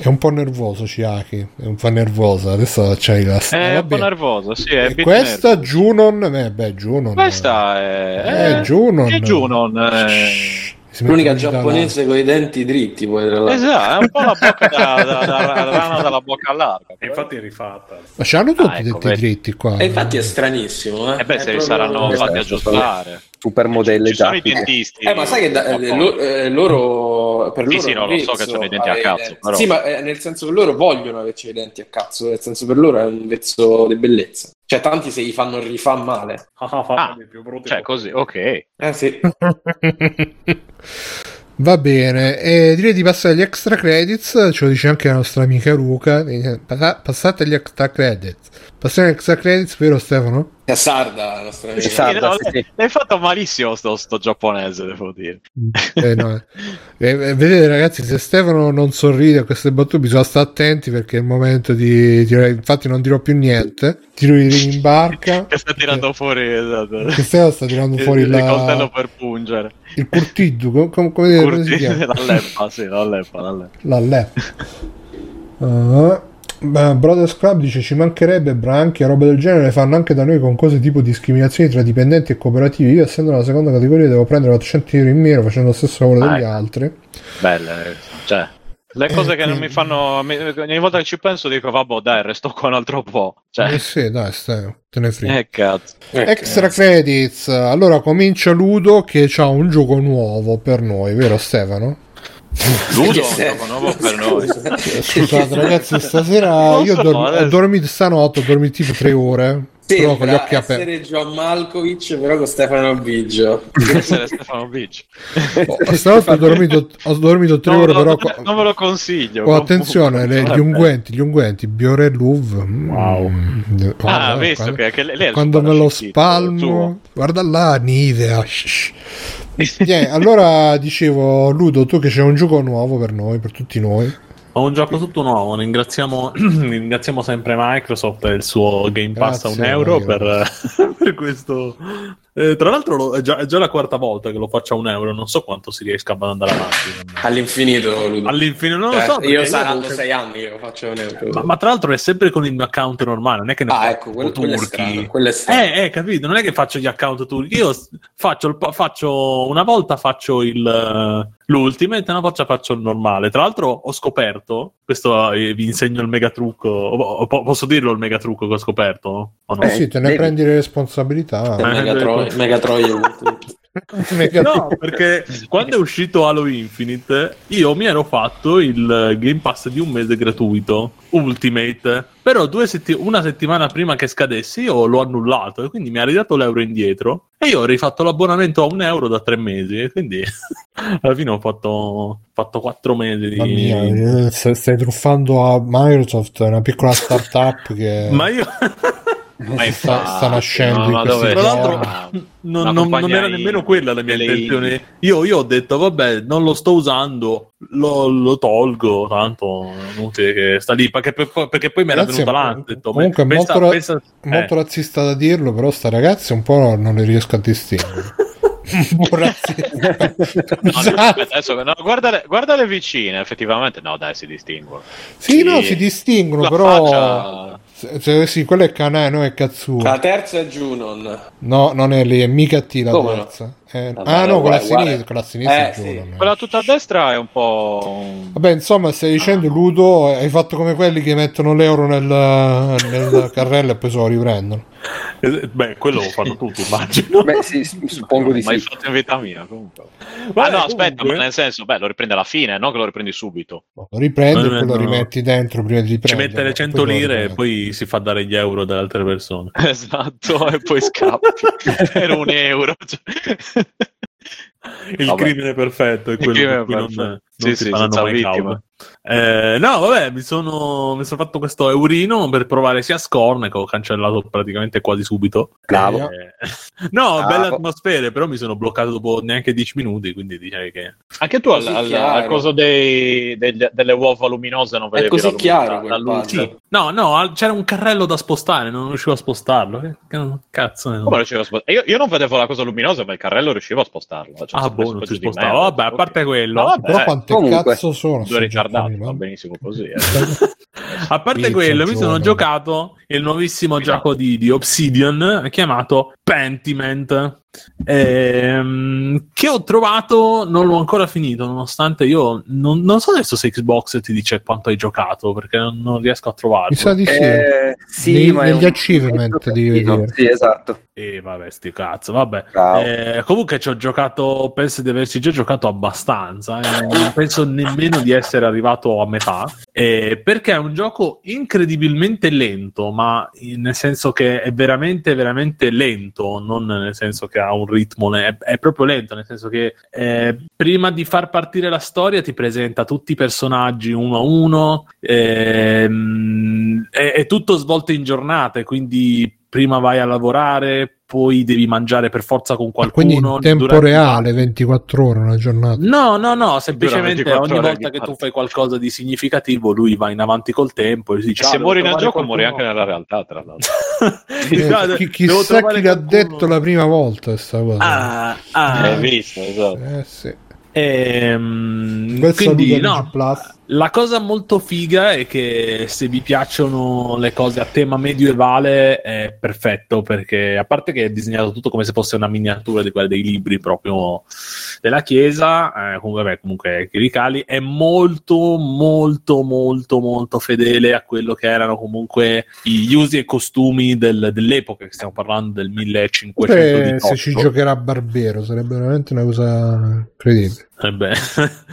è un po' nervoso Ciaki. È un po' nervosa. Adesso c'hai la È un po' nervoso, sì. È E questa nervoso. Junon. Eh, beh, Junon. Questa è. Eh, Junon. Che Junon? eh. Shh, si mette L'unica giapponese con i denti dritti, poi tra l'altro. Esatto, è un po' la bocca da, da, da- da rana dalla bocca larga. E infatti è rifatta. Ma c'hanno tutti Ah, i ecco, denti vedi. dritti qua. E infatti è stranissimo, eh. E beh, È se li saranno fatti aggiustare. Supermodelle Ci sono i dentisti. Eh, ma sai che da- eh, lo- eh, loro per Sì, loro sì, no, lo so che c'hanno i denti a avere- cazzo, però. Sì, ma eh, nel senso che loro vogliono averci i denti a cazzo, nel senso per loro è un vezzo di bellezza. Cioè, tanti se gli fanno rifà male. Ah, fa Ah, dei più brutti. Cioè, così, ok. Eh sì. Va bene, e direi di passare agli extra credits, ce lo dice anche la nostra amica Luca. eh, passa- Passate agli extra credits. Passiamo agli extra credits, vero Stefano? È sarda la nostra amica. Sarda, no, sì, sì. L'hai fatto malissimo sto, sto giapponese, devo dire. Eh, no, eh. Eh, eh, vedete ragazzi, se Stefano non sorride a queste battute bisogna stare attenti perché è il momento di tirare, infatti non dirò più niente, tiro i ring in barca. Che sta tirando fuori esatto. Che Stefano sta tirando il, fuori il coltello la, per pungere. il curtiddu, com- com- come, come si Curti- chiama? la leppa, sì, la leppa, la leppa. La. Ah, Brothers Club dice ci mancherebbe branchi e robe del genere le fanno anche da noi con cose tipo discriminazioni tra dipendenti e cooperativi io essendo nella seconda categoria devo prendere 800 euro in meno facendo lo stesso lavoro Ah, degli ecco. altri Belle, cioè, le cose Eh, che non quindi- mi fanno. Ogni volta che ci penso dico, vabbè, dai, resto qua un altro po'. eh Cioè, sì dai stai, te ne frega eh, cazzo. extra credits allora comincia Ludo che ha un gioco nuovo per noi vero Stefano? Ludo, Che un gioco nuovo per noi. scusate ragazzi stasera io so, dor- ho dormito stanotte ho dormito tipo tre ore però con gli occhi aperti essere John Malkovich, però con Stefano Biggio. Essere Stefano Beach. Oh, stanotte ho dormito, ho dormito tre Non, ore lo- però non, non ve lo consiglio. Oh, attenzione, le- gli unguenti, gli unguenti, Biore Louvre. Wow. Mm, guarda, Ah, visto quando, che, che lei è quando me lo spalmo, guarda là, Nivea. shh, Niente, allora dicevo, Ludo, tu che c'è un gioco nuovo per noi, per tutti noi. Ho un gioco tutto nuovo, ringraziamo, ringraziamo sempre Microsoft e il suo Game Pass a un euro per, per questo. Eh, tra l'altro è già, è già la quarta volta che lo faccio a un euro, non so quanto si riesca a andare avanti. All'infinito, Ludo. All'infinito, non lo Eh, so. io saranno io- sei anni che lo faccio un euro. Ma, ma tra l'altro è sempre con il mio account normale, non è che ne ah, faccio ecco, quello, quello è turchi. strano. Quello è strano. Eh, eh, capito, non è che faccio gli account turchi, io faccio, il, faccio una volta faccio il, l'ultimate, una volta faccio il normale. Tra l'altro ho scoperto, questo eh, vi insegno il megatrucco, o- o- po- posso dirlo il megatrucco che ho scoperto? O no? Eh sì, te ne devi. prendi le responsabilità. Eh, Megatro- ecco. Megatroia. Mega- No, perché quando è uscito Halo Infinite, io mi ero fatto il Game Pass di un mese gratuito, Ultimate. Però due setti- una settimana prima che scadesse, io l'ho annullato e quindi mi ha ridato l'euro indietro. E io ho rifatto l'abbonamento a un euro da tre mesi. E quindi alla fine ho fatto, fatto quattro mesi di. Mamma mia, eh, stai stai truffando a Microsoft, è una piccola startup che Ma io. Ma sta, infatti, sta nascendo no, in ma dove- Tra l'altro, giorni. non, non- non era nemmeno quella la mia intenzione. Io, io ho detto, vabbè, non lo sto usando, lo, lo tolgo. Tanto è inutile che sta lì. Perché, perché poi mi era venuta detto, comunque è pensa- molto ra- pensa- eh. molto razzista da dirlo, però sta ragazza un po' non le riesco a distinguere. un po' razzista. No, aspetta, adesso, no, guardale, guardale vicine, effettivamente. No, dai, si distinguono. Sì, no, si distinguono, però faccia- Se- sì, quello è Kanai, no è Katsuo. La terza è Junon. No, non è lì, è Mikati la Come no? terza. Eh, Vabbè, ah no, quella a sinistra, quella a sinistra Eh, è sì. Junon, eh. Quella tutta a destra è un po'. Vabbè, insomma, stai dicendo Ludo, hai fatto come quelli che mettono l'euro nel, nel carrello e poi se lo riprendono. Eh, Beh, quello lo fanno tutti, immagino. Beh, sì, suppongo di sì. fatto in vita mia comunque. Vabbè, ah no, aspetta, comunque- ma nel senso, beh, lo riprendi alla fine, non che lo riprendi subito. Lo riprendi e poi lo rimetti dentro prima di Ci riprenderlo. mette le e 100 poi lo lire e poi si fa dare gli euro dalle altre persone. Esatto, e poi scappi per un euro. cioè. Il Vabbè. crimine perfetto è quello cui non, non Sì, si sì, senza cause. Eh, no, vabbè, mi sono, mi sono fatto questo eurino per provare sia Scorn che ho cancellato praticamente quasi subito. Bravo. Eh, no, Bravo. belle atmosfere, però mi sono bloccato dopo neanche 10 minuti, quindi direi che... Anche tu al, Così al, al coso dei, degli- delle uova luminose non È vedevi così la luminosità chiaro da luce. No, no, al- c'era un carrello da spostare, non riuscivo a spostarlo. Che, che cazzo ne Come riuscivo a spostare? Io, io non vedevo la cosa luminosa, ma il carrello riuscivo a spostarlo. Cioè, Ah, boh, non si spostava. Vabbè, a parte quello, No, vabbè, Però quante Comunque, cazzo sono? due sti giochi, va no? benissimo così. eh. A parte quello, mi sono giocato il nuovissimo gioco di, di Obsidian chiamato Pentiment. Ehm, che ho trovato, non l'ho ancora finito, nonostante io non, non so adesso se Xbox ti dice quanto hai giocato perché non, non riesco a trovarlo. Mi sa di sì. Eh, sì, Nei- ma è negli un- achievement devi vedere. Sì, esatto. E vabbè, sti cazzo, vabbè. Eh, comunque ci ho giocato, penso di averci già giocato abbastanza, eh, non penso nemmeno di essere arrivato a metà, eh, perché è un gioco incredibilmente lento, ma nel senso che è veramente, veramente lento, non nel senso che ha un ritmo, è, è proprio lento, nel senso che eh, prima di far partire la storia ti presenta tutti i personaggi uno a uno, ehm, è, è tutto svolto in giornate, quindi prima vai a lavorare, poi devi mangiare per forza con Ah, Quindi qualcuno. in tempo durante- reale, 24 ore una giornata. No, no, no, semplicemente 24 ogni volta che tu parte. fai qualcosa di significativo, lui va in avanti col tempo e si dice E "Ah, se devo muori nel gioco, muori anche qualcuno". nella realtà, tra l'altro. "Ah, Eh, chi- chissà chi l'ha qualcuno". detto la prima volta questa cosa. Ah, ah. Hai visto, esatto. Eh sì. Ehm, quindi no, Plus. La cosa molto figa è che se vi piacciono le cose a tema medievale è perfetto perché a parte che è disegnato tutto come se fosse una miniatura di quelle dei libri proprio della chiesa, eh, comunque, vabbè, comunque clericali, è molto molto molto molto fedele a quello che erano comunque gli usi e costumi del- dell'epoca, che stiamo parlando del Pure 1518. se ci giocherà Barbero sarebbe veramente una cosa incredibile. Eh beh.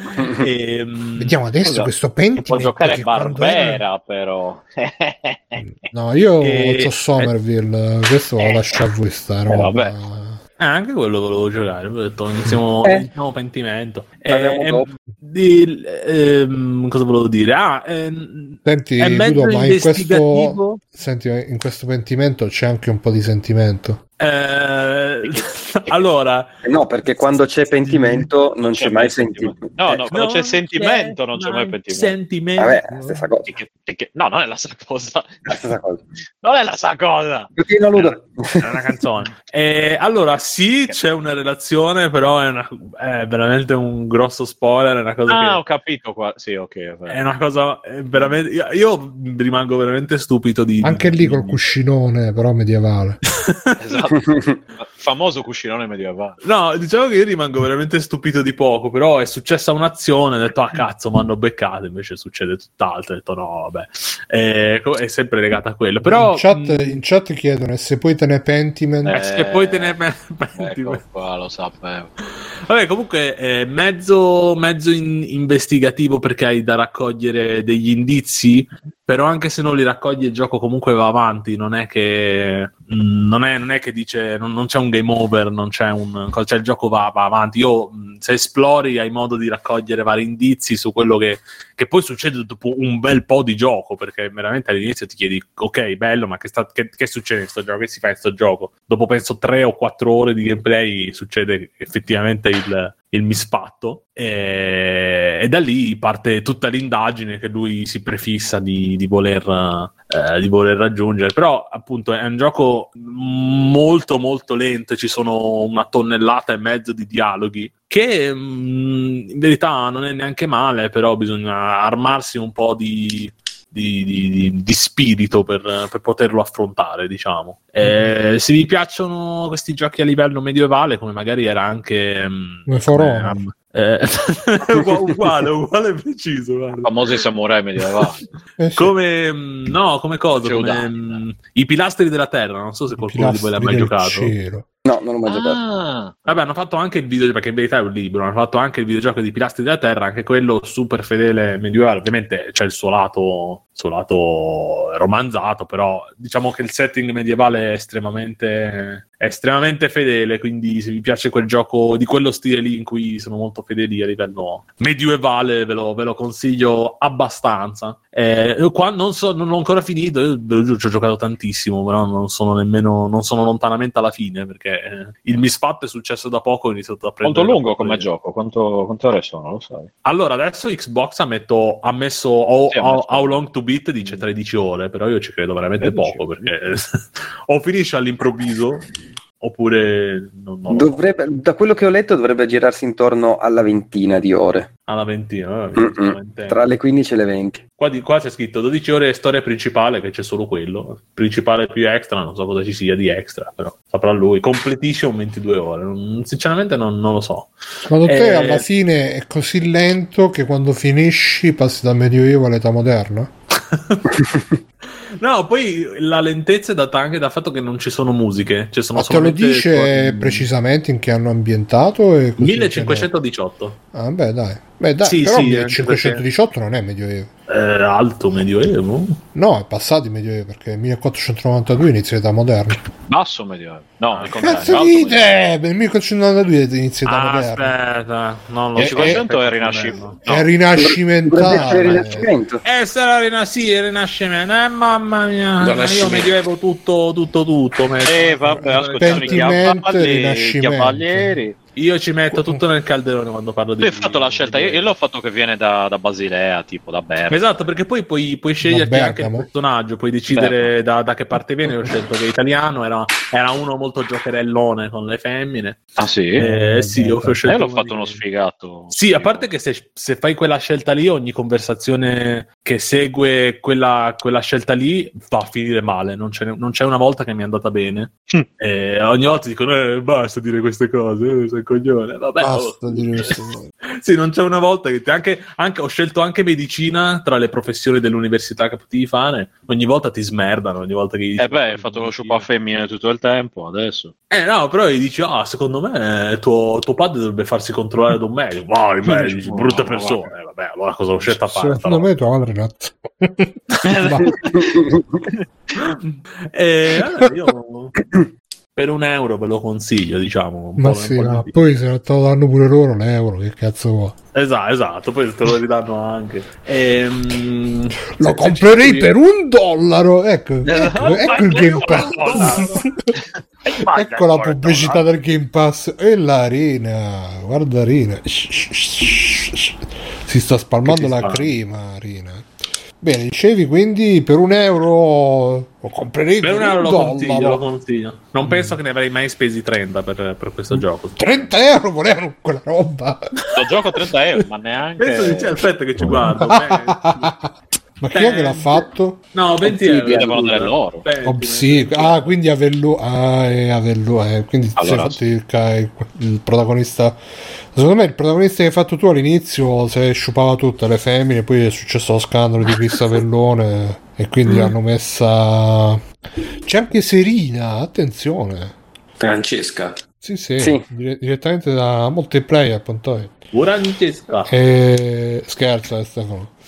Ehm, Vediamo adesso Scusa, questo Si può Pentiment giocare quando era- Barbera, però. No, io E- ho Somerville, questo lo lascio a voi sta roba. vabbè. Eh, anche quello volevo giocare. Ho detto, iniziamo, Eh. iniziamo pentimento. Eh, dopo. di- ehm, cosa volevo dire? Ah, ehm, Senti, Ludo, ma in questo, senti, in questo pentimento c'è anche un po' di sentimento. Eh, allora, Eh No, perché quando c'è pentimento non c'è mai sentimento. sentimento. No, no, eh, quando c'è sentimento non c'è mai pentimento. sentimento. Vabbè, è la stessa cosa. Che- che- No, non è la stessa cosa. La stessa cosa. Non è la stessa cosa. È una canzone. Eh, allora, sì, c'è una relazione, però è, una- è veramente un grosso spoiler. È una cosa Ah, che ho capito qua. Sì, ok. vabbè. è una cosa è veramente. Io, io rimango veramente stupito di. Anche lì col cuscinone, però medievale. Esatto. Famoso cuscinone medievale. No, diciamo che io rimango veramente stupito di poco, però è successa un'azione, ho detto, ah cazzo, mi hanno beccato, invece succede tutt'altro, ho detto no, vabbè, Eh, co- è sempre legata a quello, però... in, chat, mh, in chat chiedono e se poi te ne pentiment. eh, se poi te ne Ecco qua, lo sapevo. Vabbè, comunque è mezzo, mezzo in- investigativo perché hai da raccogliere degli indizi, però anche se non li raccogli il gioco comunque va avanti, non è che, mh, non è, non è che dice non, non c'è un game over, non c'è un... cioè il gioco va, va avanti. Io mh, se esplori hai modo di raccogliere vari indizi su quello che, che poi succede dopo un bel po' di gioco, perché veramente all'inizio ti chiedi, ok, bello, ma che, sta- che- che succede in questo gioco? Che si fa in questo gioco? Dopo penso tre o quattro ore di gameplay succede effettivamente il, il misfatto e, e da lì parte tutta l'indagine che lui si prefissa di, di voler, eh, di voler raggiungere. Però appunto è un gioco molto molto lento, ci sono una tonnellata e mezzo di dialoghi che mh, in verità non è neanche male, però bisogna armarsi un po' di di- di- di- spirito per, per poterlo affrontare, diciamo. Eh, se vi piacciono questi giochi a livello medievale, come magari era anche... mm, Come For come, Honor. Eh, uguale, uguale preciso. guarda. famosi samurai medievali. Eh sì, Come, mm, no, come cosa? Come, mm, I pilastri della terra. Non so se qualcuno di voi l'ha mai giocato. cielo. No, non l'ho mai giocato. Ah, Vabbè, hanno fatto anche il video, perché in verità è un libro, hanno fatto anche il videogioco di Pilastri della Terra, anche quello super fedele medievale. Ovviamente c'è il suo lato, il suo lato romanzato, però diciamo che il setting medievale è estremamente, è estremamente fedele, quindi se vi piace quel gioco di quello stile lì in cui sono molto fedeli a livello medievale, ve lo, ve lo consiglio abbastanza. Eh, qua non, so, non l'ho ancora finito, io ci ho giocato tantissimo, però non sono nemmeno, non sono lontanamente alla fine, perché eh, il misfatto è successo da poco, ho iniziato a prendere... quanto lungo come gioco? Quanto, quante ore sono? Lo sai? Allora, adesso Xbox ha, metto- ha messo how, Sì, how- how long to beat dice 13 ore, però io ci credo veramente 13 poco, perché o finisce all'improvviso, oppure non, non Dovrebbe- da quello che ho letto dovrebbe girarsi intorno alla ventina di ore, alla ventina. eh, tra le 15 e le 20. Qua, di- qua c'è scritto 12 ore storia principale, che c'è solo quello. Principale più extra, non so cosa ci sia di extra, però saprà lui. Completion 22 ore. Non- sinceramente non, non lo so. Secondo te Eh, alla fine è così lento che quando finisci passi dal medioevo all'età moderna? no, poi la lentezza è data anche dal fatto che non ci sono musiche. Ci sono Ma te lo dice suoni- precisamente in che hanno ambientato? E così 1518. Ah, beh, dai. Beh, dai, Sì, però sì, 1518 non è medioevo. Eh, alto medioevo? No, è passato il medioevo perché 1492 inizia l'età moderna. Basso medioevo? No, al contrario. Cazzo dite! medioevo. Nel 1492 inizia l'età Ah, moderna. aspetta, non lo Il so. 500 è il Aspetta, rinascimento. È No. Il rinascimentale. Rinascimento. Eh, sarà rina- sì, il rinascimento. Eh, mamma mia, io medioevo tutto, tutto, tutto. Eh, vabbè, cavalli, rinascimento. cavalieri. Io ci metto tutto nel calderone quando parlo di Tu hai fatto la scelta, io, io l'ho fatto che viene da, da Basilea, tipo da Berna. Esatto, perché poi puoi, puoi sceglierti anche il Bergamo. personaggio, puoi decidere da, da che parte viene. Io ho scelto che è italiano, era, era uno molto giocherellone con le femmine. Ah sì? Eh, sì, io ho Eh, scelto l'ho uno fatto di- uno sfigato. Sì, a parte che se, se fai quella scelta lì, ogni conversazione che segue quella, quella scelta lì va a finire male. Non c'è, non c'è una volta che mi è andata bene. Mm. E ogni volta dicono: eh, basta dire queste cose, eh, sei un coglione. Vabbè, Basta oh. dire queste cose. Sì, non c'è una volta che ti- anche, anche- ho scelto anche medicina tra le professioni dell'università che potevi fare. Ogni volta ti smerdano. Ogni volta che gli dici- Eh beh, hai fatto lo sciupa femmine tutto il tempo, adesso. Eh no, però gli dici: Ah, secondo me tuo, tuo padre dovrebbe farsi controllare da un medico. Ma i medici, persone. Eh, vabbè, allora cosa ho scelto a fare? Secondo me tua madre è nata. Eh, io per un euro ve lo consiglio, diciamo. un Ma po'- sì, no, di- poi se te lo danno pure loro l'euro, che cazzo vuoi? Esatto, esatto, poi te lo ridanno anche. Ehm, Lo se- comprerei se- per un dollaro. Ecco, ecco, Esatto. ecco il Game Pass. ecco la pubblicità del Game Pass. E l'arena, guarda Rina. Si sta spalmando la spalma. crema, Rina. Bene, dicevi quindi per un euro lo comprerei Per un euro lo consiglio, lo consiglio. Non penso che ne avrei mai spesi 30 per, per questo gioco. 30 euro volevano quella roba. Sto gioco 30 euro, ma neanche... Penso che c'è aspetta che ci guardo. Ma chi è che l'ha fatto? No, 20 Obsidian. Devono dare loro. 20, sì. Ah, quindi Avello. Ah, è Avello. Eh. Quindi Allora, sei fatto il, il- protagonista. Secondo me il protagonista che hai fatto tu all'inizio se sciupava tutte le femmine, poi è successo lo scandalo di Chris Avellone e quindi l'hanno messa. C'è anche Serina, attenzione. Francesca. Sì, sì, Sì. dire- direttamente da multiplayer.it. Francesca. E... Scherzo, eh, Stefano.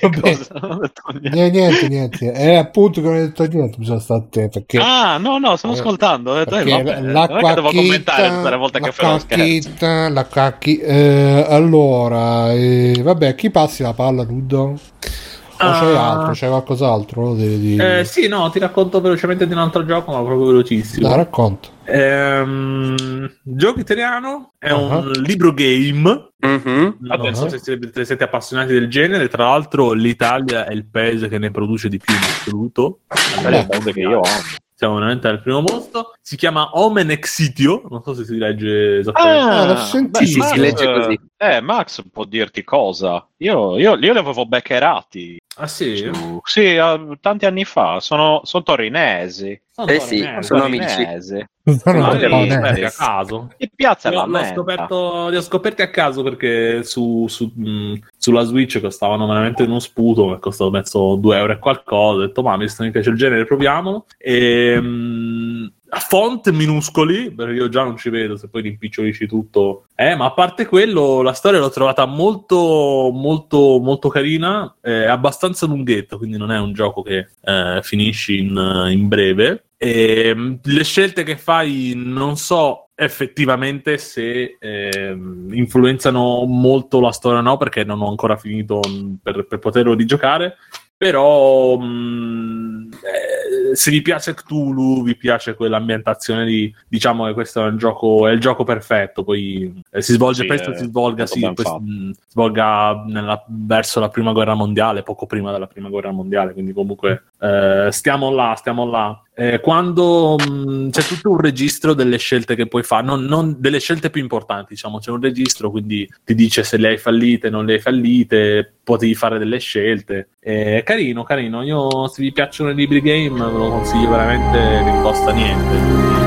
Vabbè. Cosa? Ho detto niente. Niente, niente, niente. È appunto che non hai detto niente, bisogna stare attenti perché... Ah, no, no, stavo Eh, ascoltando. Ho eh, perché vabbè, la non è che devo commentare volte la che lo scherzo. la cacchi. eh, allora, eh, vabbè, chi passi la palla, Ludo? O c'è Ah. altro? C'è qualcos'altro? Di, di... Eh, sì, no, ti racconto velocemente di un altro gioco, ma proprio velocissimo. Dai, racconta. Ehm, gioco italiano è Ah. un libro game. Mhm. Non so Ah. se siete, siete appassionati del genere. Tra l'altro, l'Italia è il paese che ne produce di più in assoluto. Quelle bombe che io amo. Siamo veramente al primo posto. si chiama Omen Exitio, non so se si legge esattamente. Ah, l'ho beh, sentito. Sì, si legge eh, così. Eh, Max può dirti cosa. Io, io, io li avevo beccherati. Ah, sì? su- sì, eh, tanti anni fa. Sono, sono torinesi. Sono Eh sì, torinesi. sono amici. Sono Ah, Torinesi. a caso. Di piazza Li la ho, li ho scoperto, li ho scoperti a caso perché su, su, mh, sulla Switch costavano veramente uno sputo, mi costavo penso 2 euro e qualcosa. Ho detto, ma visto che mi piace il genere, proviamolo. E, mh, font minuscoli, perché io già non ci vedo se poi rimpicciolisci tutto. Eh, ma a parte quello, la storia l'ho trovata molto, molto, molto carina, è abbastanza lunghetta, quindi non è un gioco che eh, finisci in, in breve. E, mh, le scelte che fai non so effettivamente se ehm, influenzano molto la storia o no, perché non ho ancora finito mh, per, per poterlo rigiocare. Però mh, eh, se vi piace Cthulhu, vi piace quell'ambientazione di diciamo che questo è gioco, è il gioco perfetto. Poi eh, si svolge, Sì, penso è si svolga, sì, quest- mh, svolga nella- verso la prima guerra mondiale, poco prima della prima guerra mondiale. Quindi, comunque, eh, stiamo là, stiamo là. Eh, quando mh, c'è tutto un registro delle scelte che puoi fare, non, non delle scelte più importanti, diciamo, c'è un registro, quindi ti dice se le hai fallite, non le hai fallite, potevi fare delle scelte. È carino, carino. Io, se vi piacciono i libri game, ve lo consiglio veramente, non costa niente.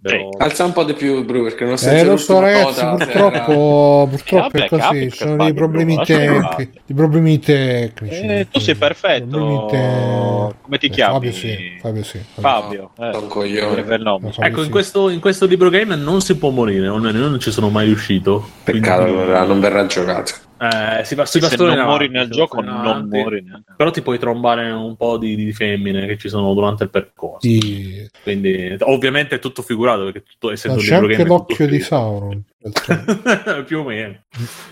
Però- Alza un po' di più, Bru, perché non Eh, sento lo so, ragazzi, purtroppo, purtroppo Vabbè, è così. capita sono dei problemi tecnici. Dei problemi tecnici. Eh, tu sei perfetto. Te- Come ti Eh, chiami? Fabio sì, Fabio sì. Fabio. era Eh. Fabio Ecco, sì. in questo, in questo libro game non si può morire, almeno io non ci sono mai riuscito. Peccato, Quindi- allora non verrà giocato. Eh, si va, si va Se solo non in muori avanti, nel gioco, non muori neanche. Però ti puoi trombare un po' di, di femmine che ci sono durante il percorso. Sì. Quindi, ovviamente è tutto figurato perché tutto Ma essendo un c'è anche l'occhio di. Sauron. più o meno.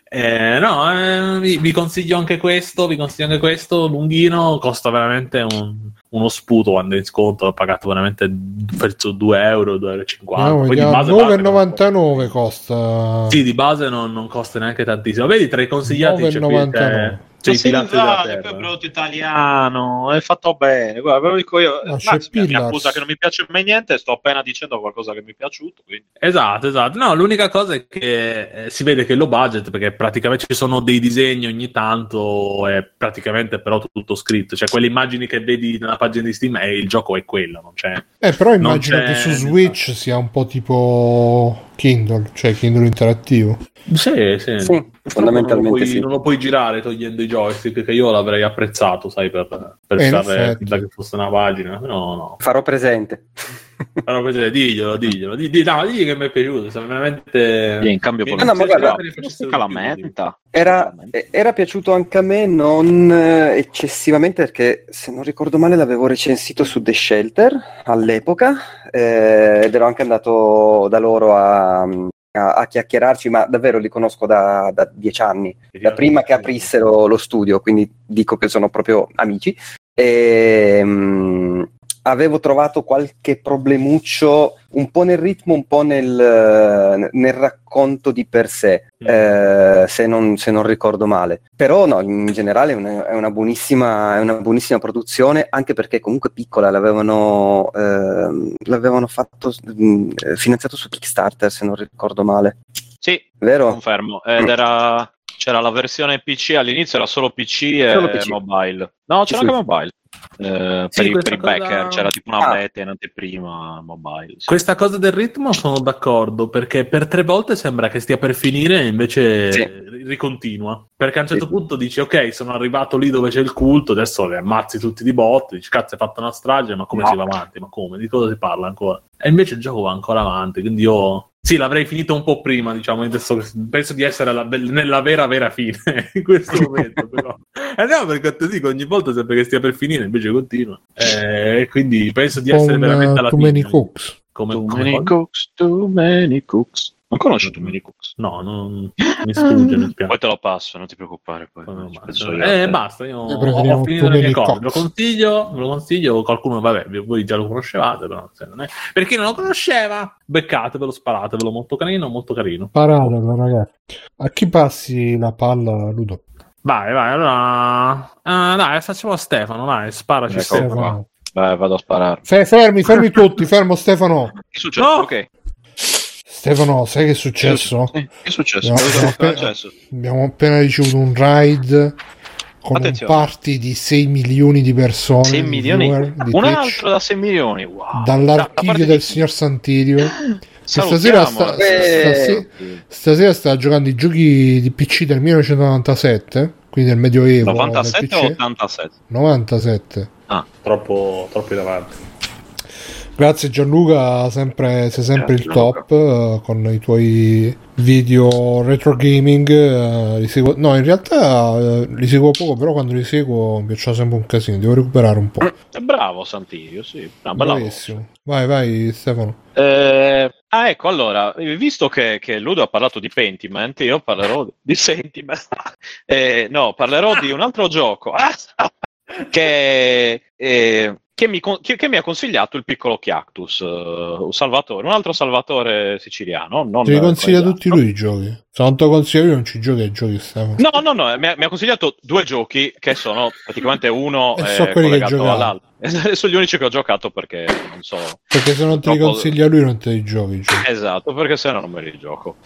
Eh, no, eh, vi, vi consiglio anche questo. Vi consiglio anche questo. Lunghino costa veramente un- uno sputo quando è in sconto. L'ho pagato veramente verso 2 euro, 2,50 euro. No, Poi di base- base non 9,99 costa. Sì, di base non, non costa neanche tantissimo. Vedi, tra i consigliati c'è, qui- 9,99. Ma i usato, è prodotto italiano, è fatto bene. Guarda, ve lo dico io. No, c'è Max mi, mi accusa che non mi piace mai niente, sto appena dicendo qualcosa che mi è piaciuto. Quindi. Esatto, esatto. No, l'unica cosa è che eh, si vede che è low budget perché praticamente ci sono dei disegni ogni tanto, è praticamente però tutto scritto. Cioè, quelle immagini che vedi nella pagina di Steam e il gioco è quello, non c'è. Eh, però immagino che su. Switch sia un po' tipo Kindle, cioè Kindle interattivo. Sì, sì. Sì, fondamentalmente non lo, puoi, sì. non lo puoi girare togliendo i joystick, che io l'avrei apprezzato, sai, per, per Eh, effetti. finta che fosse una pagina. No, no. Farò presente. Però così, diglielo, diglielo. Di, di- no, digli che mi è piaciuto. Sono veramente. E in cambio Mi- Ah, no, ma guarda, calamenta. Era, eh, era piaciuto anche a me, non eh, eccessivamente, perché se non ricordo male l'avevo recensito su The Shelter all'epoca eh, ed ero anche andato da loro a, a- a chiacchierarci, ma davvero li conosco da, da dieci anni, da prima che aprissero lo studio, quindi dico che sono proprio amici. E, mm, avevo trovato qualche problemuccio un po' nel ritmo, un po' nel, nel racconto di per sé, Mm. eh, se, non, se non ricordo male. Però no, in generale è una, è una buonissima, è una buonissima produzione, anche perché comunque piccola, l'avevano, ehm, l'avevano fatto, eh, finanziato su Kickstarter, se non ricordo male. Sì, Vero? confermo. Ed era. C'era la versione PC all'inizio, era solo PC e Solo PC. mobile. No, c'era Sì. anche mobile. Eh, Sì, per, i, per i cosa- backer c'era tipo una Ah. beta in anteprima mobile. sì. Questa cosa del ritmo sono d'accordo perché per tre volte sembra che stia per finire e invece Sì. ri- ricontinua. Perché a un certo punto dici ok, sono arrivato lì dove c'è il culto, adesso li ammazzi tutti di botte, dici cazzo hai fatto una strage, ma come No. si va avanti? Ma come? Di cosa si parla ancora? E invece il gioco va ancora avanti, quindi io sì, l'avrei finito un po' prima, diciamo, adesso penso di essere alla- nella vera vera fine in questo momento, però. Eh no, perché ti dico, ogni volta sembra che stia per finire, invece continua. Eh, quindi penso di essere un, veramente alla Too Many fine. Cooks. Come, Too come many cosa? cooks, too many cooks. Non conosci Too many cooks? No, non mi sfugge, mi spiace. Poi te lo passo, non ti preoccupare. Poi. Ma- penso io. eh, basta, io Io ho, finito le mie cose. Ve lo consiglio, lo consiglio. Qualcuno, vabbè, voi già lo conoscevate, però se non è... per chi non lo conosceva, beccatevelo, sparatevelo, molto carino, molto carino. Paratelo, ragazzi. A chi passi la palla, Ludo? Vai, vai, allora... ah, dai, facciamo a Stefano, vai, sparaci Ecco Stefano. Vai, vado a sparare. Fe- fermi, fermi tutti, fermo Stefano. Che è successo? No! Ok. Stefano, sai che è successo? Sì, Che è successo? Abbiamo appena- successo? Abbiamo appena ricevuto un raid con Attenzione. un party di 6 milioni di persone. 6 di milioni? viewer di Un Twitch, altro da 6 milioni. Wow. Da- da Dall'archivio parte del di signor Santirio. Salutiamo. stasera sta, Eh. stase- stasera sta giocando i giochi di PC del 1997, quindi del Medioevo. 97 del o PC. 87? 97. Troppo, troppo in avanti. Grazie Gianluca, sempre, sei sempre Grazie, il top eh, con i tuoi video retro gaming. eh, li seguo- no, in realtà eh, li seguo poco, però quando li seguo mi piacciono sempre un casino. Devo recuperare un po'. È bravo Santirio, sì. Bella voce. Bravissimo. Vai, vai, Stefano. Eh, ah, ecco, allora, visto che, che Ludo ha parlato di Pentiment, io parlerò di Sentiment. Eh, no, parlerò di un altro gioco ah, che, eh, che mi, che- che mi ha consigliato il piccolo Chiactus, eh, un salvatore, un altro salvatore siciliano. Non Te li consiglia tutti lui i giochi. Se non te lo consiglio io non ci giochi ai giochi, Stefano. No, no, no, mi ha, mi ha consigliato due giochi che sono praticamente uno E eh, so collegato all'altro. Sono gli unici che ho giocato perché non so. Perché se non te li consiglia lui non te li giochi. giochi. Esatto, perché se no non me li gioco.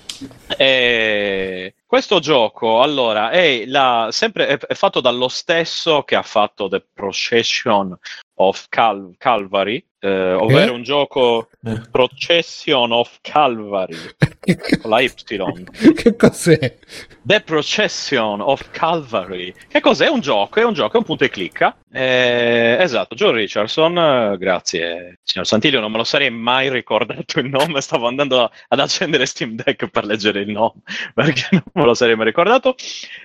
E questo gioco, allora, è, la- sempre, è, è fatto dallo stesso che ha fatto The Procession of Cal- Calvary, eh, ovvero Eh? un gioco Eh. Procession of Calvary, con la Y. che cos'è? The Procession of Calvary. Che cos'è? Un gioco, è un gioco, è un punto e clicca. Eh, esatto, Joe Richardson, grazie signor Santilio, non me lo sarei mai ricordato il nome, stavo andando a- ad accendere Steam Deck per leggere il nome, perché non me lo sarei mai ricordato.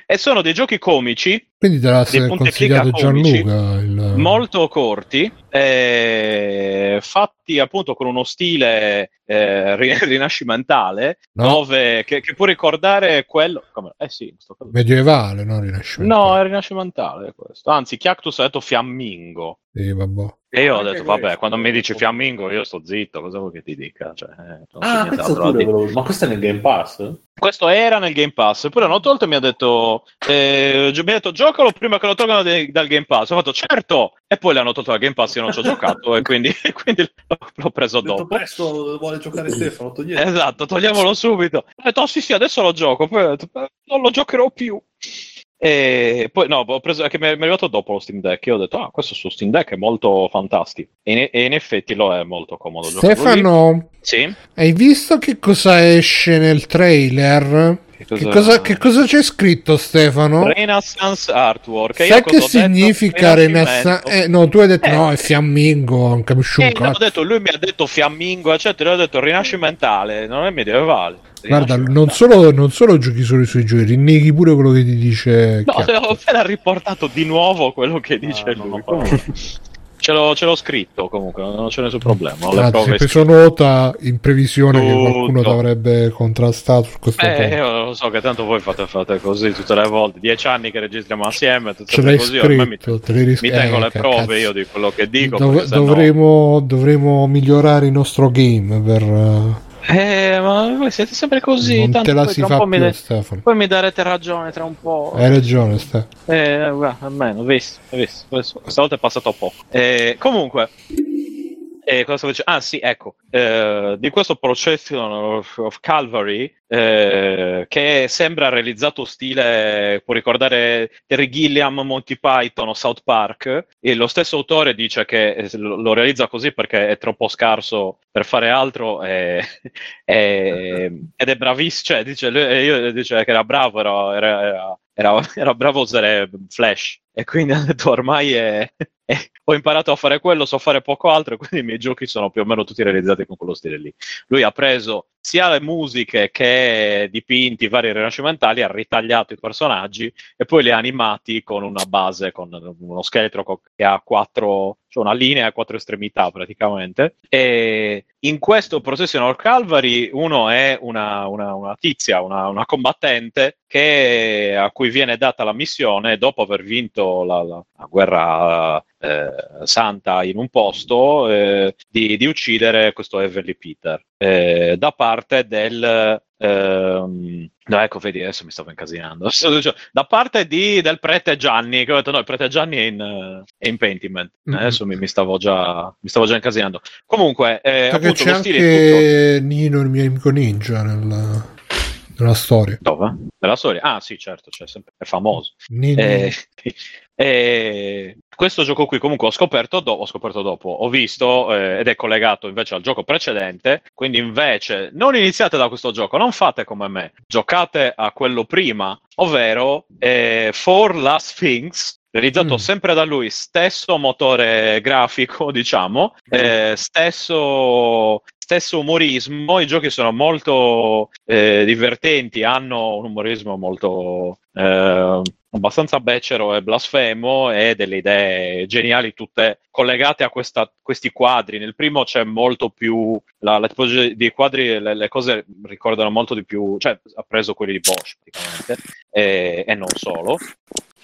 E sono dei giochi comici, Quindi te l'ha consigliato comici, Gianluca. Il... molto corti, eh, fatti appunto con uno stile eh, ri- rinascimentale, No. dove, che, che può ricordare quello... Come, eh sì. Medievale, no? Rinascimento. No, è rinascimentale questo. Anzi, Chiactus ha detto fiammingo. Sì, vabbè. E io ho detto, questo. vabbè, quando mi dici fiammingo io sto zitto, cosa vuoi che ti dica? Cioè, eh, Ah, questo volevo- Ma questo è nel Game Pass? Questo era nel Game Pass, poi l'hanno tolto e mi ha detto, eh, mi ha detto giocalo prima che lo tolgano de- dal Game Pass. Ho fatto certo, e poi l'hanno tolto dal Game Pass, io non ci ho giocato e quindi, quindi l'ho, l'ho preso detto dopo. presto vuole giocare Stefano, togliete. Esatto, togliamolo subito. Ho detto, oh, sì, sì, adesso lo gioco, poi ho detto, "Eh, non lo giocherò più. E poi no, ho preso, che mi è arrivato dopo lo Steam Deck. Io ho detto, ah, questo su Steam Deck è molto fantastico. E in, e in effetti lo è molto comodo. Stefano, Sì? hai visto che cosa esce nel trailer? Che cosa, che cosa c'è scritto, Stefano? Renaissance Artwork. Sai cosa che significa Renaissance? Eh, no, tu hai detto Eh. no, è fiammingo, non capisci un Eh, cazzo. detto, lui mi ha detto fiammingo, eccetera. Io ho detto rinascimentale, non è medievale. Guarda, Rinascimentale. non solo, non solo giochi solo i suoi giochi, rinneghi pure quello che ti dice. No, ho appena riportato di nuovo quello che dice Ah, lui. no, Ce l'ho, ce l'ho scritto comunque, non c'è nessun problema. Ho Anzi, hai preso nota in previsione che Tutto. qualcuno ti avrebbe contrastato su questo Eh, punto. io lo so che tanto voi fate, fate così tutte le volte. Dieci anni che registriamo assieme, tutte Ce l'hai così. Ormai mi, scritto, te l'hai ris- mi tengo eh, le che prove cazzo. io di quello che dico. Dov- perché sennò- dovremo, dovremo migliorare il nostro game per eh, ma voi siete sempre così. non tanto te la poi si fa mi più de- Stefano Poi mi darete ragione tra un po'. hai ragione Stefano Eh, guarda, almeno, visto, visto, questo- Stavolta è passato poco. Eh, comunque, eh, cosa stavo dicendo? Ah, sì, ecco, eh, di questo Procession of, of Calvary, eh, che sembra realizzato stile, può ricordare Terry Gilliam, Monty Python o South Park, e lo stesso autore dice che eh, lo realizza così perché è troppo scarso per fare altro e- e- ed è bravissimo, cioè dice, lui- dice che era bravo, era, era- era- era, bravo a usare Flash e quindi ha detto ormai è- ho imparato a fare quello, so fare poco altro, quindi i miei giochi sono più o meno tutti realizzati con quello stile lì. Lui ha preso sia le musiche che dipinti vari rinascimentali, ha ritagliato i personaggi e poi li ha animati con una base, con uno scheletro che ha quattro, cioè una linea a quattro estremità praticamente. E in questo Procession of Calvary uno è una, una- una tizia, una, una combattente che, a cui viene data la missione dopo aver vinto la, la- la guerra eh, santa in un posto eh, di, di uccidere questo Heavenly Peter eh, da parte del... ehm, no, ecco, vedi, adesso mi stavo incasinando. Da parte di- del prete Gianni, che ho detto no, il prete Gianni è in, eh, è in Pentiment. Mhm. Adesso mi, mi stavo già, mi stavo già incasinando. Comunque, eh, appunto, c'è anche Nino, il mio amico ninja, nella, nella storia. Dove? Nella storia? Ah, sì, certo, sempre, è famoso. Nino, Eh, eh, questo gioco qui comunque ho scoperto, do- ho scoperto dopo, ho visto eh, ed è collegato invece al gioco precedente, quindi invece non iniziate da questo gioco, non fate come me, giocate a quello prima, ovvero eh, For Last Things, realizzato Mm. sempre da lui, stesso motore grafico, diciamo, eh, stesso, stesso umorismo, i giochi sono molto eh, divertenti, hanno un umorismo molto eh, abbastanza becero e blasfemo e delle idee geniali tutte collegate a questa- questi quadri. Nel primo c'è molto più la, la tipologia di quadri, le, le cose ricordano molto di più, cioè ha preso quelli di Bosch praticamente e, e non solo.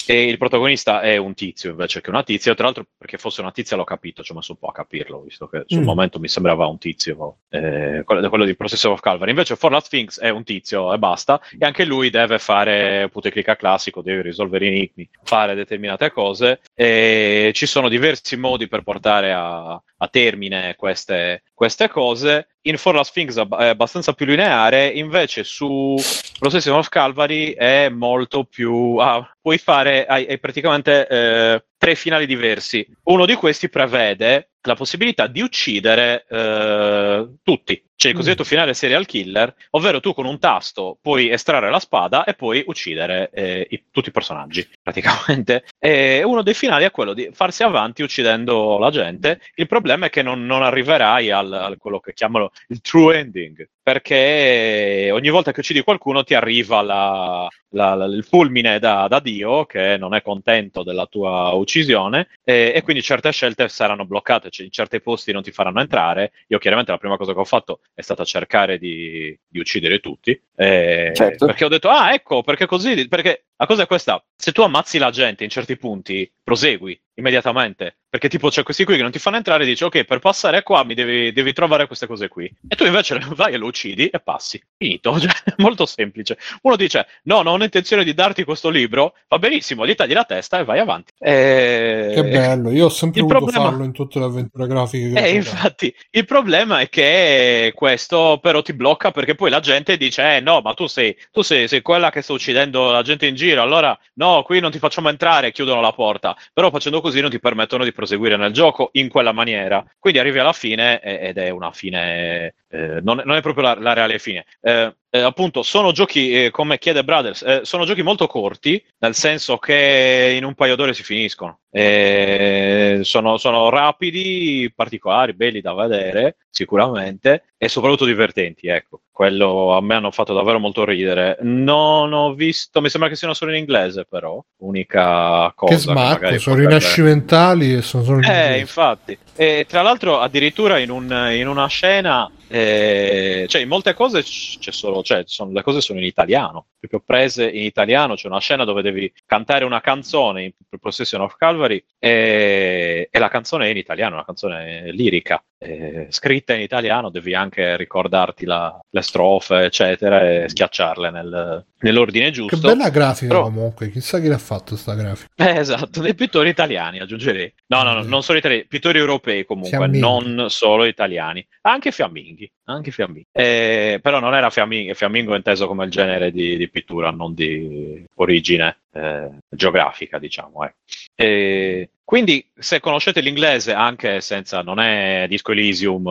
E il protagonista è un tizio invece che una tizia, tra l'altro perché fosse una tizia l'ho capito, ci ho messo un po' a capirlo, visto che sul Mm. momento mi sembrava un tizio, eh, quello, quello di Processor of Calvary. Invece For Last Sphinx è un tizio e basta, e anche lui deve fare puteclica classico, deve risolvere enigmi, fare determinate cose, e ci sono diversi modi per portare a, a termine queste, queste cose. In For Last Sphinx è abbastanza più lineare, invece su Processing of Calvary è molto più. ah, puoi fare hai, hai praticamente eh, tre finali diversi. Uno di questi prevede la possibilità di uccidere eh, tutti. Cioè il cosiddetto finale serial killer, ovvero tu con un tasto puoi estrarre la spada e puoi uccidere eh, i- tutti i personaggi, praticamente. E uno dei finali è quello di farsi avanti uccidendo la gente. Il problema è che non, non arriverai al, al quello che chiamano il true ending, perché ogni volta che uccidi qualcuno ti arriva la- la- la- il fulmine da, da Dio che non è contento della tua uccisione e, e quindi certe scelte saranno bloccate, cioè in certi posti non ti faranno entrare. Io chiaramente la prima cosa che ho fatto è stata cercare di, di uccidere tutti, eh, Certo. perché ho detto, ah ecco, perché così, perché la cosa è questa, se tu ammazzi la gente in certi punti, prosegui immediatamente, perché tipo c'è questi qui che non ti fanno entrare e dici, ok, per passare qua mi devi, devi trovare queste cose qui. E tu invece vai e lo uccidi e passi. Finito, cioè, molto semplice. Uno dice, no, non ho intenzione di darti questo libro, va benissimo, gli tagli la testa e vai avanti. E- che bello, io ho sempre Il voluto problema- farlo in tutte le avventure grafiche che eh, infatti, il problema è che questo però ti blocca perché poi la gente dice: Eh no, ma tu sei, tu sei, sei quella che sta uccidendo la gente in giro, allora no, qui non ti facciamo entrare e chiudono la porta. Però facendo così non ti permettono di proseguire nel gioco in quella maniera. Quindi arrivi alla fine ed è una fine. eh, non, non è proprio la, la reale fine. Eh, eh, appunto, sono giochi eh, come chiede Brothers, eh, sono giochi molto corti, nel senso che in un paio d'ore si finiscono. Eh, sono, sono rapidi, particolari, belli da vedere, sicuramente, e soprattutto divertenti. Ecco, quello a me hanno fatto davvero molto ridere. Non ho visto, mi sembra che siano solo in inglese, però. Unica cosa. Che smacco, magari sono rinascimentali e sono solo in eh, inglese. infatti. E tra l'altro, addirittura in, un- in una scena, eh, cioè in molte cose c'è solo, cioè sono- le cose sono in italiano, proprio prese in italiano. C'è una scena dove devi cantare una canzone in Procession of Calvary e, e la canzone è in italiano, una canzone lirica. eh, scritta in italiano, devi anche ricordarti la- le strofe, eccetera, e schiacciarle nel- nell'ordine Che giusto. bella grafica Però- comunque, chissà chi l'ha fatto sta grafica. Eh, esatto, dei pittori italiani aggiungerei. No, no, no, Mm. non solo italiani, pittori europei comunque, Fiamminghi. non solo italiani. Anche fiamminghi, anche fiamminghi. Eh, però non era fiammingo, fiammingo inteso come il genere di, di pittura, non di origine eh, geografica, diciamo. eh. E quindi, se conoscete l'inglese, anche senza, non è Disco Elysium,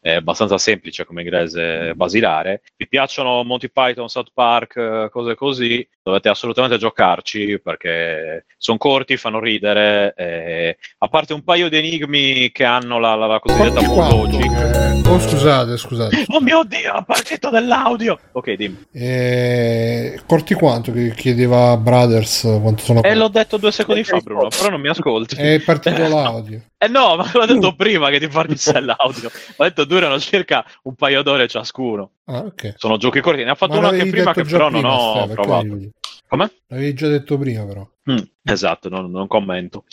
eh, è abbastanza semplice come inglese basilare. Vi piacciono Monty Python, South Park, eh, cose così, dovete assolutamente giocarci perché sono corti, fanno ridere. eh, a parte un paio di enigmi che hanno la, la- la cosiddetta logic. che- Oh scusate, scusate. Oh mio dio, è partito dell'audio! Ok, dimmi. Eh, corti quanto che chiedeva Brothers quanto sono E l'ho detto due secondi fa, Bruno, però non mi ascolti. È partito l'audio. Eh no, ma l'ho detto prima che ti partisse l'audio. Ho detto durano circa un paio d'ore ciascuno. Ah, ok. Sono giochi corti. Ne ha fatto Ma uno anche prima che però non prima, ho Ste, perché provato. Come? L'avevi già detto prima però. Mm, esatto, non, non commento.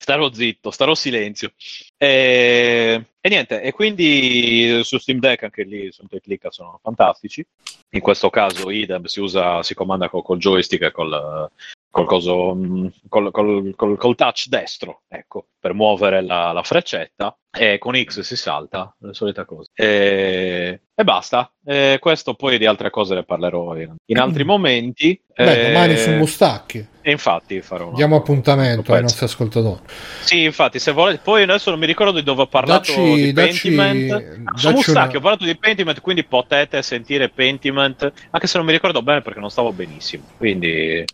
Starò zitto, starò silenzio. E, e niente, e quindi su Steam Deck anche lì su Click sono fantastici. In questo caso idem si usa, si comanda col, col joystick e col, col, coso, mm, col, col- touch destro, ecco, per muovere la, la freccetta. E con X si salta, le solite cose. E, e basta. E questo poi di altre cose ne parlerò in, in altri momenti. Beh, domani E- su Mustacchi. E infatti farò una- Diamo appuntamento un ai nostri ascoltatori. Sì, infatti, se volete, poi adesso non mi ricordo di dove ho parlato Dacci- di dacci- Pentiment. Su dacci Mustacchi una- ho parlato di Pentiment, quindi potete sentire Pentiment, anche se non mi ricordo bene perché non stavo benissimo. Quindi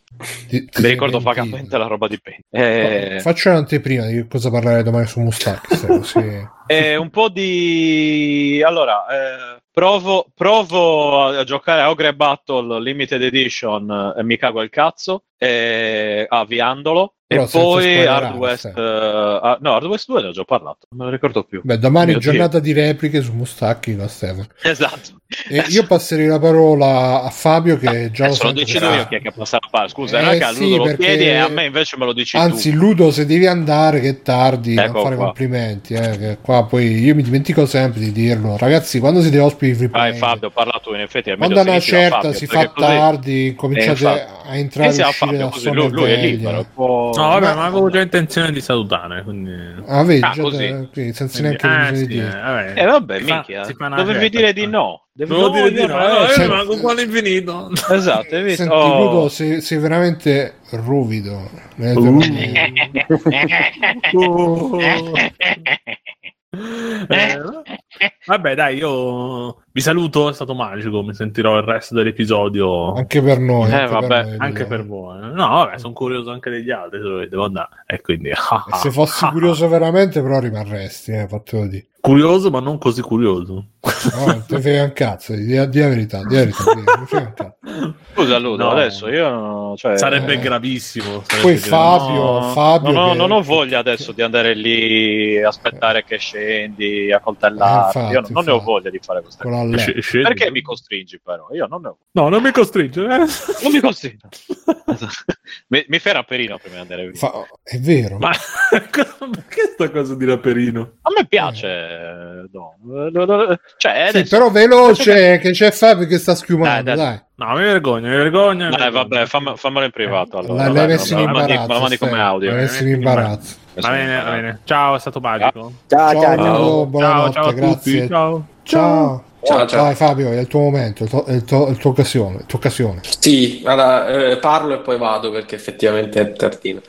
Ti- ti mi ricordo vagamente la roba di Pentiment. Eh, Faccio un'anteprima di cosa parlare domani su Mustacchi. così- eh, un po' di... Allora, eh, provo, provo a, giocare a Ogre Battle Limited Edition e mi cago il cazzo, eh, avviandolo. E poi Hard West... eh, ah, no, Hard West 2 ne ho già parlato, non me lo ricordo più. Beh, domani Mio Dio. giornata di repliche su Mustacchi con Stefano. Esatto. E io passerei la parola a Fabio che già lo Adesso lo sento decido che- io chi è che passa la palla. Scusa, Eh, raga, sì, Ludo lo perché- chiedi e a me invece me lo dici Anzi, tu. Ludo, se devi andare, che è tardi, Ecco non fare qua. complimenti. Eh, che qua poi io mi dimentico sempre di dirlo. Ragazzi, quando siete ospiti di free Vai play, Fabio, parla tu, in effetti è quando una da certa Fabio, si fa così- tardi, cominciate Eh, a entrare e da uscire Fabio, da così lui, lui è libero. può- No, vabbè, Ma- ma avevo già intenzione di salutare, quindi... Ah, vedi, Ah, già così. da- qui, senza quindi- neanche ah, bisogno sì, di dire. eh, vabbè. Eh vabbè, minchia, dovevi dire di eh. no. No, dire di io no, no, eh, eh, Senti- rimango qua all'infinito. Esatto, hai visto? Senti, Oh. Ludo, sei, sei veramente ruvido. Eh, Uh. Eh, vabbè, dai, io vi saluto. È stato magico. Mi sentirò il resto dell'episodio Anche per noi. Eh, anche vabbè, per noi, anche per voi. No, vabbè, sono curioso anche degli altri. Dove devo andare, e quindi E se fossi curioso veramente, però rimarresti, eh, fatelo di. curioso, ma non così curioso. No, non ti frega un cazzo, di, di la verità, di verità, di. Scusa Ludo, No. adesso io... Cioè, Sarebbe eh. gravissimo. sarebbe Poi. Fabio, No, Fabio non ho, che- non ho voglia adesso di andare lì, aspettare che scendi, a coltellarti. Eh, infatti, Io non ne ho infatti. voglia di fare cose. la Sc-. Perché mi costringi però? Io non ne ho No, non mi costringe. eh. Non mi costringi. mi, mi fai rapperino prima di andare via. Fa- è vero. Ma perché sta cosa di raperino? A me piace. no. Cioè, Sì, però veloce, che c'è Fabio che sta schiumando, Dai, dai. dai. No, mi vergogno, mi vergogno. mi Dai, vergogno. vabbè, fammelo in privato. Allora. La- Vabbè, l'hai messo in imbarazzo. Mandi come Stefano, audio. l'hai messo in imbarazzo. Va bene, va bene. Ciao, è stato magico. Ciao, Ciao, ciao, ciao. buonanotte, ciao a grazie. tutti. Ciao. Ciao. Ciao, ciao. Vai Fabio, è il tuo momento, è il tuo, è il tuo- è il tuo occasione, tuo occasione. Sì, allora, eh, parlo e poi vado perché effettivamente è tardino.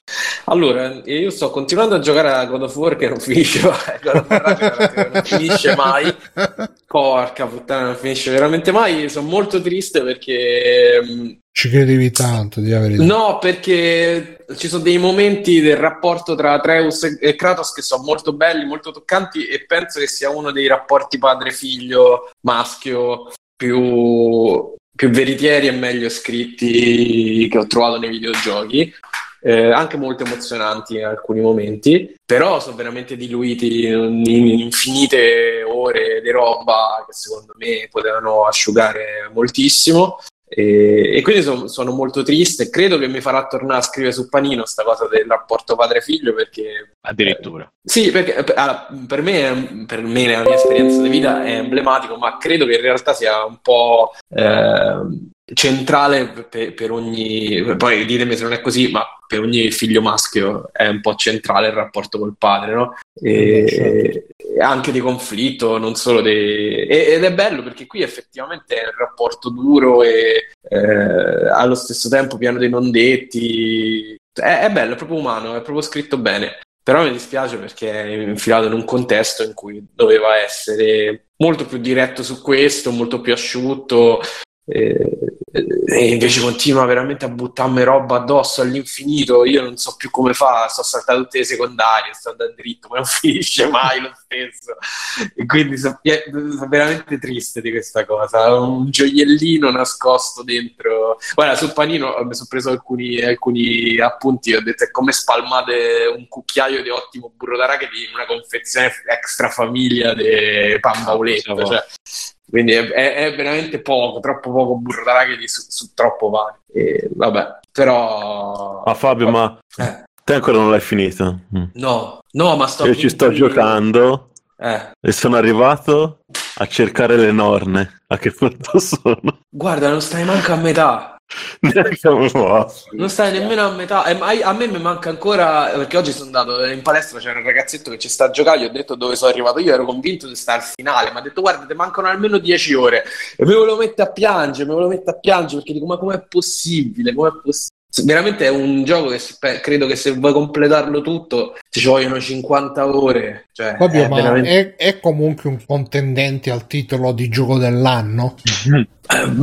Allora, io sto continuando a giocare a God of War che non finisce mai, God of War Ragnarok che non finisce mai. Porca puttana, non finisce veramente mai. Sono molto triste perché mm, Ci credevi tanto, di la verità. No, perché ci sono dei momenti del rapporto tra Atreus e- Kratos che sono molto belli, molto toccanti e penso che sia uno dei rapporti padre-figlio maschio più, più veritieri e meglio scritti che ho trovato nei videogiochi. Eh, anche molto emozionanti in alcuni momenti, però sono veramente diluiti in infinite ore di roba che secondo me potevano asciugare moltissimo. E, e quindi son- sono molto triste. Credo che mi farà tornare a scrivere su Panino sta cosa del rapporto padre-figlio perché Addirittura. sì, perché per, allora, per me, per me, nella mia esperienza di vita è emblematico, ma credo che in realtà sia un po' ehm, centrale per, per ogni. Poi ditemi se non è così, ma per ogni figlio maschio è un po' centrale il rapporto col padre, no? E, Eh, certo. e anche di conflitto, non solo di. e- Ed è bello perché qui effettivamente è un rapporto duro e eh, allo stesso tempo pieno di non detti. È, è bello, è proprio umano, è proprio scritto bene. Però mi dispiace perché è infilato in un contesto in cui doveva essere molto più diretto su questo, molto più asciutto, eh, e invece continua veramente a buttarmi roba addosso all'infinito. Io non so più come fa, sto saltando tutte le secondarie, sto andando dritto, ma non finisce mai lo stesso. E quindi sono sono veramente triste di questa cosa. Un gioiellino nascosto dentro. Guarda, sul panino mi sono preso alcuni, alcuni appunti. Ho detto è come spalmate un cucchiaio di ottimo burro d'arachidi in una confezione extra famiglia di pan bauletta. Ah, Cioè, quindi è, è- è veramente poco, troppo poco burro d'arachidi su, su troppo pane. E, vabbè, però. Ma Fabio, ma Eh. Te ancora non l'hai finito? Mm. No, no, ma sto Io ci sto giocando Eh. e sono arrivato a cercare le norne. A che punto sono? Guarda, non stai manco a metà. Me. Non stai nemmeno a metà. E ma- a me mi manca ancora. Perché oggi sono andato in palestra. C'era un ragazzetto che ci sta a giocare. Gli ho detto dove sono arrivato. Io ero convinto di stare al finale. Mi ha detto: Guarda, ti mancano almeno 10 ore. E mi volevo mettere a piangere. Mi volevo mettere a piangere perché dico: Ma com'è possibile? Com'è possibile? Veramente è un gioco che se- credo che se vuoi completarlo tutto ci vogliono 50 ore. Cioè, Vabbè, è ma veramente- è, è comunque un contendente al titolo di gioco dell'anno. Eh,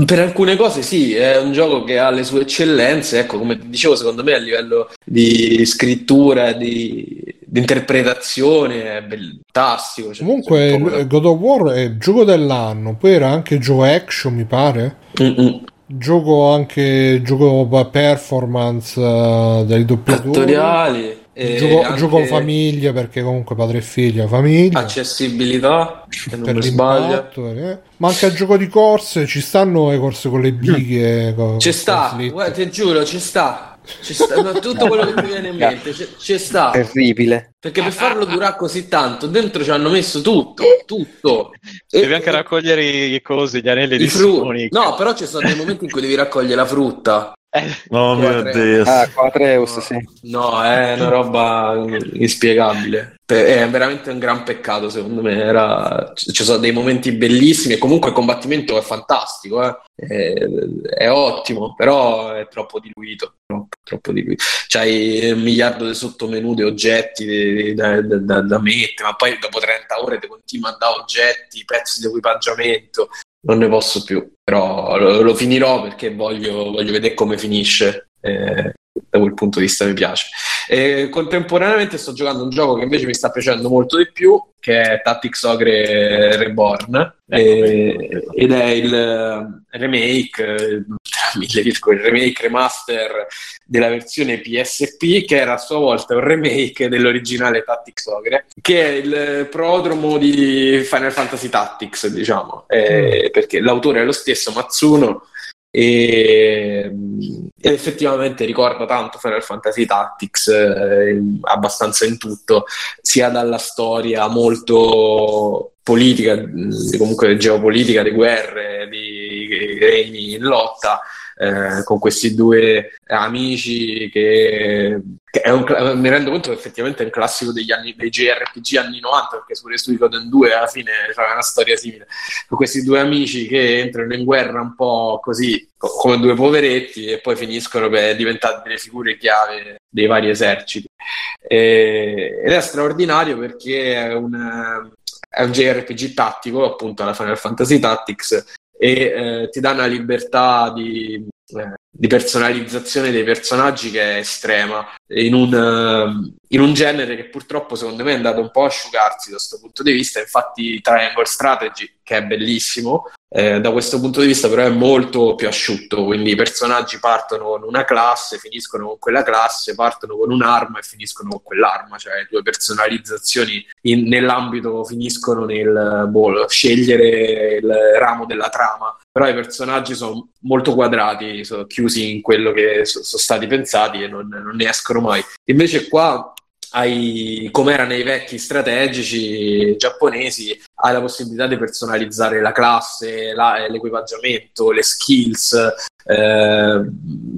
Per alcune cose sì, è un gioco che ha le sue eccellenze, ecco, come dicevo, secondo me a livello di scrittura, di, di interpretazione è fantastico. cioè, Comunque, God of War è gioco dell'anno, poi era anche gioco action, mi pare. Mm-mm. Gioco anche gioco performance eh, dei doppiatori. Gioco, anche gioco famiglia perché comunque padre e figlia, famiglia. accessibilità, se non per mi sbaglio. eh. Ma anche al gioco di corse ci stanno le corse con le bighe. Ci sta, guarda, ti giuro, ci sta. Ci sta, no, tutto quello che ti viene in mente, ci, ci sta. Terribile. Perché per farlo durare così tanto, dentro ci hanno messo tutto, tutto. Devi E- anche raccogliere i cosi, gli anelli di frutti. Sonic. No, però ci sono dei momenti in cui devi raccogliere la frutta. Eh, Oh mio Dio. Ah, qua Atreus, sì. No, è una roba inspiegabile. È veramente un gran peccato, secondo me. Era... Ci sono dei momenti bellissimi e comunque il combattimento è fantastico, eh. è... è ottimo, però è troppo diluito. Troppo, troppo diluito. C'hai un miliardo di sottomenu di oggetti da, da- da- da mettere, ma poi dopo 30 ore ti continua a dare oggetti, pezzi di equipaggiamento. Non ne posso più, però lo, lo finirò perché voglio, voglio vedere come finisce. Eh, da quel punto di vista mi piace. E contemporaneamente sto giocando un gioco che invece mi sta piacendo molto di più, che è Tactics Ogre Reborn, e- ed è il eh, remake, eh, tra mille virgolette, il remake remaster della versione PSP, che era a sua volta un remake dell'originale Tactics Ogre, che è il prodromo di Final Fantasy Tactics, diciamo, Eh, perché l'autore è lo stesso, Matsuno, e, ed effettivamente ricorda tanto Final Fantasy Tactics eh, abbastanza in tutto sia dalla storia molto politica comunque geopolitica di guerre di regni in lotta eh, con questi due amici che, che un mi rendo conto che effettivamente è un classico degli anni, dei JRPG anni 90 perché su Suikoden 2 alla fine c'è una storia simile. Con questi due amici che entrano in guerra un po' così co- come due poveretti e poi finiscono per diventare delle figure chiave dei vari eserciti. E- ed è straordinario perché è un, è un JRPG tattico appunto alla Final Fantasy Tactics e eh, ti dà una libertà di, eh, di personalizzazione dei personaggi che è estrema. In un, eh, in un genere che purtroppo secondo me è andato un po' a asciugarsi da questo punto di vista. Infatti Triangle Strategy che è bellissimo eh, da questo punto di vista però è molto più asciutto. Quindi i personaggi partono con una classe finiscono con quella classe partono con un'arma e finiscono con quell'arma. Cioè le tue personalizzazioni in- nell'ambito finiscono nel boh, scegliere il ramo della trama. Però i personaggi sono molto quadrati, sono chiusi in quello che so- sono stati pensati e non, non ne escono mai. Invece qua hai, come era nei vecchi strategici giapponesi, hai la possibilità di personalizzare la classe, la- l'equipaggiamento, le skills, eh,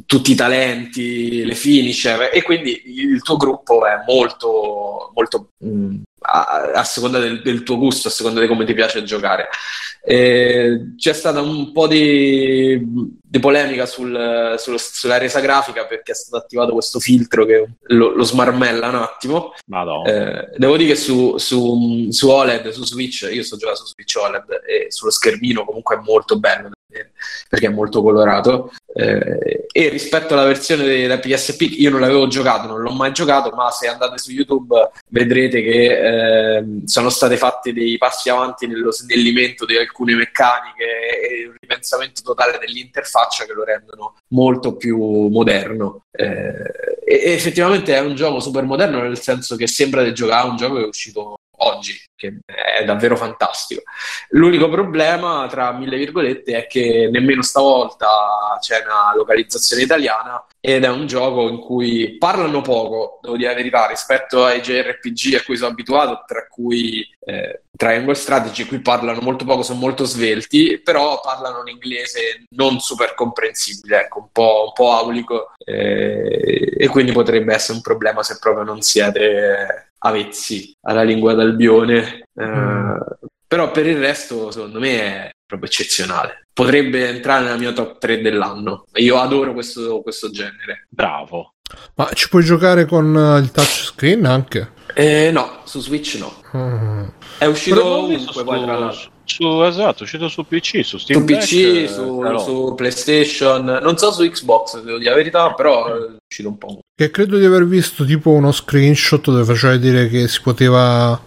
tutti i talenti, le finisher e quindi il tuo gruppo è molto, molto mh, a, a seconda del, del tuo gusto, a seconda di come ti piace giocare. Eh, c'è stata un po' di, di polemica sul- sullo- sulla resa grafica perché è stato attivato questo filtro che lo, lo smarmella un attimo. Eh, devo dire che su, su- su OLED, su Switch, io sto giocando su Switch OLED e sullo schermino comunque è molto bello perché è molto colorato. Eh, e rispetto alla versione della PSP, io non l'avevo giocato, non l'ho mai giocato, ma se andate su YouTube vedrete che ehm, sono stati fatti dei passi avanti nello snellimento di alcune meccaniche e un ripensamento totale dell'interfaccia che lo rendono molto più moderno. Eh, e effettivamente è un gioco super moderno nel senso che sembra di giocare a un gioco che è uscito oggi, che è davvero fantastico. L'unico problema, tra mille virgolette, è che nemmeno stavolta c'è una localizzazione italiana ed è un gioco in cui parlano poco, devo dire la verità, rispetto ai JRPG a cui sono abituato, tra cui eh, Triangle Strategy, qui parlano molto poco, sono molto svelti, però parlano un inglese non super comprensibile, ecco, un po', un po aulico, eh, e quindi potrebbe essere un problema se proprio non siete avezzi alla lingua d'albione. Eh, Però per il resto, secondo me, è proprio eccezionale. Potrebbe entrare nella mia top 3 dell'anno. Io adoro questo, questo genere. Bravo. Ma ci puoi giocare con eh, il touchscreen anche? Eh, no, su Switch no. Mm. È uscito ovunque poi, tra l'altro. su, esatto, è uscito su PC, su Steam Su Deck, PC, eh, su, su PlayStation, non so su Xbox, devo dire la verità, però è uscito un po'. Che credo di aver visto tipo uno screenshot dove faceva vedere che si poteva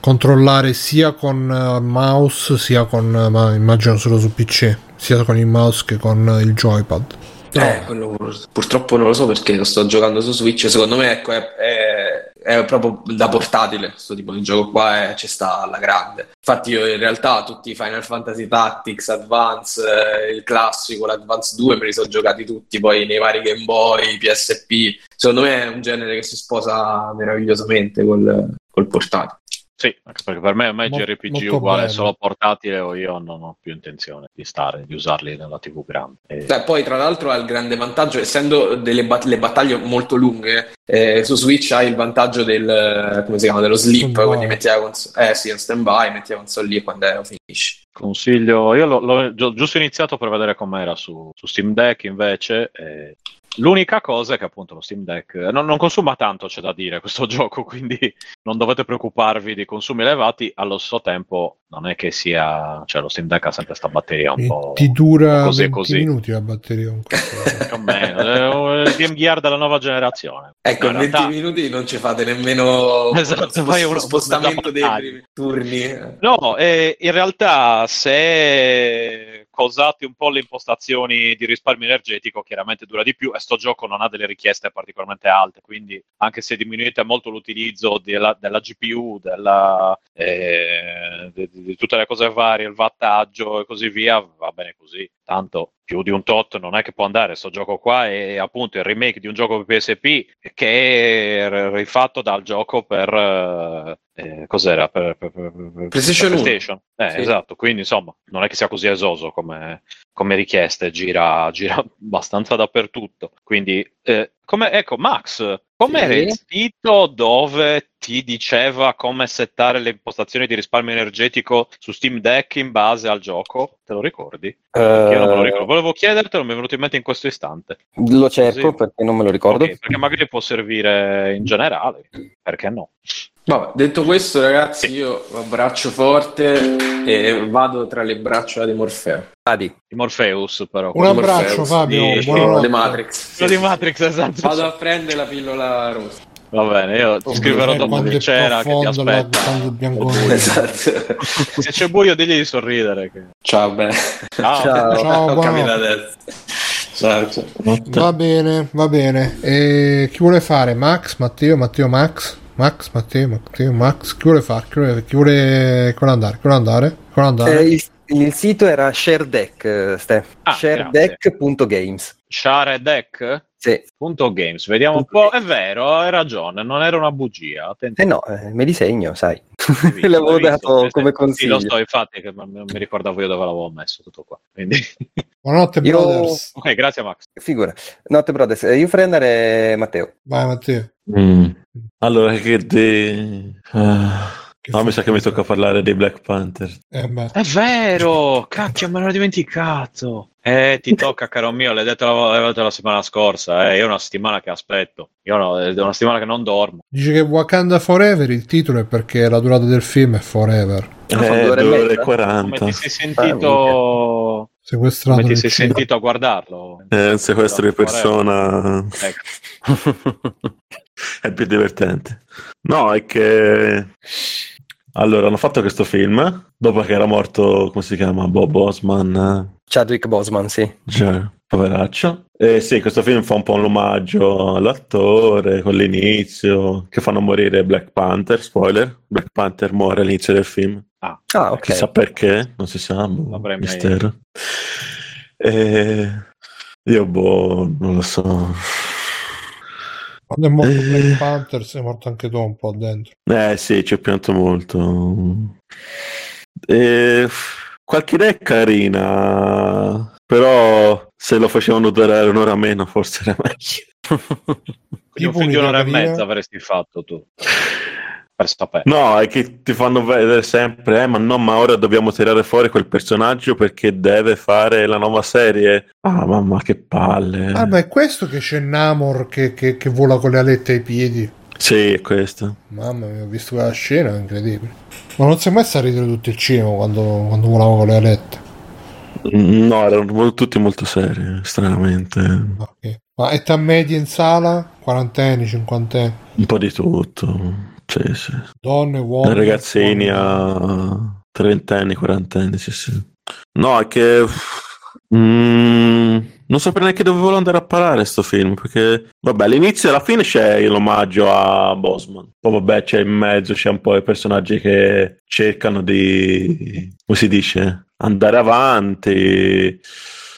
controllare sia con eh, mouse sia con eh, ma immagino solo su PC sia con il mouse che con eh, il joypad Eh, quello purtroppo non lo so perché lo sto giocando su Switch. Secondo me ecco, è, è- è proprio da portatile. Questo tipo di gioco qua è- ci sta alla grande. Infatti, io in realtà tutti i Final Fantasy Tactics, Advance, eh, il classico, l'Advance 2 me li sono giocati tutti poi nei vari Game Boy, PSP. Secondo me è un genere che si sposa meravigliosamente col, col portatile. Sì, anche perché per me ormai Mo- JRPG molto uguale bello. solo portatile o io non ho più intenzione di stare, di usarli nella TV grande. E- Beh, poi tra l'altro ha il grande vantaggio, essendo delle bat- le battaglie molto lunghe, eh, su Switch hai il vantaggio del, eh, come si chiama, dello sleep, quindi metti la console, eh sì, un stand by, metti la console lì e quando è finisci. Consiglio, io l'ho, l'ho gi- giusto iniziato per vedere com'era su, su Steam Deck invece. e L'unica cosa è che appunto lo Steam Deck eh, non, non consuma tanto, c'è da dire, questo gioco, quindi non dovete preoccuparvi di consumi elevati. Allo stesso tempo non è che sia, cioè lo Steam Deck ha sempre questa batteria un E po' ti dura così 20 così. minuti la batteria un cazzo. più o meno, è il Game Gear della nuova generazione. Ecco, No, in in 20 realtà- minuti non ci fate nemmeno Esatto, fai uno- spostamento dei primi turni. No, eh, in realtà se causate un po' le impostazioni di risparmio energetico, chiaramente dura di più e sto gioco non ha delle richieste particolarmente alte, quindi anche se diminuite molto l'utilizzo della, della GPU, della, eh, di, di- tutte le cose varie, il wattaggio e così via, va bene così. Tanto più di un tot non è che può andare, sto gioco qua è appunto il remake di un gioco per PSP che è rifatto dal gioco per... eh, eh, cos'era? Per, per- per- per- PlayStation per 1. PlayStation. Eh, Sì. Esatto, quindi insomma non è che sia così esoso come, come richieste, gira, gira abbastanza dappertutto. Quindi, eh, come, ecco, Max, com'era Sì. il sito dove ti diceva come settare le impostazioni di risparmio energetico su Steam Deck in base al gioco? Te lo ricordi? Perché Io non me lo ricordo. Volevo chiedertelo, mi è venuto in mente in questo istante. Lo cerco Così. perché non me lo ricordo. Ok, perché magari può servire in generale, perché no? Vabbè, detto questo, ragazzi, io abbraccio forte e vado tra le braccia di Morfeo. Adi. Di Morpheus, però. un abbraccio Morpheus, Fabio di- di Matrix. Quello di Matrix, esatto. Vado a prendere la pillola rossa. Va bene, io ti scriverò Eh, dopo che c'era, che ti aspetta. Esatto. Se c'è buio, digli di sorridere. che- Ciao, bene. Ciao. Ciao. Ciao, capito adesso. Ciao, ciao. va bene va bene e chi vuole fare Max Matteo Matteo Max Max Matteo Matteo Max chi vuole fare chi vuole, chi vuole, chi vuole andare chi vuole andare chi vuole andare Eh, il, il sito era ShareDeck, eh, Ste. Ah, ShareDeck.games. Share Deck? Sì. Punto games, vediamo un po'. È vero, hai ragione, non era una bugia. Attenti. Eh no, eh, me li segno, sai. Visto, L'avevo visto? dato come consiglio. Sì, lo so, infatti, che non mi ricordavo io dove l'avevo messo tutto qua. Quindi... buonanotte Io- brothers ok, grazie Max. Figura. Notte Brothers, eh, io farei andare Matteo. vai Matteo Mm. Allora, che di... Ah, Che no, mi sa che mi tocca parlare dei Black Panther. eh, beh. È vero, cacchio, me l'ho dimenticato. Eh, ti tocca, caro mio, l'hai detto la, l'hai detto la settimana scorsa. Eh, io ho una settimana che aspetto. Io no, è una settimana che non dormo. dice che Wakanda Forever il titolo è perché la durata del film è forever Eh, due due ore e ore e mezza? Come 40. ti sei sentito? sequestrato Come ti sei cinema. sentito a guardarlo? Eh, un sequestro di persona Ecco. è più divertente. No, è che... Allora, hanno fatto questo film dopo che era morto, come si chiama, Bob Osman. Chadwick Boseman, sì. Cioè, poveraccio. Eh, sì, questo film fa un po' un omaggio all'attore con l'inizio che fanno morire Black Panther, spoiler, Black Panther muore all'inizio del film. Ah, Ah, ok. Chissà perché, non si sa, boh, L'avrei mai- mistero. Eh, io boh, non lo so. Quando è morto Eh. Black Panther sei morto anche tu un po' dentro. Eh sì, ci ho pianto molto. Eh, qualche idea è carina, però se lo facevano durare un'ora meno forse era meglio. quindi un Tipo un'ora e mezza avresti fatto tu. Per sapere. No, è che ti fanno vedere sempre, eh, ma no, ma ora dobbiamo tirare fuori quel personaggio perché deve fare la nuova serie. Ah, mamma, che palle. Ah, ma è questo che c'è Namor che, che- che vola con le alette ai piedi. Sì, è questo. Mamma mia, ho visto quella scena, è incredibile. Ma non si è mai a ridere tutto il cinema quando, quando volava con le alette. Mm, No, erano tutti molto seri, stranamente. Ok. Ma età media in sala? Quarantenni, cinquantenni? Un po' di tutto. Sì, sì. Donne, uomini? Ragazzini uomini. a trentenni, quarantenni, sì, sì. No, è che mm, non saprei neanche dove volevo andare a parare sto film, perché vabbè, all'inizio e alla fine c'è l'omaggio a Bosman. Poi vabbè, c'è in mezzo, c'è un po' i personaggi che cercano di, come si dice, andare avanti,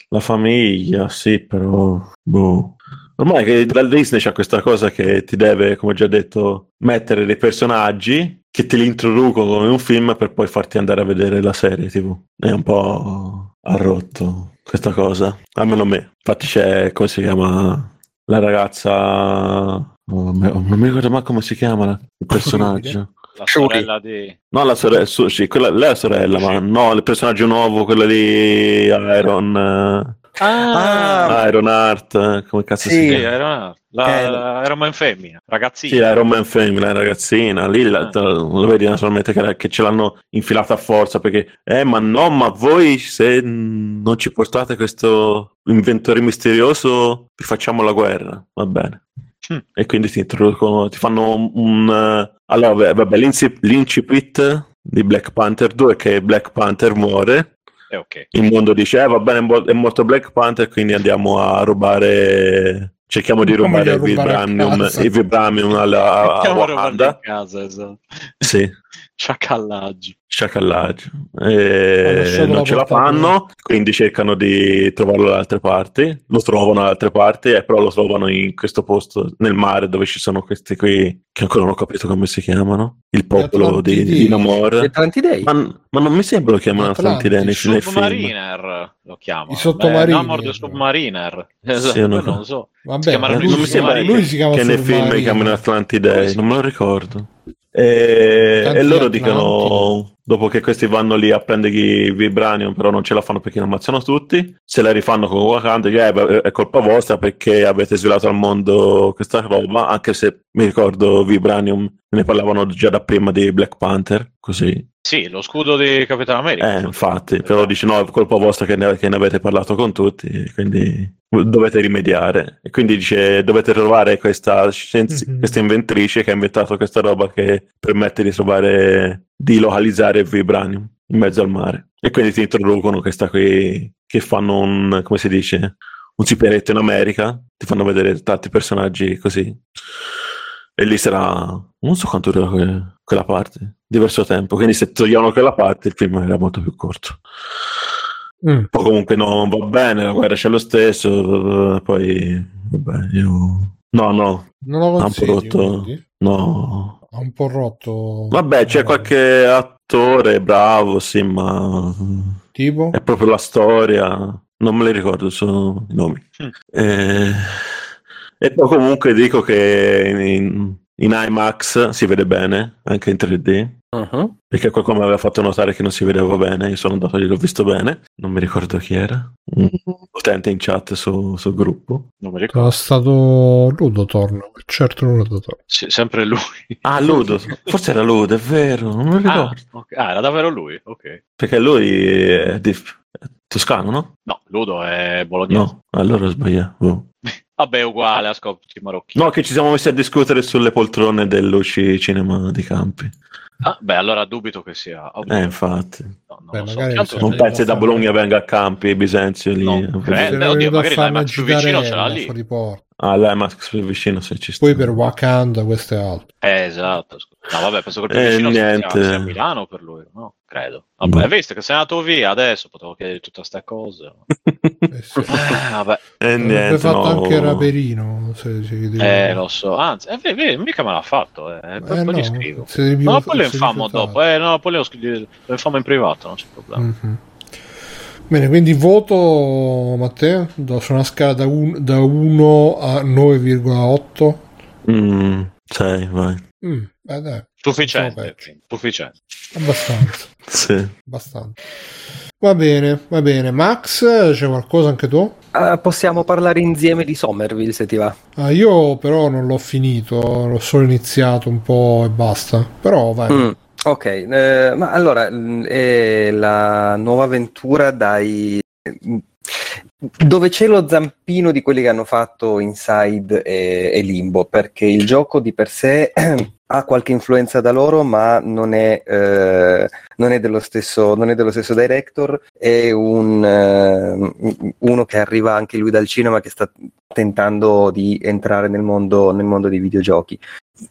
la famiglia, sì, però boh. Ormai che la Disney c'ha questa cosa che ti deve, come ho già detto, mettere dei personaggi che te li introducono in un film per poi farti andare a vedere la serie, tipo. È un po' arrotto questa cosa, almeno me. Infatti c'è, come si chiama, la ragazza... oh, non mi ricordo mai come si chiama la- il personaggio. La sorella di... No, la sorella, su- sì, quella, lei è la sorella, ma no, il personaggio nuovo, quello di Iron, eh, Ah, Iron Heart, come cazzo Sì. si Sì, chiama? era, la, Eh, la- era in femmina, ragazzina. Sì, la Iron Man femmina, ragazzina, lì la- Ah. lo vedi naturalmente che, che ce l'hanno infilata a forza perché, eh, ma no, ma voi se non ci portate questo inventore misterioso, vi facciamo la guerra, va bene. Mm. E quindi ti introducono, ti fanno un... eh, allora, vabbè, vabbè, l'inci- l'incipit di Black Panther 2 è che Black Panther muore, Eh, ok. il mondo dice, eh, va bene, è mo- è morto Black Panther, quindi andiamo a rubare... Cerchiamo di Come rubare il vibranium, il vibranium alla, a Andiamo a rubarli Wakanda. in casa, esatto. Sì, Sciacallaggio. sciacallaggio. E lasciato non ce la fanno, quindi cercano di trovarlo da altre parti. Lo trovano da altre parti, e però lo trovano in questo posto nel mare dove ci sono questi qui che ancora non ho capito come si chiamano. Il popolo di, di Namor. Atlantidei. Ma, ma non mi sembra lo chiamano Atlantidi. Atlantide nei, nei. Submariner lo chiamano. I sottomarini. Eh, Namor the Submariner. Esatto, Sì, no. non lo so. Vabbè, Si non mi si sembra lui si chiama che nei film chiamano Atlantidei, non me lo ricordo. E, Tanti e loro dicono, dopo che questi vanno lì a prendere i Vibranium, però non ce la fanno perché li ammazzano tutti, se la rifanno con Wakanda, eh, è colpa vostra perché avete svelato al mondo questa roba, anche se mi ricordo Vibranium, ne parlavano già da prima di Black Panther, così. Sì, lo scudo di Capitano America. Eh, infatti, però dice no, è colpa vostra che ne, che ne avete parlato con tutti, quindi dovete rimediare. E quindi dice dovete trovare questa, scienzi- Mhm. questa inventrice che ha inventato questa roba che permette di trovare, di localizzare vibranium in mezzo al mare. E quindi ti introducono questa qui, che fanno un, come si dice, un siperetto in America, ti fanno vedere tanti personaggi così. E lì sarà, non so quanto dura que- quella parte, diverso tempo. Quindi se togliamo quella parte il film era molto più corto. Mm. Poi comunque non va bene, la guerra c'è lo stesso, poi vabbè, io... No, no, Non po' rotto. quindi? No. Ha un po' rotto. Vabbè, c'è Eh, qualche attore bravo, sì, ma Tipo? è proprio la storia, non me li ricordo, sono i nomi. Mm. Eh, E poi comunque dico che in, in IMAX si vede bene, anche in 3D. Uh-huh. Perché qualcuno mi aveva fatto notare che non si vedeva bene, io sono andato lì, l'ho visto bene, non mi ricordo chi era, un utente in chat su- sul gruppo. Non mi ricordo. Era stato Ludo Torno, certo Ludo Torno. Sì, sempre lui. Ah, Ludo, forse era Ludo, è vero, non mi Ah, ricordo. ok. Ah, era davvero lui? Ok. Perché lui è, di- è toscano, no? No, Ludo è bolognese. No, allora ho sbagliato. Oh. Vabbè, uguale a Scopti Marocchini. No, che ci siamo messi a discutere sulle poltrone dell'Uci Cinema di Campi. Ah, beh, allora dubito che sia. oh, Eh, infatti. no, non Beh, lo so. Non pensi da Bologna venga a campi Bisenzio lì? No, credo. Eh, Se oddio, magari fare l'IMAX più vicino ce l'ha lì. fuori porta. Ah, l'IMAX più vicino se ci sta. Poi per Wakanda questo è altro. Eh, esatto. No, vabbè, penso che il più Eh, vicino sia- niente. sia a Milano per lui, no? Credo. Vabbè, Boh. hai visto che sei andato via adesso, potevo chiedere tutte queste cose. Eh, sì. Eh, vabbè, E Avrebbe niente, fatto no. anche Raperino. Se, se eh, lo so. Anzi, eh, vedi, vedi, mica me l'ha fatto. Eh. Poi, Eh, poi no, gli scrivo. No, poi lo infamo dopo. Eh, no, poi lo, scri- lo infamo in privato, non c'è problema. Mhm. Bene, quindi voto Matteo do su una scala da, un- da 1 a 9,8. Mm, sei, vai. Mm, eh, dai, Sufficiente, sufficiente. abbastanza, Sì. abbastanza. Va bene, va bene. Max, c'è qualcosa anche tu? Ah, possiamo parlare insieme di Somerville se ti va. Ah, io però non l'ho finito, l'ho solo iniziato un po' e basta. Però vai. Mm, ok, eh, ma allora mm, è la nuova avventura dai mm, dove c'è lo zampino di quelli che hanno fatto Inside e, e Limbo, perché il gioco di per sé ha qualche influenza da loro, ma non è, eh, non è dello stesso, non è dello stesso director, è un, eh, uno che arriva anche lui dal cinema che sta tentando di entrare nel mondo, nel mondo dei videogiochi.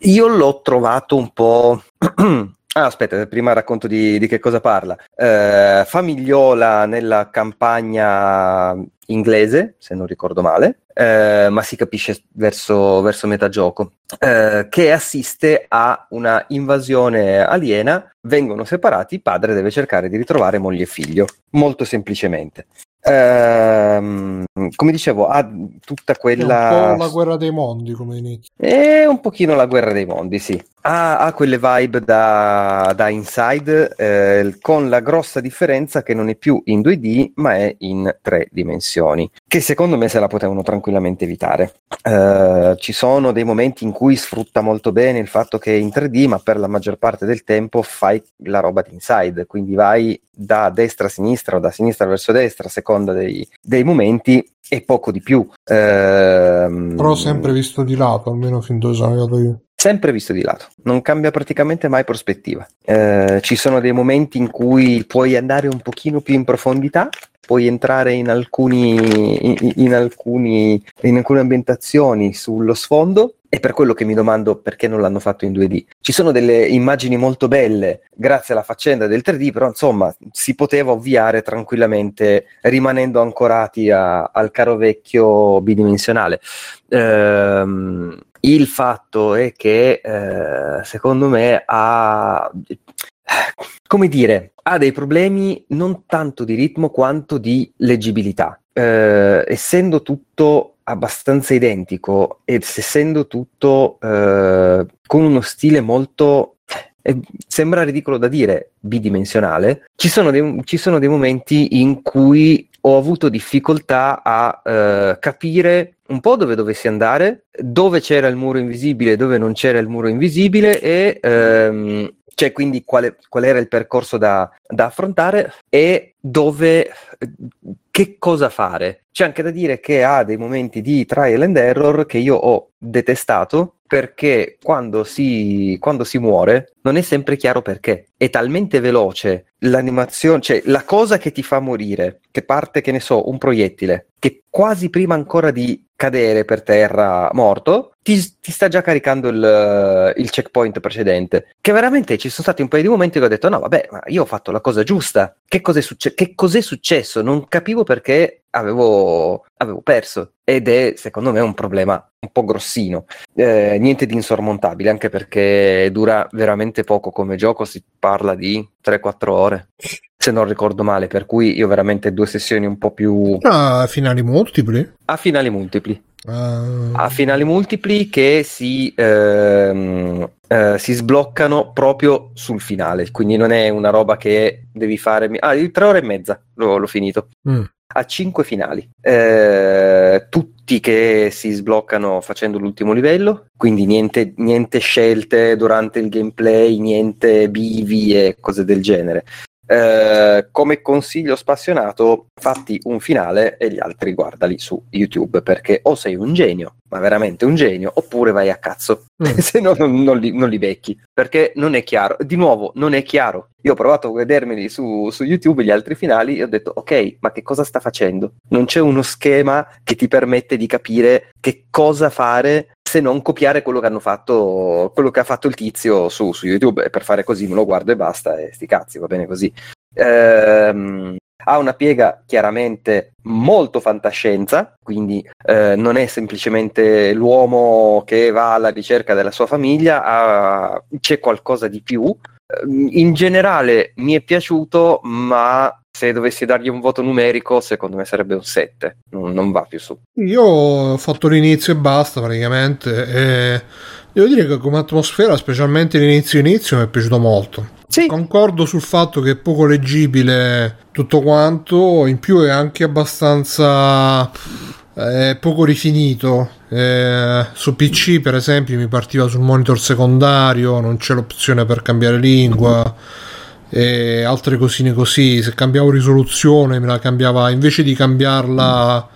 Io l'ho trovato un po'. Ah, aspetta, prima racconto di, di che cosa parla. Eh, famigliola nella campagna inglese, se non ricordo male, eh, ma si capisce verso, verso metà gioco, eh, che assiste a una invasione aliena, vengono separati, padre deve cercare di ritrovare moglie e figlio, molto semplicemente. Ehm, come dicevo, ha tutta È quella... un po' la guerra dei mondi come inizio. È un pochino la guerra dei mondi, sì. Ha, ha quelle vibe da, da Inside, eh, con la grossa differenza che non è più in 2D, ma è in tre dimensioni, che secondo me se la potevano tranquillamente evitare. Eh, ci sono dei momenti in cui sfrutta molto bene il fatto che è in 3D, ma per la maggior parte del tempo fai la roba di Inside, quindi vai da destra a sinistra o da sinistra verso destra a seconda dei, dei momenti e poco di più. Ehm, Però sempre visto di lato, almeno fin dove sono arrivato io. Sempre visto di lato, non cambia praticamente mai prospettiva. Eh, ci sono dei momenti in cui puoi andare un pochino più in profondità, puoi entrare in alcuni, in, in alcuni, in alcune ambientazioni sullo sfondo. E per quello che mi domando perché non l'hanno fatto in 2D. Ci sono delle immagini molto belle grazie alla faccenda del 3D, però insomma si poteva ovviare tranquillamente rimanendo ancorati a- al caro vecchio bidimensionale. Ehm, il fatto è che eh, secondo me ha come dire, ha dei problemi non tanto di ritmo quanto di leggibilità. Eh, essendo tutto abbastanza identico ed essendo tutto eh, con uno stile molto eh, sembra ridicolo da dire bidimensionale, ci sono dei, ci sono dei momenti in cui ho avuto difficoltà a eh, capire un po' dove dovessi andare, dove c'era il muro invisibile, dove non c'era il muro invisibile e ehm, cioè quindi quale, qual era il percorso da, da affrontare e dove che cosa fare. C'è anche da dire che ha dei momenti di trial and error che io ho detestato perché quando si, quando si muore non è sempre chiaro perché. È talmente veloce l'animazione, cioè la cosa che ti fa morire, che parte, che ne so, un proiettile, che quasi prima ancora di cadere per terra morto, ti, ti sta già caricando il, il checkpoint precedente. Che veramente ci sono stati un paio di momenti che ho detto: no, vabbè, ma io ho fatto la cosa giusta. Che cos'è, succe- che cos'è successo? Non capivo perché avevo, avevo perso. Ed è, secondo me, un problema un po' grossino. Eh, niente di insormontabile, anche perché dura veramente poco come gioco. Si parla di 3-4 ore. Se non ricordo male, per cui io veramente due sessioni un po' più Ah, finali multipli? a finali multipli. Ah, a finali multipli che si, ehm, eh, si sbloccano proprio sul finale, quindi non è una roba che devi fare. Ah, di tre ore e mezza l'ho, l'ho finito. mm. Ha cinque finali, eh, tutti che si sbloccano facendo l'ultimo livello, quindi niente, niente scelte durante il gameplay, niente bivi e cose del genere. Eh, come consiglio spassionato, fatti un finale e gli altri guardali su YouTube perché o sei un genio, ma veramente un genio, oppure vai a cazzo, Mm. se no non, non li, non li becchi perché non è chiaro. Di nuovo, non è chiaro. Io ho provato a vedermeli su, su YouTube gli altri finali e ho detto, ok, ma che cosa sta facendo? Non c'è uno schema che ti permette di capire che cosa fare se non copiare quello che hanno fatto, quello che ha fatto il tizio su, su YouTube. E per fare così me lo guardo e basta, e sti cazzi, va bene così. Ehm, ha una piega chiaramente molto fantascienza, quindi eh, non è semplicemente l'uomo che va alla ricerca della sua famiglia, ha- c'è qualcosa di più. Ehm, In generale mi è piaciuto, ma se dovessi dargli un voto numerico, secondo me sarebbe un 7, non, non va più su. Io ho fatto l'inizio e basta praticamente. E devo dire che come atmosfera, specialmente l'inizio inizio, mi è piaciuto molto. Sì, Concordo sul fatto che è poco leggibile tutto quanto, in più è anche abbastanza eh, poco rifinito. Eh, su PC, per esempio, mi partiva sul monitor secondario, non c'è l'opzione per cambiare lingua e altre cosine così. Se cambiavo risoluzione, me la cambiava invece di cambiarla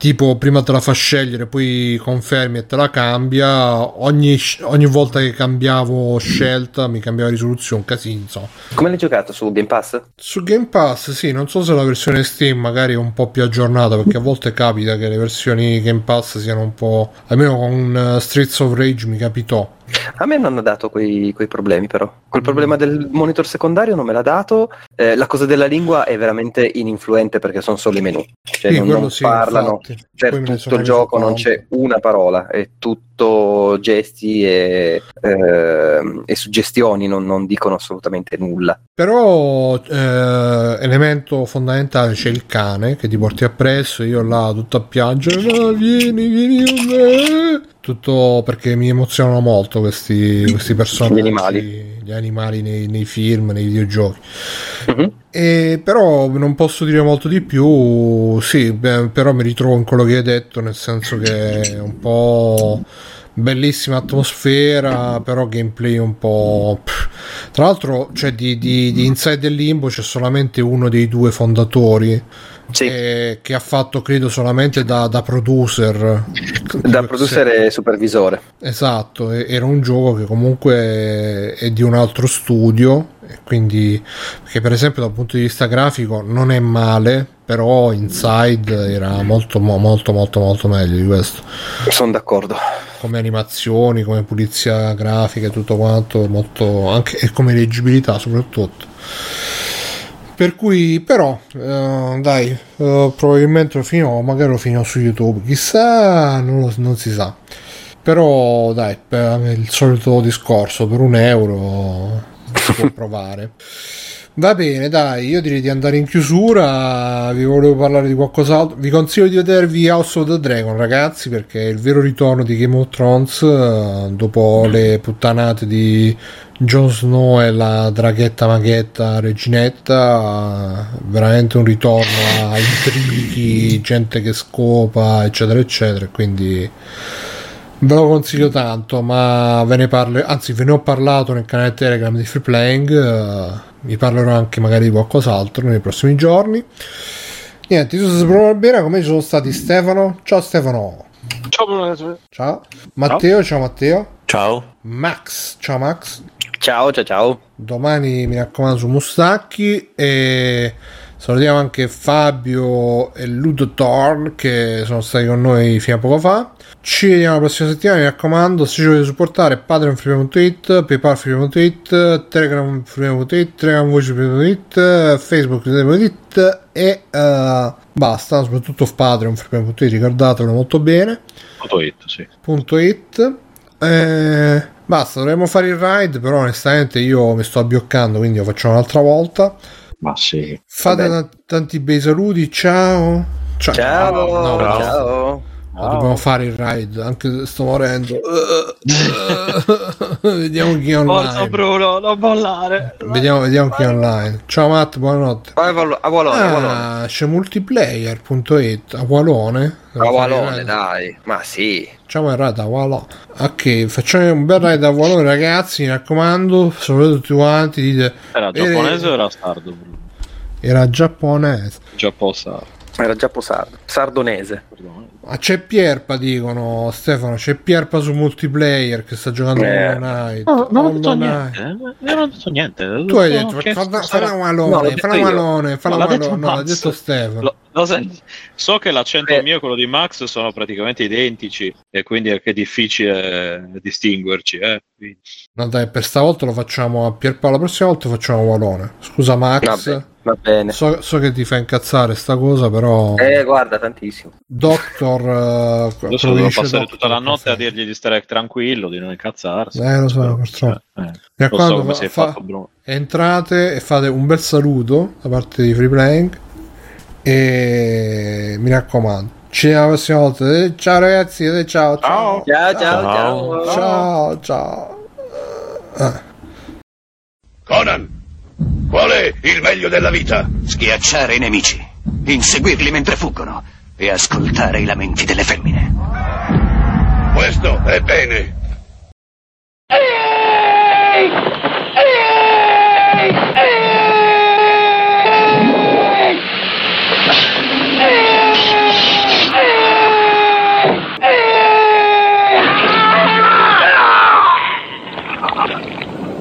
tipo prima te la fa scegliere, poi confermi e te la cambia. Ogni, ogni volta che cambiavo scelta mi cambiava risoluzione, casino. insomma. come l'hai giocato su Game Pass? Su Game Pass, sì, non so se la versione Steam magari è un po' più aggiornata perché a volte capita che le versioni Game Pass siano un po'. almeno con eh, Streets of Rage mi capitò. A me non ha dato quei, quei problemi, però. Quel problema del monitor secondario non me l'ha dato. Eh, la cosa della lingua è veramente ininfluente perché sono solo i menu. Cioè, Sì, non, non sì, parlano. infatti. Per Poi tutto il gioco non c'è una parola, è tutto gesti e, ehm, e suggestioni, non, non dicono assolutamente nulla. Però eh, elemento fondamentale c'è il cane che ti porti appresso, io là tutto a piangere, no, vieni, vieni con me. Tutto perché mi emozionano molto questi, questi personaggi, Gli animali. gli animali nei, nei film, nei videogiochi. Mhm. E però non posso dire molto di più, sì, beh, però mi ritrovo in quello che hai detto, nel senso che è un po' bellissima atmosfera, però gameplay un po'... pff. Tra l'altro, cioè, di, di, di Inside the Limbo c'è solamente uno dei due fondatori Sì, eh, che ha fatto, credo, solamente da, da producer. da producer e supervisore. Esatto, era un gioco che comunque è di un altro studio, e quindi che per esempio dal punto di vista grafico non è male, però Inside era molto mo- molto molto molto meglio di questo. Sono d'accordo. Come animazioni, come pulizia grafica e tutto quanto, molto anche e come leggibilità soprattutto. Per cui, però, eh, dai, eh, probabilmente lo finirò, magari lo finirò su YouTube, chissà, non, lo- non si sa. Però, dai, per il solito discorso, per un euro si può provare. Va bene, dai, io direi di andare in chiusura. Vi volevo parlare di qualcos'altro. Vi consiglio di vedervi House of the Dragon, ragazzi, perché è il vero ritorno di Game of Thrones eh, dopo le puttanate di Jon Snow e la draghetta maghetta reginetta. Veramente un ritorno a intrighi, gente che scopa, eccetera, eccetera. Quindi. Ve lo consiglio tanto, ma ve ne parlo, anzi ve ne ho parlato nel canale Telegram di Free Playing, eh, vi parlerò anche magari di qualcos'altro nei prossimi giorni. Niente, io sono Bruno Albera, come ci sono stati Stefano? Ciao Stefano. Ciao, Bruno. Ciao. Matteo, ciao Matteo. Ciao. Max, ciao Max. Ciao, ciao, ciao. Domani mi raccomando su Mustacchi e salutiamo anche Fabio e Ludo Thorn che sono stati con noi fino a poco fa. Ci vediamo la prossima settimana, mi raccomando, se ci volete supportare patreonfree.it, paypalfree.it, telegramfree.it, telegramvoce.it, facebook.it e eh, basta, soprattutto patreonfree.it, ricordatelo molto bene. It, sì. Punto it. Eh, basta, dovremmo fare il ride, però onestamente io mi sto abbioccando, quindi lo facciamo un'altra volta. Ma sì. Fate Vabbè. tan- tanti bei saluti, ciao. Ciao. Ciao, No, no, ciao. Ciao. Dobbiamo fare il ride, anche se sto morendo. vediamo chi è Forza online. Bruno, non bollare. Vediamo, vediamo chi è online. Ciao Matt, buonanotte. Ah, Avalo- Avalone, Avalone. Ah, c'è multiplayer.it Avalone. Avalone, dai. Ma sì. Facciamo il ride a Avalone. Ok, facciamo un bel ride a Avalone, ragazzi. Mi raccomando, salutate tutti quanti. Dite, Era giapponese o era sardo? Era giapponese. Giappo sardo. Era già sardo. Sardonese. Ma c'è Pierpa, dicono Stefano. C'è Pierpa su multiplayer che sta giocando Eh. con Night. No, non ho detto Hollow niente. Knight. eh. Non ho detto niente. Tu hai detto, chiesto fa, fa sarà- la No, malone, l'ho fa detto la io. malone, fa la No, l'ha detto malone. No, l'ha detto Stefano. Sai- so che l'accento Eh. mio e quello di Max sono praticamente identici e quindi è che difficile distinguerci. Eh. No, dai, per stavolta lo facciamo a Pierpa. La prossima volta facciamo Walone. Scusa, Max. Vabbè, va bene. So, so che ti fa incazzare sta cosa, però. Eh, guarda, tantissimo. Doctor. eh, Adesso quello devo passare tutta la notte a dirgli di stare tranquillo, di non incazzarsi. Eh, lo so, Però, purtroppo. eh, eh, Mi lo so raccomando, come fa- fa- entrate e fate un bel saluto da parte di Free Playing. E mi raccomando, ci vediamo la prossima volta. Eh, Ciao ragazzi, eh, ciao ciao. Ciao, ciao, Ciao. ciao. Ciao ciao. Ah. Conan, qual è il meglio della vita? Schiacciare i nemici, inseguirli mentre fuggono e ascoltare i lamenti delle femmine. Questo è bene.